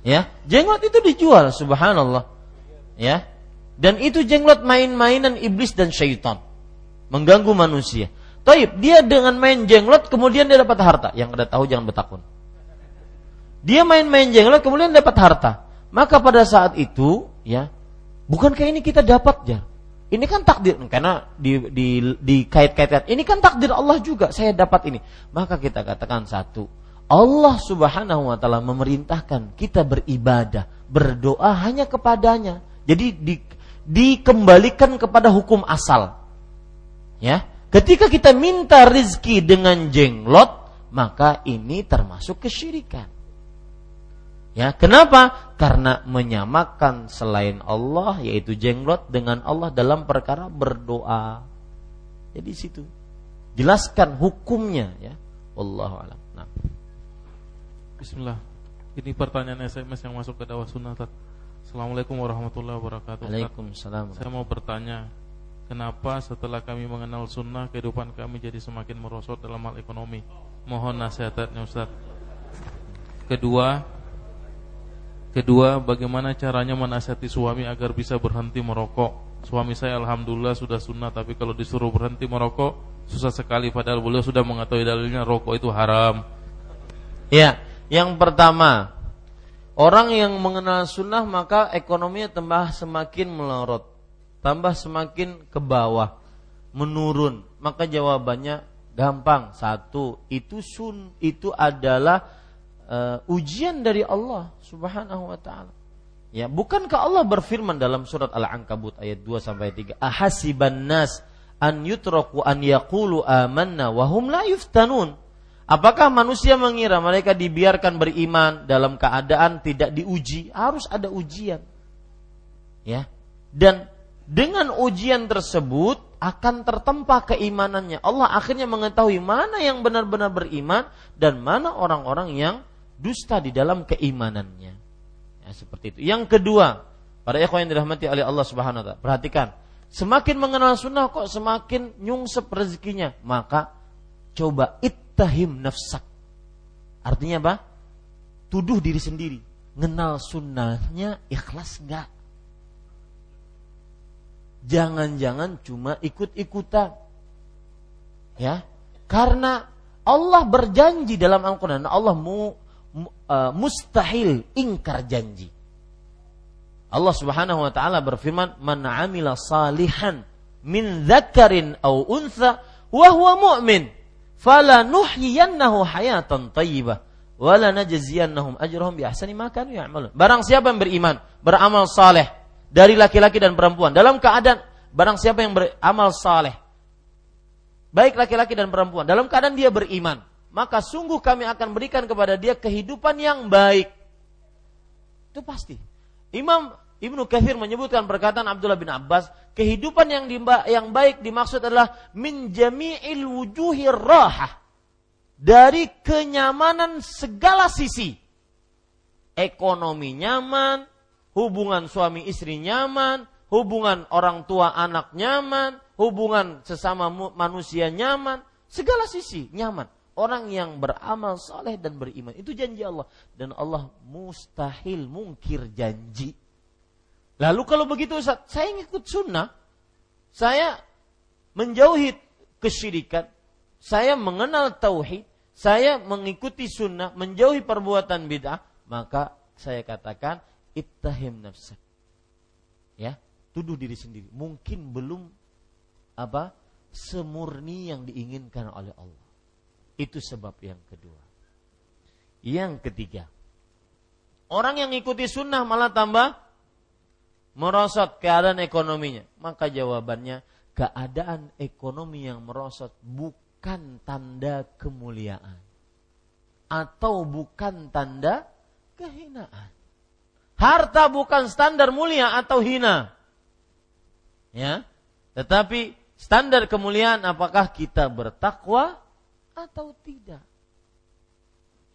ya jenglot itu dijual, subhanallah, ya. Dan itu jenglot main-mainan iblis dan syaitan, mengganggu manusia. Toib dia dengan main jenglot kemudian dia dapat harta. Yang ada tahu jangan bertakun. Dia main-main jenglot kemudian dapat harta. Maka pada saat itu, ya, bukankah ini kita dapat ya? Ini kan takdir karena di di di kait-kaitkan. Ini kan takdir Allah juga saya dapat ini. Maka kita katakan satu, Allah Subhanahu wa taala memerintahkan kita beribadah, berdoa hanya kepadanya. Jadi di, dikembalikan kepada hukum asal. Ya. Ketika kita minta rizki dengan jenglot, maka ini termasuk kesyirikan. Ya, kenapa? Karena menyamakan selain Allah yaitu jenglot dengan Allah dalam perkara berdoa. Jadi situ. Jelaskan hukumnya ya. Wallahu alam. Nah. Bismillah. Ini pertanyaan SMS yang masuk ke dakwah sunnah. Assalamualaikum warahmatullahi wabarakatuh. Waalaikumsalam. Saya mau bertanya, kenapa setelah kami mengenal sunnah kehidupan kami jadi semakin merosot dalam hal ekonomi? Mohon nasihatnya Ustaz. Kedua, Kedua, bagaimana caranya menasihati suami agar bisa berhenti merokok? Suami saya alhamdulillah sudah sunnah, tapi kalau disuruh berhenti merokok susah sekali. Padahal beliau sudah mengetahui dalilnya rokok itu haram. Ya, yang pertama, orang yang mengenal sunnah maka ekonominya tambah semakin melorot, tambah semakin ke bawah, menurun. Maka jawabannya gampang. Satu, itu sun itu adalah uh, ujian dari Allah Subhanahu wa taala. Ya, bukankah Allah berfirman dalam surat Al-Ankabut ayat 2 sampai 3, "Ahasiban nas an yutraku an yaqulu amanna wa hum la yuftanun. Apakah manusia mengira mereka dibiarkan beriman dalam keadaan tidak diuji? Harus ada ujian. Ya. Dan dengan ujian tersebut akan tertempa keimanannya. Allah akhirnya mengetahui mana yang benar-benar beriman dan mana orang-orang yang dusta di dalam keimanannya. Ya, seperti itu. Yang kedua, para ikhwan yang dirahmati oleh Allah Subhanahu wa taala, perhatikan. Semakin mengenal sunnah kok semakin nyungsep rezekinya. Maka coba it ittahim nafsak. Artinya apa? Tuduh diri sendiri. Ngenal sunnahnya ikhlas enggak? Jangan-jangan cuma ikut-ikutan. Ya. Karena Allah berjanji dalam Al-Quran. Allah uh, mustahil ingkar janji. Allah Subhanahu wa taala berfirman, "Man 'amila salihan min dzakarin aw untha wa huwa mu'min." fala nuhyiyannahu hayatan thayyibah wala najziyannahum ajrahum bi ahsani ma kanu ya'malun. Barang siapa yang beriman, beramal saleh dari laki-laki dan perempuan dalam keadaan barang siapa yang beramal saleh baik laki-laki dan perempuan dalam keadaan dia beriman, maka sungguh kami akan berikan kepada dia kehidupan yang baik. Itu pasti. Imam Ibnu Kathir menyebutkan perkataan Abdullah bin Abbas, kehidupan yang yang baik dimaksud adalah min jami'il wujuhi rahah. Dari kenyamanan segala sisi. Ekonomi nyaman, hubungan suami istri nyaman, hubungan orang tua anak nyaman, hubungan sesama manusia nyaman, segala sisi nyaman. Orang yang beramal soleh dan beriman itu janji Allah dan Allah mustahil mungkir janji Lalu kalau begitu Ustaz, saya ngikut sunnah, saya menjauhi kesyirikan, saya mengenal tauhid, saya mengikuti sunnah, menjauhi perbuatan bid'ah, maka saya katakan ittahim nafsak. Ya, tuduh diri sendiri. Mungkin belum apa? semurni yang diinginkan oleh Allah. Itu sebab yang kedua. Yang ketiga, orang yang ikuti sunnah malah tambah merosot keadaan ekonominya? Maka jawabannya keadaan ekonomi yang merosot bukan tanda kemuliaan atau bukan tanda kehinaan. Harta bukan standar mulia atau hina. Ya. Tetapi standar kemuliaan apakah kita bertakwa atau tidak.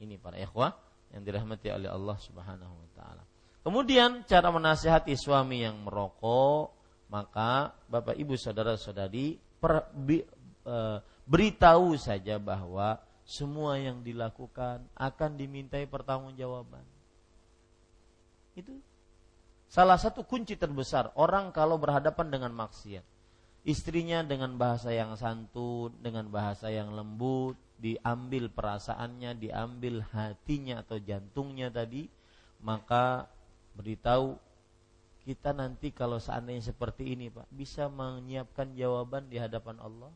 Ini para ikhwah yang dirahmati oleh Allah Subhanahu wa taala. Kemudian cara menasihati suami yang merokok, maka Bapak Ibu saudara-saudari per, bi, e, beritahu saja bahwa semua yang dilakukan akan dimintai pertanggungjawaban. Itu salah satu kunci terbesar orang kalau berhadapan dengan maksiat. Istrinya dengan bahasa yang santun, dengan bahasa yang lembut, diambil perasaannya, diambil hatinya atau jantungnya tadi, maka beritahu kita nanti kalau seandainya seperti ini Pak bisa menyiapkan jawaban di hadapan Allah?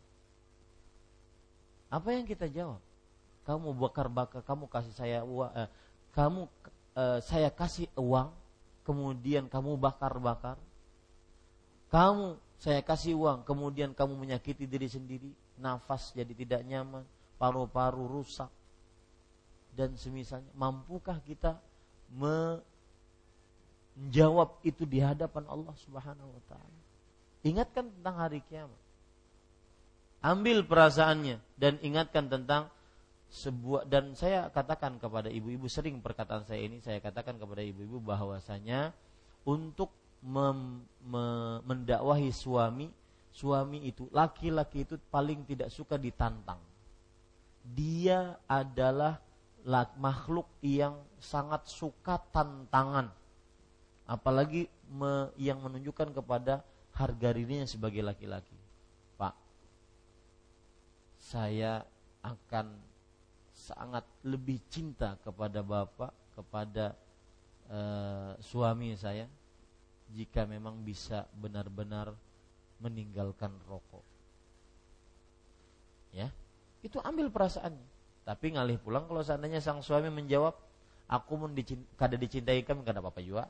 Apa yang kita jawab? Kamu bakar-bakar kamu kasih saya uang eh, kamu eh, saya kasih uang kemudian kamu bakar-bakar kamu saya kasih uang kemudian kamu menyakiti diri sendiri nafas jadi tidak nyaman paru-paru rusak dan semisalnya mampukah kita me menjawab itu di hadapan Allah Subhanahu wa taala. Ingatkan tentang hari kiamat. Ambil perasaannya dan ingatkan tentang sebuah dan saya katakan kepada ibu-ibu sering perkataan saya ini saya katakan kepada ibu-ibu bahwasanya untuk mem, me, mendakwahi suami suami itu laki-laki itu paling tidak suka ditantang dia adalah makhluk yang sangat suka tantangan apalagi me, yang menunjukkan kepada harga dirinya sebagai laki-laki. Pak, saya akan sangat lebih cinta kepada bapak, kepada e, suami saya, jika memang bisa benar-benar meninggalkan rokok. Ya, itu ambil perasaannya. Tapi ngalih pulang kalau seandainya sang suami menjawab, aku mun dicint kada dicintai kamu kada apa-apa juga.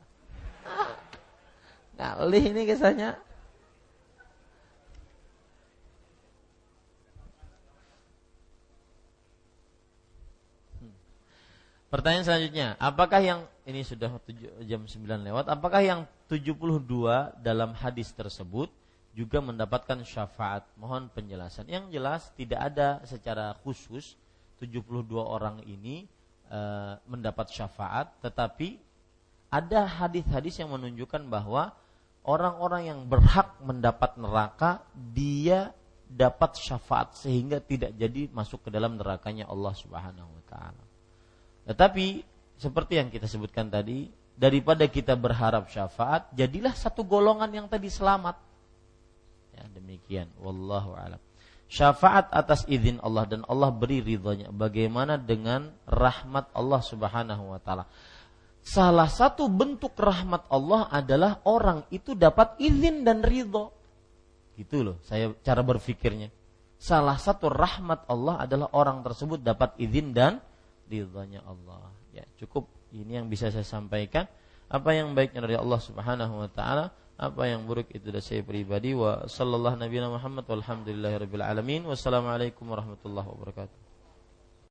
ngalih ini kisahnya. Hmm. Pertanyaan selanjutnya, apakah yang ini sudah 7, jam 9 lewat, apakah yang 72 dalam hadis tersebut juga mendapatkan syafaat? Mohon penjelasan. Yang jelas tidak ada secara khusus 72 orang ini e, mendapat syafaat, tetapi ada hadis-hadis yang menunjukkan bahwa orang-orang yang berhak mendapat neraka dia dapat syafaat sehingga tidak jadi masuk ke dalam nerakanya Allah Subhanahu wa taala. Tetapi seperti yang kita sebutkan tadi, daripada kita berharap syafaat, jadilah satu golongan yang tadi selamat. Ya, demikian. Wallahu a'lam. Syafaat atas izin Allah dan Allah beri ridhonya. Bagaimana dengan rahmat Allah Subhanahu wa taala? Salah satu bentuk rahmat Allah adalah orang itu dapat izin dan ridho. Gitu loh, saya cara berpikirnya. Salah satu rahmat Allah adalah orang tersebut dapat izin dan ridhonya Allah. Ya, cukup ini yang bisa saya sampaikan. Apa yang baiknya dari Allah Subhanahu wa taala, apa yang buruk itu dari saya pribadi wa sallallahu nabiyana Muhammad walhamdulillahirabbil alamin. Wassalamualaikum warahmatullahi wabarakatuh.